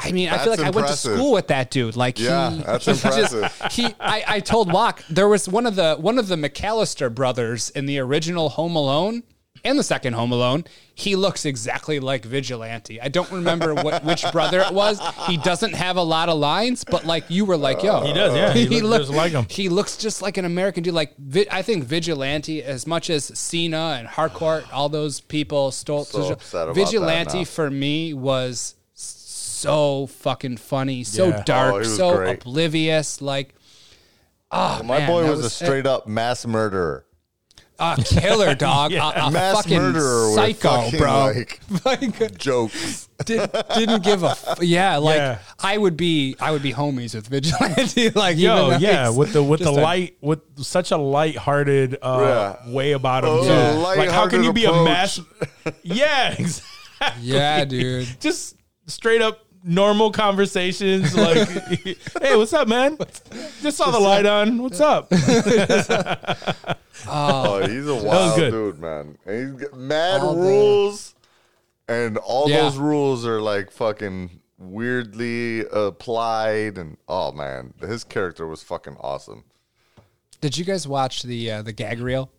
I mean, I feel That's like I went to school with that dude. Like, Yeah, he, that's he just- impressive. he, I, I told Locke there was one of the one of the McCallister brothers in the original Home Alone and the second Home Alone. He looks exactly like Vigilante. I don't remember what which brother it was. He doesn't have a lot of lines, but like you were like, yo, He does, yeah. He looks just like him. He looks just like an American dude. Like Vi- I think Vigilante, as much as Cena and Harcourt, all those people stole. So upset Vigilante for me was so fucking funny, so Yeah. dark, Oh, so great. oblivious. Like, oh my man, boy that was, a straight up mass murderer. A killer dog, Yeah. a, a mass fucking murderer psycho, fucking, bro. like Like, jokes. did, didn't give a f- yeah. Like Yeah. I would be, I would be homies with Vigilante. like Yo, even yeah, with the with the just a- light with such a light-hearted uh, Yeah. way about him. Oh, too. yeah. Like, how can you be approach. a mass? yeah, exactly. Yeah, dude. Just straight up normal conversations. Like, hey, what's up, man? Just saw the light on. What's up? Oh, he's a was wild good. dude, man. And he's got mad All the- rules, and all Yeah. those rules are like fucking weirdly applied. And oh man, his character was fucking awesome. Did you guys watch the uh, the gag reel?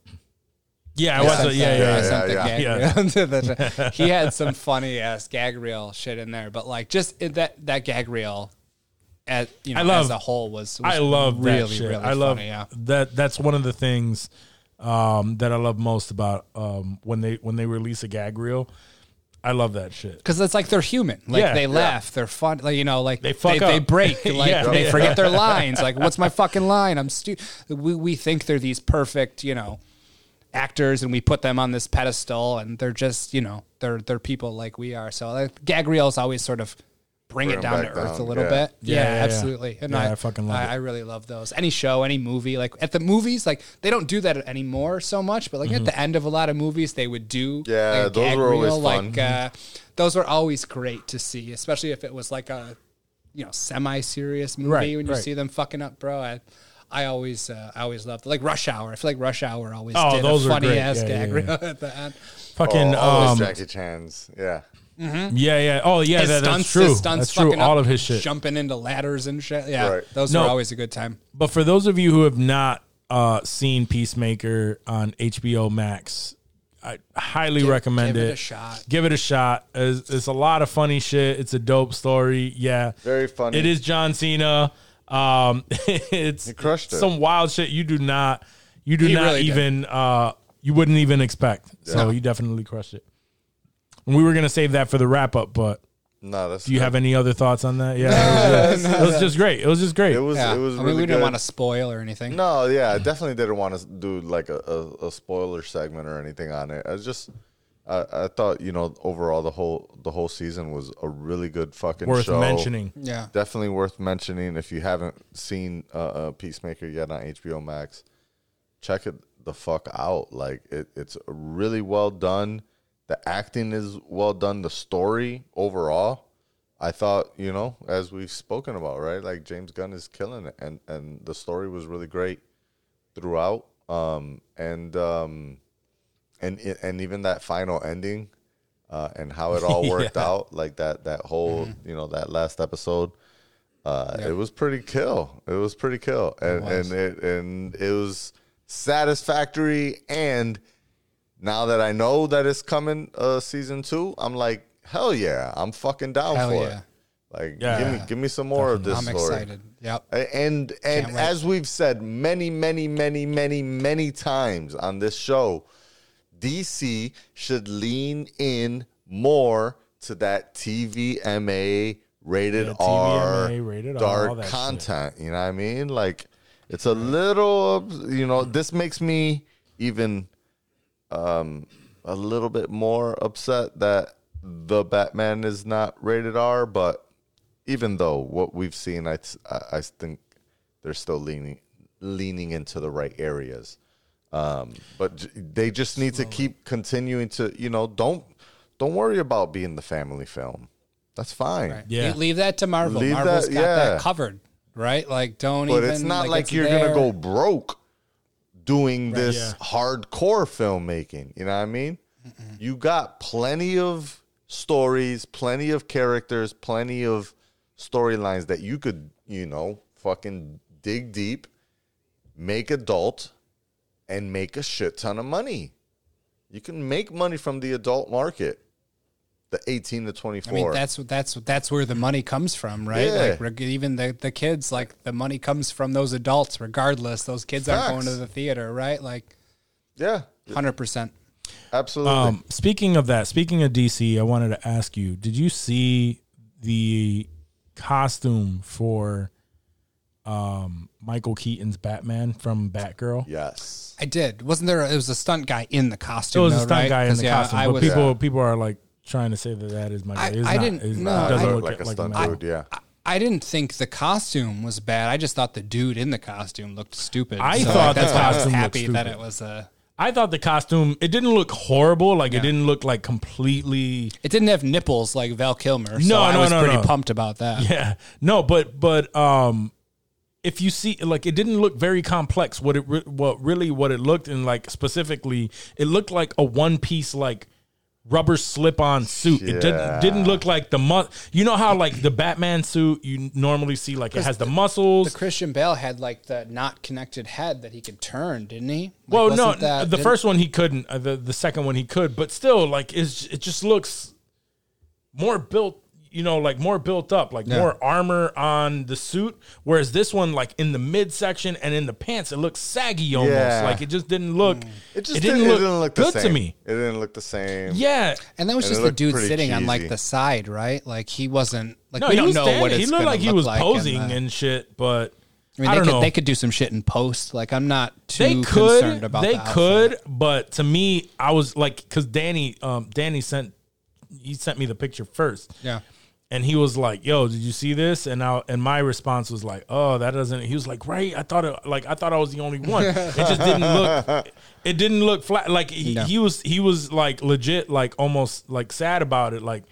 Yeah, I was. Yeah, yeah, I yeah. sent the yeah, gag yeah. reel the- he had some funny ass gag reel shit in there, but like just that that gag reel, at you know, I love- as a whole was, was I love really that shit. really I love funny, yeah. that. That's one of the things um, that I love most about um, when they when they release a gag reel. I love that shit. Because it's like they're human. Like Yeah. they Yeah. laugh, they're fun. Like you know, like They they fuck they, up. break. Like Yeah. they Yeah. forget their lines. Like what's my fucking line? I'm stupid. We we think they're these perfect, you know, actors, and we put them on this pedestal, and they're just you know they're they're people like we are. So like, gag reels always sort of bring, Bring it 'em down to back earth a little yeah. bit. Yeah, Yeah, yeah, yeah. absolutely. And Yeah, I, I fucking love I, it. I really love those. Any show, any movie, like at the movies, like they don't do that anymore so much. But like Mm-hmm. at the end of a lot of movies, they would do Yeah, like, those gag were always reel, fun. Like uh, those were always great to see, especially if it was like a you know semi-serious movie Right, when you right. see them fucking up, bro. I, I always, uh, I always loved like Rush Hour. I feel like Rush Hour always Oh, did those a funny great. ass Yeah, gag yeah, yeah. at the end. Fucking oh, um, Jackie Chan's, yeah. yeah, yeah. Oh, yeah. His That, stunts, that's true. his stunts That's true. All up, of his shit. jumping into ladders and shit. Yeah, Right. those No. were always a good time. But for those of you who have not uh, seen Peacemaker on HBO Max, I highly recommend it. give it. it a shot. Give it a shot. It's, it's a lot of funny shit. It's a dope story. Yeah, Very funny. It is John Cena. Um, it's He crushed it. some wild shit you do not, you do He not really did. even, uh, you wouldn't even expect. So he definitely crushed it. And we were gonna save that for the wrap up, but No, that's do you have any other thoughts on that? Yeah, it, was, it was just great. It was just great. It was. Yeah, It was I mean, really we didn't good. want to spoil or anything. No, yeah, I definitely didn't want to do like a, a, a spoiler segment or anything on it. I was just, I, I thought you know overall the whole the whole season was a really good fucking Worth show. mentioning. Yeah, Definitely worth mentioning if you haven't seen uh, uh, Peacemaker yet on HBO Max. Check it the fuck out. Like it, it's really well done. The acting is well done. The story overall, I thought, you know, as we've spoken about, right? Like James Gunn is killing it, and and the story was really great throughout. Um, and um, and and even that final ending, uh, and how it all worked out, like that that whole, you know, that last episode. Uh, It was pretty kill. It was pretty kill, and and it and it was satisfactory. And now that I know that it's coming, uh, season two, I'm like, hell yeah, I'm fucking down Hell for yeah. it. Like, give me give me some more of this I'm story. excited. Yep. A- And and as we've said many, many, many, many, many times on this show, DC should lean in more to that TVMA rated Yeah, R TVMA, rated dark that shit. content. You know what I mean? Like it's a little, you know, this makes me even um a little bit more upset that the Batman is not rated R, but even though what we've seen, I I I think they're still leaning leaning into the right areas. Um, but j- they just need to keep continuing to, you know, don't don't worry about being the family film. That's fine. Right. Yeah. Le- Leave that to Marvel. Leave Marvel's that- got yeah. that covered, right? Like, don't even, But even. it's not like, it's you're there. gonna go broke doing this yeah. hardcore filmmaking. You know what I mean? You got plenty of stories, plenty of characters, plenty of storylines that you could, you know, fucking dig deep, make adult, and make a shit ton of money. You can make money from the adult market, the 18 to 24. I mean, that's that's that's where the money comes from, right? Yeah. Like even the the kids, like the money comes from those adults, regardless. Those kids aren't going to the theater, right? Like, yeah, hundred percent. absolutely. Um, speaking of that, speaking of DC, I wanted to ask you: Did you see the costume for um, Michael Keaton's Batman from Batgirl? yes. I did. Wasn't there? It was a stunt guy in the costume. It costume. was a stunt right? guy in the yeah, costume, I but was. people people are like trying to say that that is Michael. I- It's I not- didn't- it's no, not- I- doesn't Look look like a stunt Michael. dude, yeah. I didn't think the costume was bad. I just thought the dude in the costume looked stupid. I So, thought like, that's the why I was costume looked happy that it was a. I thought the costume it didn't look horrible. Like Yeah. it didn't look like completely. It didn't have nipples like Val Kilmer. So No, I no, was no, pretty no. pumped about that. Yeah, no, but but um, if you see like it didn't look very complex. What it re- what really what it looked and like specifically, it looked like a one piece like rubber slip on suit. It didn't didn't look like the mu- You know how like the Batman suit you normally see like it has the muscles. The Christian Bale had like the not connected head that he could turn, didn't he? Like, well, no, that- the first one he couldn't. Uh, the the second one he could, but still, like it's, it just looks more built. You know, like more built up, like Yeah. more armor on the suit. Whereas this one, like in the midsection and in the pants, it looks saggy almost. Yeah. Like it just didn't look. It just it didn't, didn't, look, it didn't look the good same. to me. It didn't look the same. Yeah, And that was And just the dude pretty sitting on like the side, right? Like he wasn't like no, we he don't know standing. what it's He looked like he was like posing in the- and shit, but I mean, I they don't could know. they could do some shit in post. Like I'm not too they could concerned about they the could but to me i was like because danny um danny sent he sent me the picture first Yeah. And he was like yo did you see this and I, and my response was like oh that doesn't he was like right i thought it like i thought i was the only one it just didn't look it didn't look flat like he, No. he was he was like legit like almost like sad about it like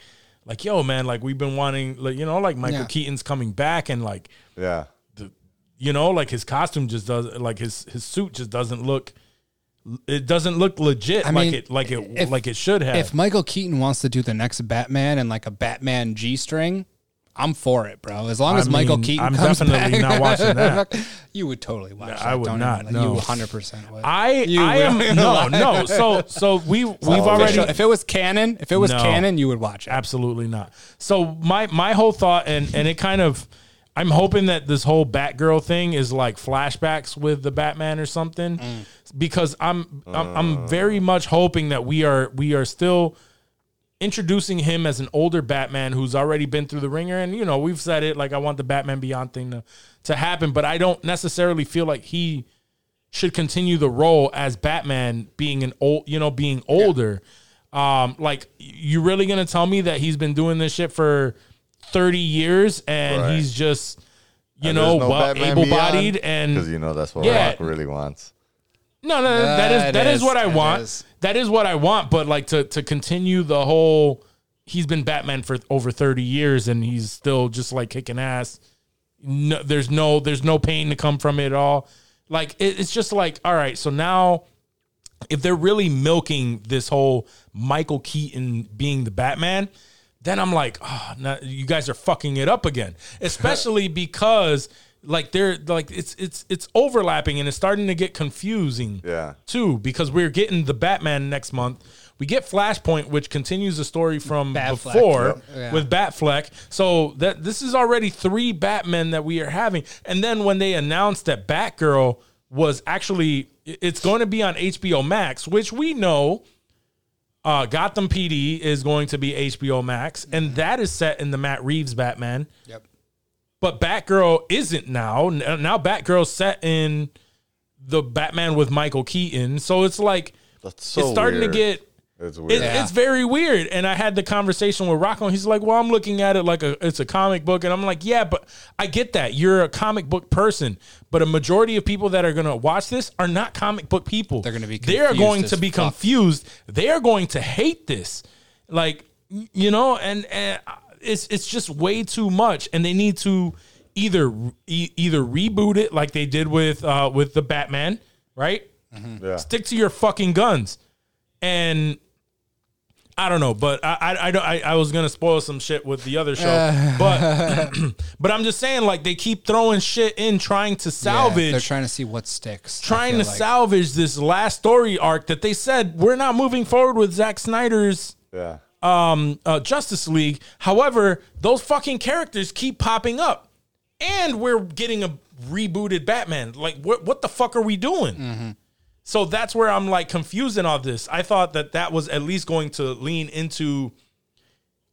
like yo man like we've been wanting like you know like michael Yeah. keaton's coming back and like Yeah. the, you know like his costume just does like his his suit just doesn't look it doesn't look legit I like mean, it like it if- like it should have If Michael Keaton wants to do the next Batman and like a Batman G string, I'm for it, bro. As long I as Michael mean, Keaton I'm comes definitely back, not watching that. you would totally watch. that. I would not, even- no. You 100 percent would. I You I am no no so so we we've already if it was canon, if it was No. canon, you would watch it. Absolutely not. So my my whole thought and and it kind of I'm hoping that this whole Batgirl thing is like flashbacks with the Batman or something because I'm I'm, I'm very much hoping that we are we are still introducing him as an older Batman who's already been through the ringer. And you know we've said it like I want the Batman Beyond thing to to happen but I don't necessarily feel like he should continue the role as Batman being an old, you know, being older. Um, like you really gonna tell me that he's been doing this shit for thirty years and Right. he's just, you And know, no well able bodied and because you know that's what Yeah. Rock really wants. No, no, that is That that is is, what I want. is. That is what I want. But like to to continue the whole, he's been Batman for over thirty years and he's still just like kicking ass. No, there's no there's no pain to come from it at all. Like it, it's just like all right. So now, if they're really milking this whole Michael Keaton being the Batman, then I'm like, oh, now you guys are fucking it up again. Especially because like they're like it's it's it's overlapping and it's starting to get confusing. Yeah. Too because we're getting the Batman next month. We get Flashpoint, which continues the story from Batfleck. before Yep. Yeah. with Batfleck. So that this is already three Batmen that we are having. And then when they announced that Batgirl was actually it's going to be on HBO Max, which we know uh, Gotham PD is going to be HBO Max, and that is set in the Matt Reeves Batman. Yep. But Batgirl isn't now. Now Batgirl's set in the Batman with Michael Keaton. So it's like That's so it's starting weird. to get It's it. Yeah. It's very weird. And I had the conversation with Rocco. And he's like, "Well, I'm looking at it like a it's a comic book." And I'm like, "Yeah, but I get that you're a comic book person, but a majority of people that are going to watch this are not comic book people. They're gonna be they are confused going to be fuck. confused. They are going to hate this, like you know, and and it's it's just way too much. And they need to either e- either reboot it like they did with uh with the Batman, right? yeah. stick to your fucking guns. And I don't know, but I I I, don't- I, I was gonna spoil some shit with the other show, but but I'm just saying like they keep throwing shit in trying to Yeah, salvage. they're trying to see what sticks. I Trying feel to like. salvage this last story arc that they said we're not moving forward with Zack Snyder's yeah. um, uh, Justice League. However, those fucking characters keep popping up, and we're getting a rebooted Batman. Like, what what the fuck are we doing? So that's where I'm like confused in all this. I thought that that was at least going to lean into.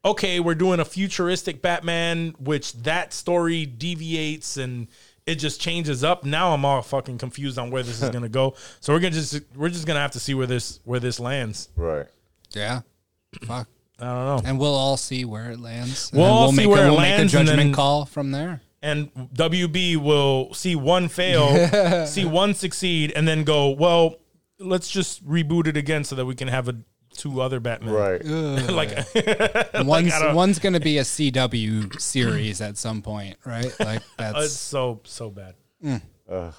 Okay, we're doing a futuristic Batman, which that story deviates and it just changes up. Now I'm all fucking confused on where this is gonna go. So we're gonna just we're just gonna have to see where this where this lands. Right. Yeah. Fuck. I don't know. And we'll all see where it lands. And We'll all see make where a, it we'll lands Make a and judgment then- call from there. And WB will see one fail, see one succeed, and then go, well, let's just reboot it again so that we can have a two other Batman. Right. like One's I don't- one's going to be a CW series at some point, right? Like it's uh, that's so so bad. Mm. I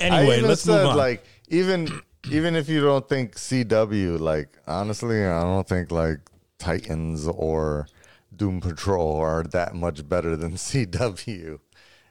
Anyway, even let's said, move on. Like even even if you don't think CW, like honestly, I don't think like Titans or Doom Patrol are that much better than CW.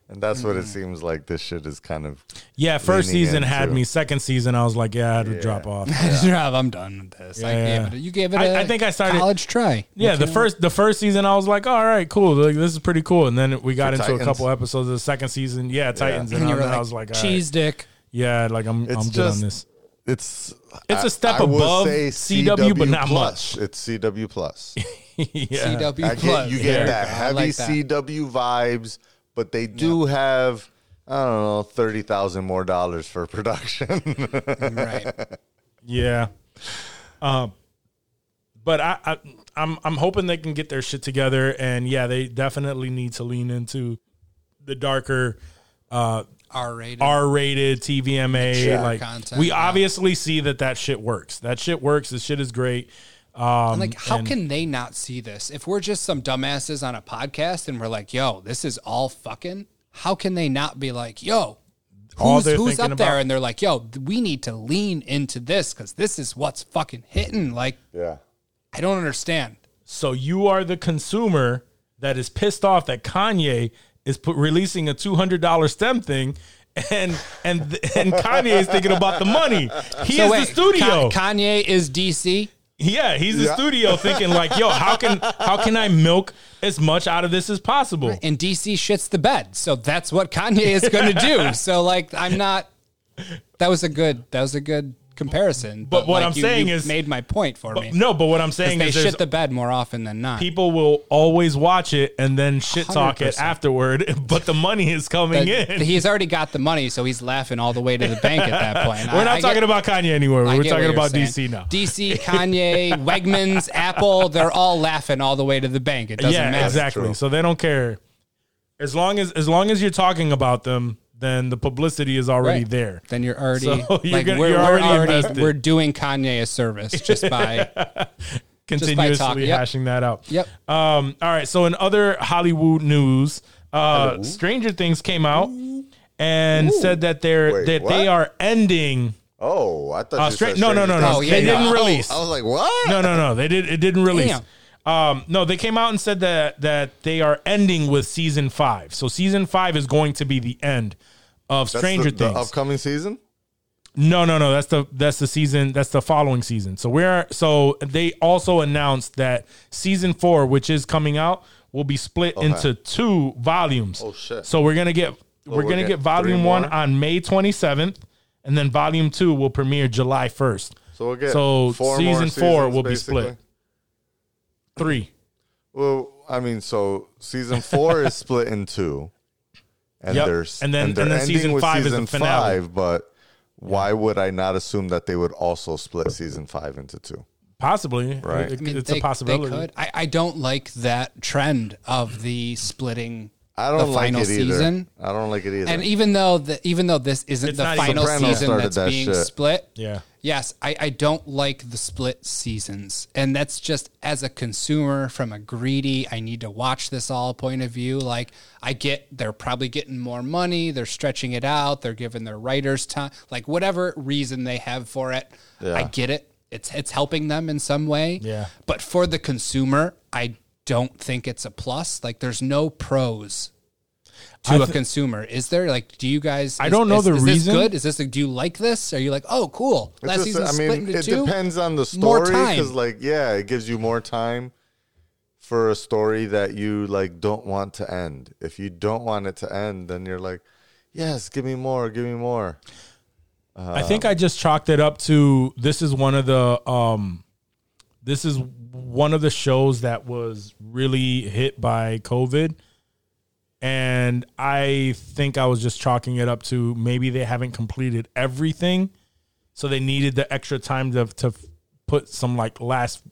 And that's what it mm. seems like this shit is kind of yeah, first leaning season had me. Second season, I was like, yeah, I had to drop off. Rob, I'm done with this. I Yeah. gave it. You gave it. I- a I think I started- college try. Yeah, the first the first season, I was like, all right, cool, like, this is pretty cool. And then we got For into a couple episodes of the second season. Yeah, Titans, and, And you I, were I like, was like, all right. cheese dick. Yeah, like I'm It's I'm good just- on this. it's It's a a step above CW, but not plus. It's CW plus. yeah. CW I plus. get, you get we that heavy like that. CW vibes, but they do have I don't know thirty thousand more dollars for production. right. Yeah. Um, but I, I, I'm, I'm hoping they can get their shit together, and yeah, they definitely need to lean into the darker, uh, R rated. R-rated TVMA. Mature like content, we yeah. obviously see that that shit works. That shit works. This shit is great. Um, like, how and- can they not see this? If we're just some dumbasses on a podcast and we're like, "Yo, this is all fucking," how can they not be like, "Yo, who's, they're who's thinking up there?" And they're like, "Yo, we need to lean into this because this is what's fucking hitting." Like, yeah, I don't understand. So you are the consumer that is pissed off that Kanye is put, releasing a two hundred dollar stem thing, and and and Kanye is thinking about the money. He So is wait, the studio. Ka- Kanye is DC. yeah, he's the Yeah. studio thinking like, yo, how can how can I milk as much out of this as possible? and DC shits the bed. So that's what Kanye is going to do. So like, I'm not. That was a good. That was a good comparison. But what like, I'm you- saying you is- made my point for me. No, but what I'm saying they is there's shit the bed more often than not. people will always watch it and then shit talk it 100%. afterward, but the money is coming But in. he's already got the money, so he's laughing all the way to the bank at that point. We're not talking about Kanye anymore. We're talking about DC now. DC, Kanye, Wegmans, Apple, they're all laughing all the way to the bank. It doesn't yeah, matter. exactly. So they don't care. As long as as long as you're talking about them, then the publicity is already Right. there. Then you're already So you're like gonna- we're, you're we're already already, invested. we're doing Kanye a service just by Continuously talking, yep. hashing that out. Yep. Um, all right. So in other Hollywood news, uh, Stranger Things came out and said that they're Wait, that they are ending. Oh, I thought Uh, you Stra- said no, no, Stranger no, no. Oh, yeah, they yeah. didn't release. I was like, what? No, no, no. They did. It didn't release. Damn. Um, no, they came out and said that that they are ending with season five. So season five is going to be the end of That's Stranger the, the Things. upcoming season. No, no, no. That's the that's the season. That's the following season. So we're so they also announced that season four, which is coming out, will be split into two volumes. Oh, shit. So we're gonna get we're we'll gonna get volume one on May twenty seventh, and then volume two will premiere July first. So we'll get So four season four will be split. Three. Well, I mean, so season four is split in two, and Yep. there's And then- they're and then season with five is the season finale. five. But why would I not assume that they would also split season five into two? Possibly. Right. It- I mean, it's they, a possibility. They could. I, I don't like that trend of the splitting I don't the like final it either. season. I don't like it either. And even though the even though this isn't It's the final season that's that being shit. split, Yeah. Yes, I, I don't like the split seasons. And that's just as a consumer from a greedy, I need to watch this all point of view. Like, I get they're probably getting more money, they're stretching it out, they're giving their writers time, like whatever reason they have for it. Yeah. I get it. It's it's helping them in some way. Yeah. But for the consumer, I don't think it's a plus. Like, there's no pros to I a th- consumer. Is there? Like, do you guys? I is- don't know is- the is reason. This good? Is this? Like, do you like this? Are you like, oh, cool? It's Last just- season I split mean, into it two. depends on the More story time. because, like, yeah, it gives you more time for a story that you like don't want to end. If you don't want it to end, then you're like, yes, give me more, give me more. I think I just chalked it up to this is one of the um this is one of the shows that was really hit by COVID. And I think I was just chalking it up to maybe they haven't completed everything. So they needed the extra time to to put some like last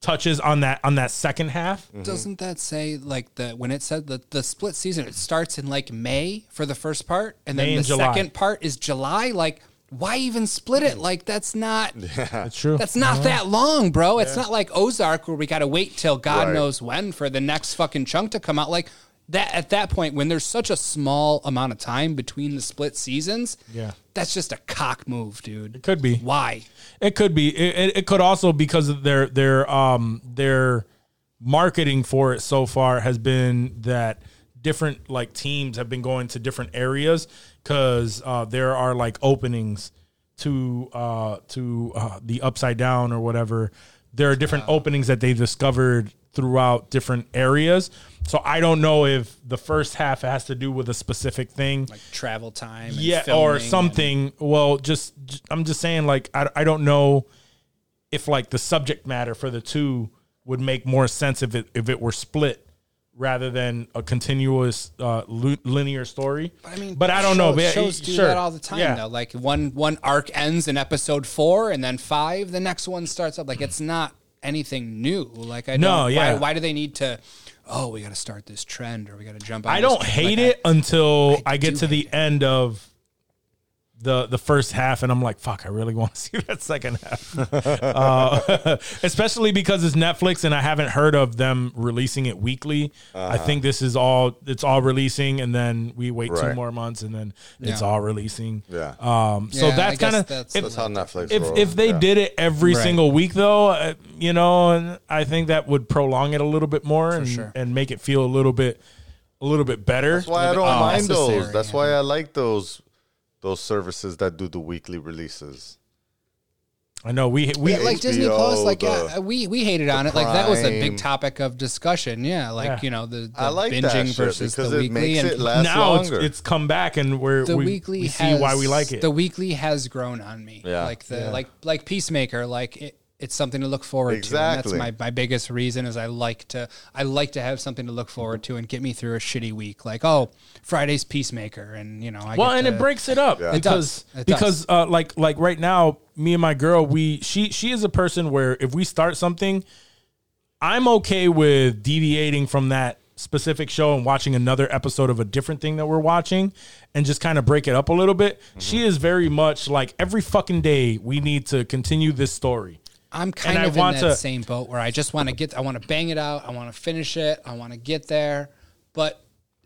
touches on that on that second half. Mm-hmm. Doesn't that say like the when it said the the split season? It starts in like May for the first part, and then the July. second part is July. Like, why even split it? Like, that's not It's true. that's not that long, bro. It's not like Ozark where we got to wait till God Right. knows when for the next fucking chunk to come out. Like that at that point when there's such a small amount of time between the split seasons. Yeah. that's just a cock move, dude. It could be. Why? It could be. It, it, it could also because of their their um their marketing for it so far has been that different like teams have been going to different areas because uh, there are like openings to uh to uh, the upside down or whatever. There are different openings that they discovered throughout different areas. So I don't know if the first half has to do with a specific thing Like travel time. yeah or and- something well just I'm just saying like I, I don't know if like the subject matter for the two would make more sense if it if it were split rather than a continuous uh, linear story But I mean, but i don't know but shows do sure. that all the time. yeah. Though, like one one arc ends in episode four, and then five, the next one starts up. Like it's not anything new. Like I No, don't, yeah. Why, why do they need to? Oh, we got to start this trend, or we got to jump. I don't hate Like, it until I, I get to the hate it. end of the the first half, and I'm like, fuck, I really want to see that second half. uh, especially because it's Netflix, and I haven't heard of them releasing it weekly. I think this is all it's all releasing, and then we wait two more months, and then it's all releasing. Yeah. Um, so Yeah, that's kind of that's if That's how Netflix. if rolls. if they yeah. did it every Right. single week though uh, you know and i think that would prolong it a little bit more and, sure. and make it feel a little bit a little bit better That's why I don't mind those. That's yeah. why I like those those services that do the weekly releases. i know we we Yeah, like Disney Plus, like the- yeah, we we hated on it. Like that was a big topic of discussion. Yeah, like Yeah. you know the, the I like binging versus the it weekly makes and it last now it's, longer. it's come back and we're the we, weekly we see why we like it The weekly has grown on me. Yeah. Like the like like Peacemaker, like it, it's something to look forward Exactly. to. And that's my, my biggest reason is I like to I like to have something to look forward to and get me through a shitty week. Like, oh, Friday's Peacemaker and you know, I well get and to- it breaks it up Yeah. It because does. It does. because uh like like right now me and my girl we she she is a person where if we start something i'm okay with deviating from that specific show and watching another episode of a different thing that we're watching and just kind of break it up a little bit. She is very much like every fucking day we need to continue this story. I'm kind I of in want that to- same boat where I just want to get, I want to bang it out, I want to finish it, I want to get there. But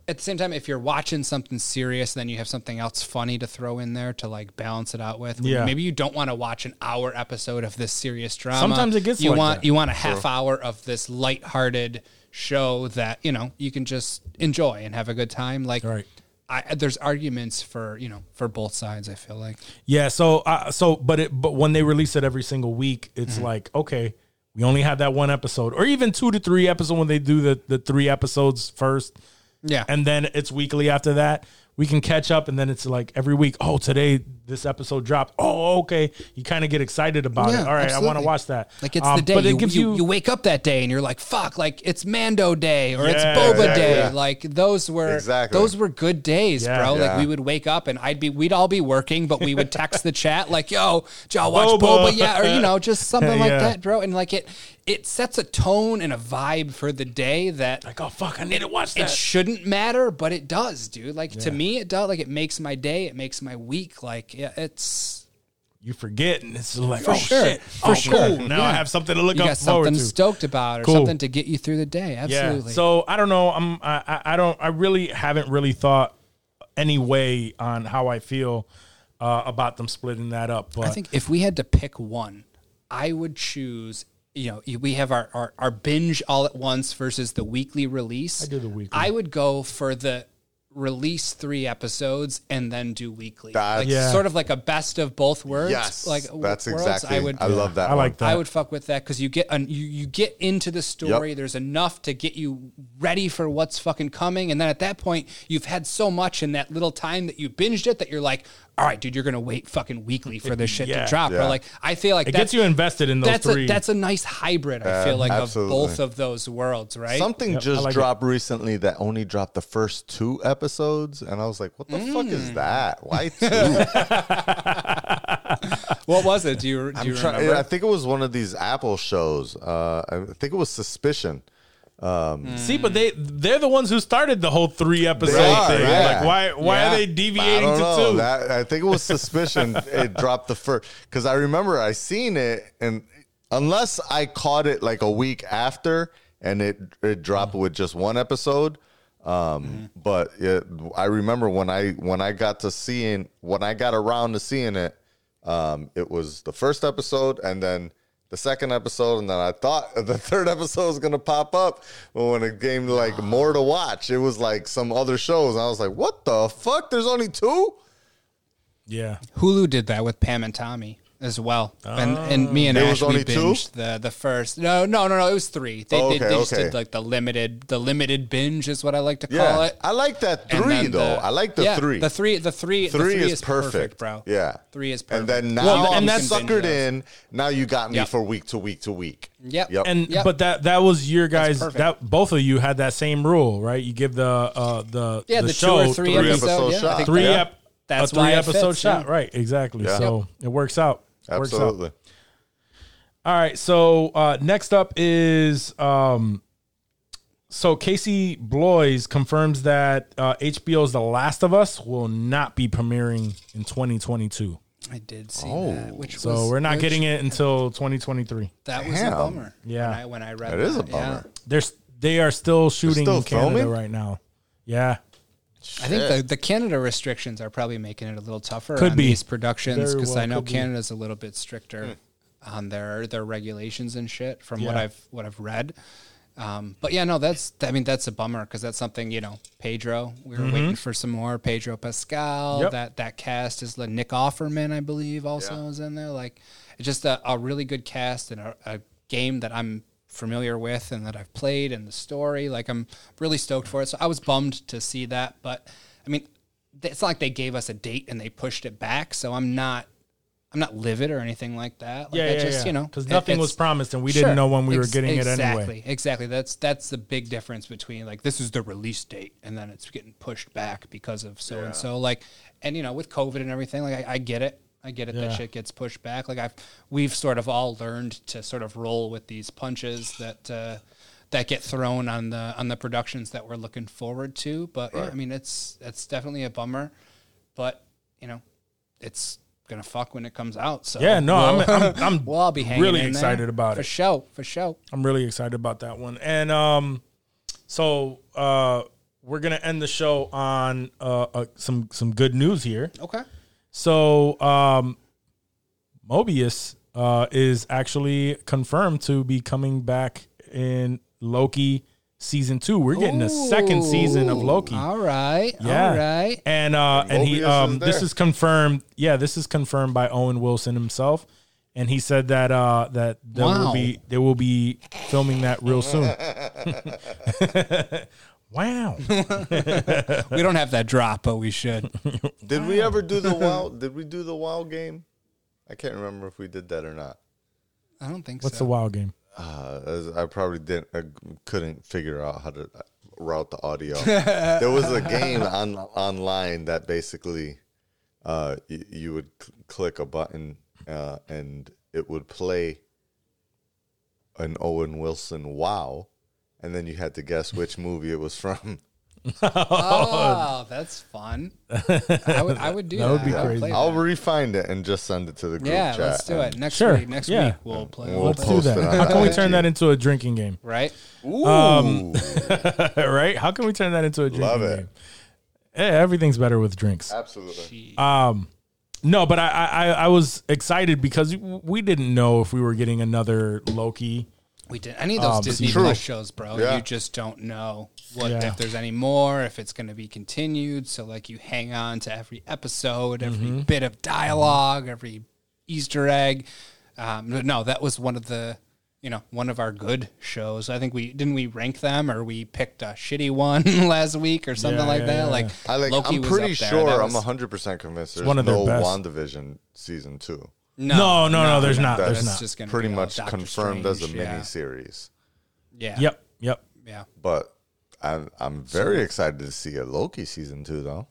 at the same time, if you're watching something serious, then you have something else funny to throw in there to like balance it out with. Yeah. Maybe you don't want to watch an hour episode of this serious drama. Sometimes it gets you like want that. you want a half hour of this lighthearted show that you know you can just enjoy and have a good time. Like, Right. I, there's arguments for you know for both sides. I feel like Yeah, so uh, so but it but when they release it every single week, it's Mm-hmm. like okay, we only have that one episode, or even two to three episodes when they do the the three episodes first, yeah, and then it's weekly after that. We can catch up, and then it's like every week. Oh, today this episode dropped. Oh, okay. You kind of get excited about it. Yeah, All right, I want to watch that. Like it's Um, the day but you, it gives you, you, you wake up that day and you're like, fuck, like it's Mando Day or it's Boba exactly, Day. yeah. Like those were Exactly. those were good days, Yeah. bro. Like we would wake up and I'd be we'd all be working, but we would text the chat like, yo, did y'all watch Boba. Boba? Yeah, or you know, just something like that, bro. And like it it sets a tone and a vibe for the day that like, oh fuck, I need to watch it shouldn't matter, but it does, dude. Like to me, it does. Like it makes my day, it makes my week. Like yeah, it's you forget, and it's like, For oh sure. shit, For oh, sure. cool. Now I have something to look you up got forward something to. stoked about or Cool. something to get you through the day. Absolutely. Yeah. So I don't know. I'm. I. I- I don't. I really haven't really thought any way on how I feel uh, about them splitting that up. But I think if we had to pick one, I would choose. You know, we have our, our, our binge all at once versus the weekly release. I do the weekly. I would go for the release three episodes and then do weekly. That's- like Yeah. sort of like a best of both worlds. Yes, like that's worlds. exactly. I would. I love that. I like that. I would fuck with that because you get an, you you get into the story. There's enough to get you ready for what's fucking coming, and then at that point, you've had so much in that little time that you binged it that you're like, all right, dude, you're gonna wait fucking weekly for this shit Yeah. to drop. Or like, I feel like it that's, gets you invested in those that's three. a that's a nice hybrid. I feel like absolutely. of both of those worlds, right? Something Yep, just like it. dropped recently that only dropped the first two episodes, and I was like, "What the fuck Mm. is that? Why two?" what was it? Do you do I'm you try- remember? I think it was one of these Apple shows. Uh, I think it was Suspicion. See, but they they're the ones who started the whole three episode are, thing. yeah. Like, why why Yeah. are they I deviating don't to know. two? That, I think it was Suspicion. it dropped the first because I remember I seen it, and unless I caught it like a week after, and it it dropped with just one episode. Um, but it, I remember when I when I got to seeing when I got around to seeing it, um, it was the first episode, and then the second episode, and then I thought the third episode was gonna pop up. But when it came to like more to watch, it was like some other shows. I was like, "What the fuck? There's only two? yeah. Hulu did that with Pam and Tommy as well, and and me and There Ash was we only two? the the first. No, no, no, no. It was three. They, Oh, okay, they just okay. did like the limited the limited binge is what I like to call Yeah, it. I like that three though. the- I like the yeah, three. The three, the three, the Three three is perfect. bro. Yeah. three is perfect. and then now Well, I'm and that's- suckered in. Now you got me Yep. for week to week to week. Yep. Yep. And Yep. but that that was your guys. That both of you had that same rule, right? You give the uh the yeah, the, the, show two or three, three episode, episode yeah, shot. three that- ep, That's a three why episode fits, shot, yeah. right? Exactly. Yeah. So it works out. It works out. Absolutely. All right. So uh, next up is um, so Casey Bloys confirms that uh, HBO's The Last of Us will not be premiering in 2022. I did see Oh. that. Which So was, we're not which- getting it until 2023. That was Damn. a bummer. Yeah. when I, when I read That is a yeah. bummer. They're s- they are still shooting still in Canada filming? right now. Yeah. I think the, the Canada restrictions are probably making it a little tougher Could on be. these productions Very because well I know could be. Canada's a little bit stricter on their their regulations and shit from what Yeah. I've what I've read. Um, but yeah, no, that's I mean that's a bummer because that's something you know Pedro. We were waiting for some more Pedro Pascal. Mm-hmm. Yep. That that cast is like Nick Offerman, I believe, also is in there. Like it's just a, a really good cast and a, a game that I'm familiar with and that I've played and the story. Like I'm really stoked for it. So I was bummed to see that, but I mean, it's not like they gave us a date and they pushed it back. So I'm not. I'm not livid or anything like that. Like Yeah, I yeah, just, yeah. you know, 'Cause it- nothing was promised and we didn't know when we were getting it anyway. Exactly, exactly. That's that's the big difference between like this is the release date and then it's getting pushed back because of so and so. Like, and you know, with COVID and everything, like I, I get it. I get it Yeah. that shit gets pushed back. Like I've we've sort of all learned to sort of roll with these punches that uh, that get thrown on the on the productions that we're looking forward to. But yeah, I mean, it's it's definitely a bummer. But you know, it's gonna fuck when it comes out. So Yeah, no, I'm- we'll- I'm- I'm we'll all be hanging really excited about it. for it. show for show. I'm really excited about that one. And um, so uh, we're gonna end the show on uh, uh, some some good news here. Okay. So um, Mobius uh, is actually confirmed to be coming back in Loki season two. We're getting a second season of Loki. All right. Yeah. All right. And uh and he Mobius um is this there. is confirmed. Yeah, this is confirmed by Owen Wilson himself. And he said that uh that there will be they will be filming that real soon. wow. We don't have that drop, but we should. Did we ever do the wow? Did we do the wow game? I can't remember if we did that or not. I don't think so. What's so. the wild game? Uh, I probably didn't, I couldn't figure out how to route the audio. there was a game on online that basically, uh, y- you would cl- click a button, uh, and it would play an Owen Wilson wow, and then you had to guess which movie it was from. Oh, that's fun. I would, I would do that. That would be I crazy. play I'll that. refine it and just send it to the group yeah, chat. let's do it and next Sure, week. Next yeah. week we'll play. We'll We'll Let's do Post it that. on How can we IG. turn that into a drinking game? right. Ooh, um, right? How can we turn that into a drinking game? Love it. game? Yeah, everything's better with drinks. absolutely. Um, no, but I, I I was excited because we didn't know if we were getting another Loki. We did any of those Um, Disney Plus shows, bro. Yeah. You just don't know what Yeah. if there's any more, if it's going to be continued. So like you hang on to every episode, every Mm-hmm. bit of dialogue, every Easter egg. Um, no, that was one of the you know one of our good shows. I think we didn't we rank them or we picked a shitty one last week or something Yeah, like yeah, that. yeah, Like I like. Loki I'm was pretty up sure. That I'm 100 percent convinced. There's one of their no best. WandaVision season two. No, no, no, there's not. That's There's not. just gonna Pretty be all much Doctor confirmed as a Strange, mini series. Yeah. Yep, yep. Yeah. But I'm I'm very excited to see a Loki season two though.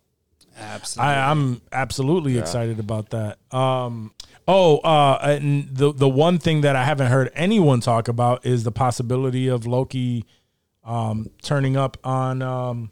Absolutely. I, I'm absolutely excited about that. Um, oh, uh, and the the one thing that I haven't heard anyone talk about is the possibility of Loki um, turning up on um,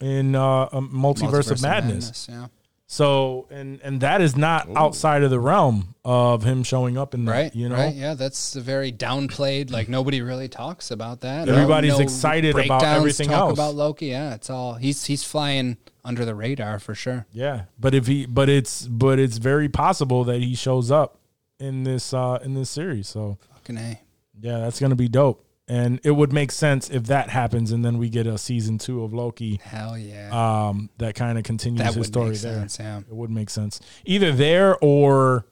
in uh, um, Multiverse, of Madness. Yeah. So, and and that is not outside of the realm of him showing up in that. Right. You know, Right. Yeah. That's a very downplayed. Like nobody really talks about that. Everybody's excited about everything talk else. about Loki. Yeah. It's all he's he's flying under the radar for sure. Yeah, but if he, but it's, but it's very possible that he shows up in this, uh in this series. So Fucking a. yeah, that's gonna be dope, and it would make sense if that happens, and then we get a season two of Loki, Hell yeah. um, that kind of continues that his story there. sense. Yeah. It would make sense either there or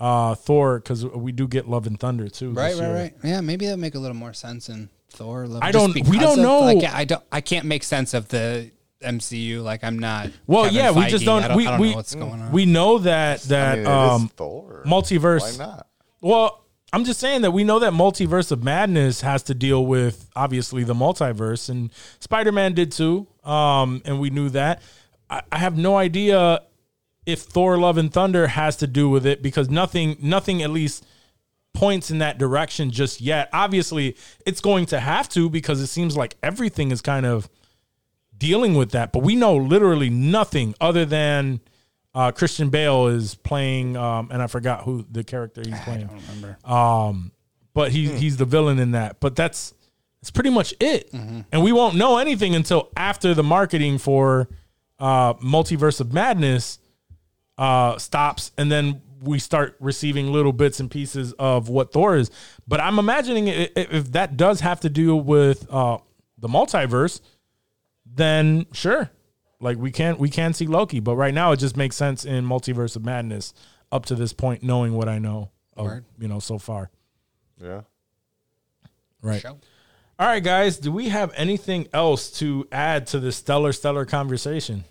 uh Thor, because we do get Love and Thunder too. Right. Right. year. Right. Yeah. Maybe that'd make a little more sense in Thor. Love, I don't- we don't of, know. Like, I don't. I can't make sense of the MCU. Like I'm not. Well, Kevin yeah, we just don't. I don't, we I don't we know what's going on. we know that that I mean, um Thor. multiverse. Why not? Well, I'm just saying that we know that multiverse of madness has to deal with obviously the multiverse, and Spider-Man did too. Um, and we knew that. I, I have no idea if Thor: Love and Thunder has to do with it because nothing, nothing at least points in that direction just yet. Obviously, it's going to have to because it seems like everything is kind of dealing with that. But we know literally nothing other than uh, Christian Bale is playing, um, and I forgot who the character he's playing. I don't remember. But Hmm. he's he's the villain in that. But that's that's pretty much it. Mm-hmm. And we won't know anything until after the marketing for uh, Multiverse of Madness uh, stops, and then we start receiving little bits and pieces of what Thor is. But I'm imagining if that does have to do with uh, the multiverse, then sure, like we can't we can see Loki. But right now, it just makes sense in Multiverse of Madness up to this point, knowing what I know, of, Word. you know, so far. Yeah. Right. Show. All right, guys. Do we have anything else to add to this stellar, stellar conversation?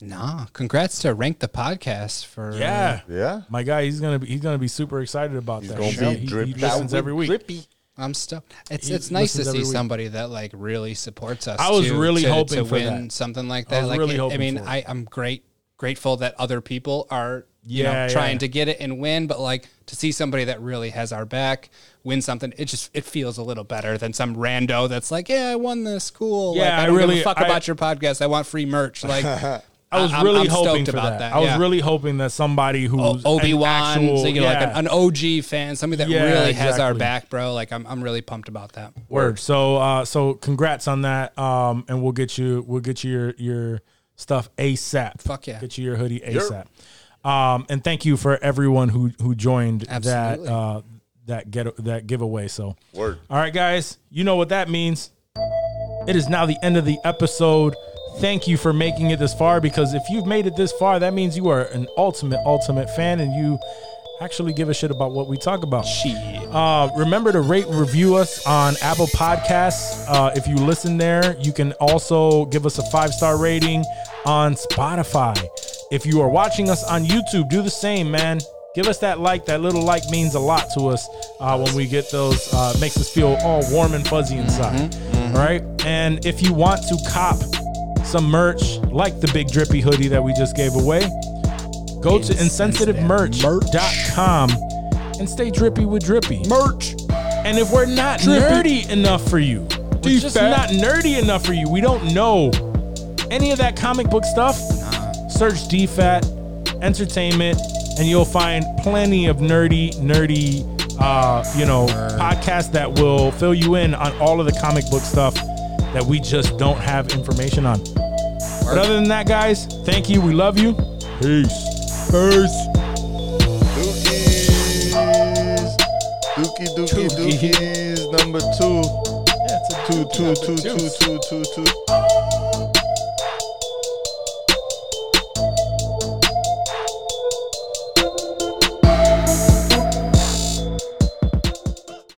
Nah. Congrats to Rank the Podcast for Yeah. Yeah. My guy, he's gonna be he's gonna be super excited about that. gonna shit. be He- he, dripped listens every week. Drippy. I'm stoked. It's He it's nice to listens every see week. somebody that like really supports us. I was too, really to, hoping to for win that. something like I that. was like really it- I hoping mean, for it. I I'm great grateful that other people are you Yeah, know yeah. trying to get it and win, but like to see somebody that really has our back win something, it just it feels a little better than some rando that's like, yeah, I won this, cool. Yeah, like, I I don't give really- a fuck I- about your podcast. I want free merch. Like, I was I'm- really I'm hoping for about that. that, I was yeah. really hoping that somebody who's Obi Wan, an actual, you know, like an, an OG fan, somebody that Yeah, really has our back, bro. Like, I'm I'm really pumped about that. Word. So uh so congrats on that. Um and we'll get you we'll get you your your stuff ASAP. Fuck yeah. Get you your hoodie ASAP. Um and thank you for everyone who who joined Absolutely. that uh that get that giveaway. So Word. all right guys, you know what that means. It is now the end of the episode. Thank you for making it this far because if you've made it this far, that means you are an ultimate, ultimate fan and you actually give a shit about what we talk about. Uh, remember to rate and review us on Apple Podcasts. Uh, if you listen there, you can also give us a five star rating on Spotify. If you are watching us on YouTube, do the same, man. Give us that like. That little like means a lot to us uh, when we get those. Uh, makes us feel all warm and fuzzy inside. All right. And if you want to cop some merch like the big drippy hoodie that we just gave away, go to insensitivemerch.com and stay drippy with drippy. Merch. And if we're not nerdy enough for you, we're just not nerdy enough for you, we don't know any of that comic book stuff, search DFAT Entertainment and you'll find plenty of nerdy, nerdy, uh, you know, podcasts that will fill you in on all of the comic book stuff that we just don't have information on. But other than that, guys, thank you. We love you. Peace. Peace. Dookies. Dookie Dookie Dookies number two. Yeah, it's a Two, two, two, two, two, two, two.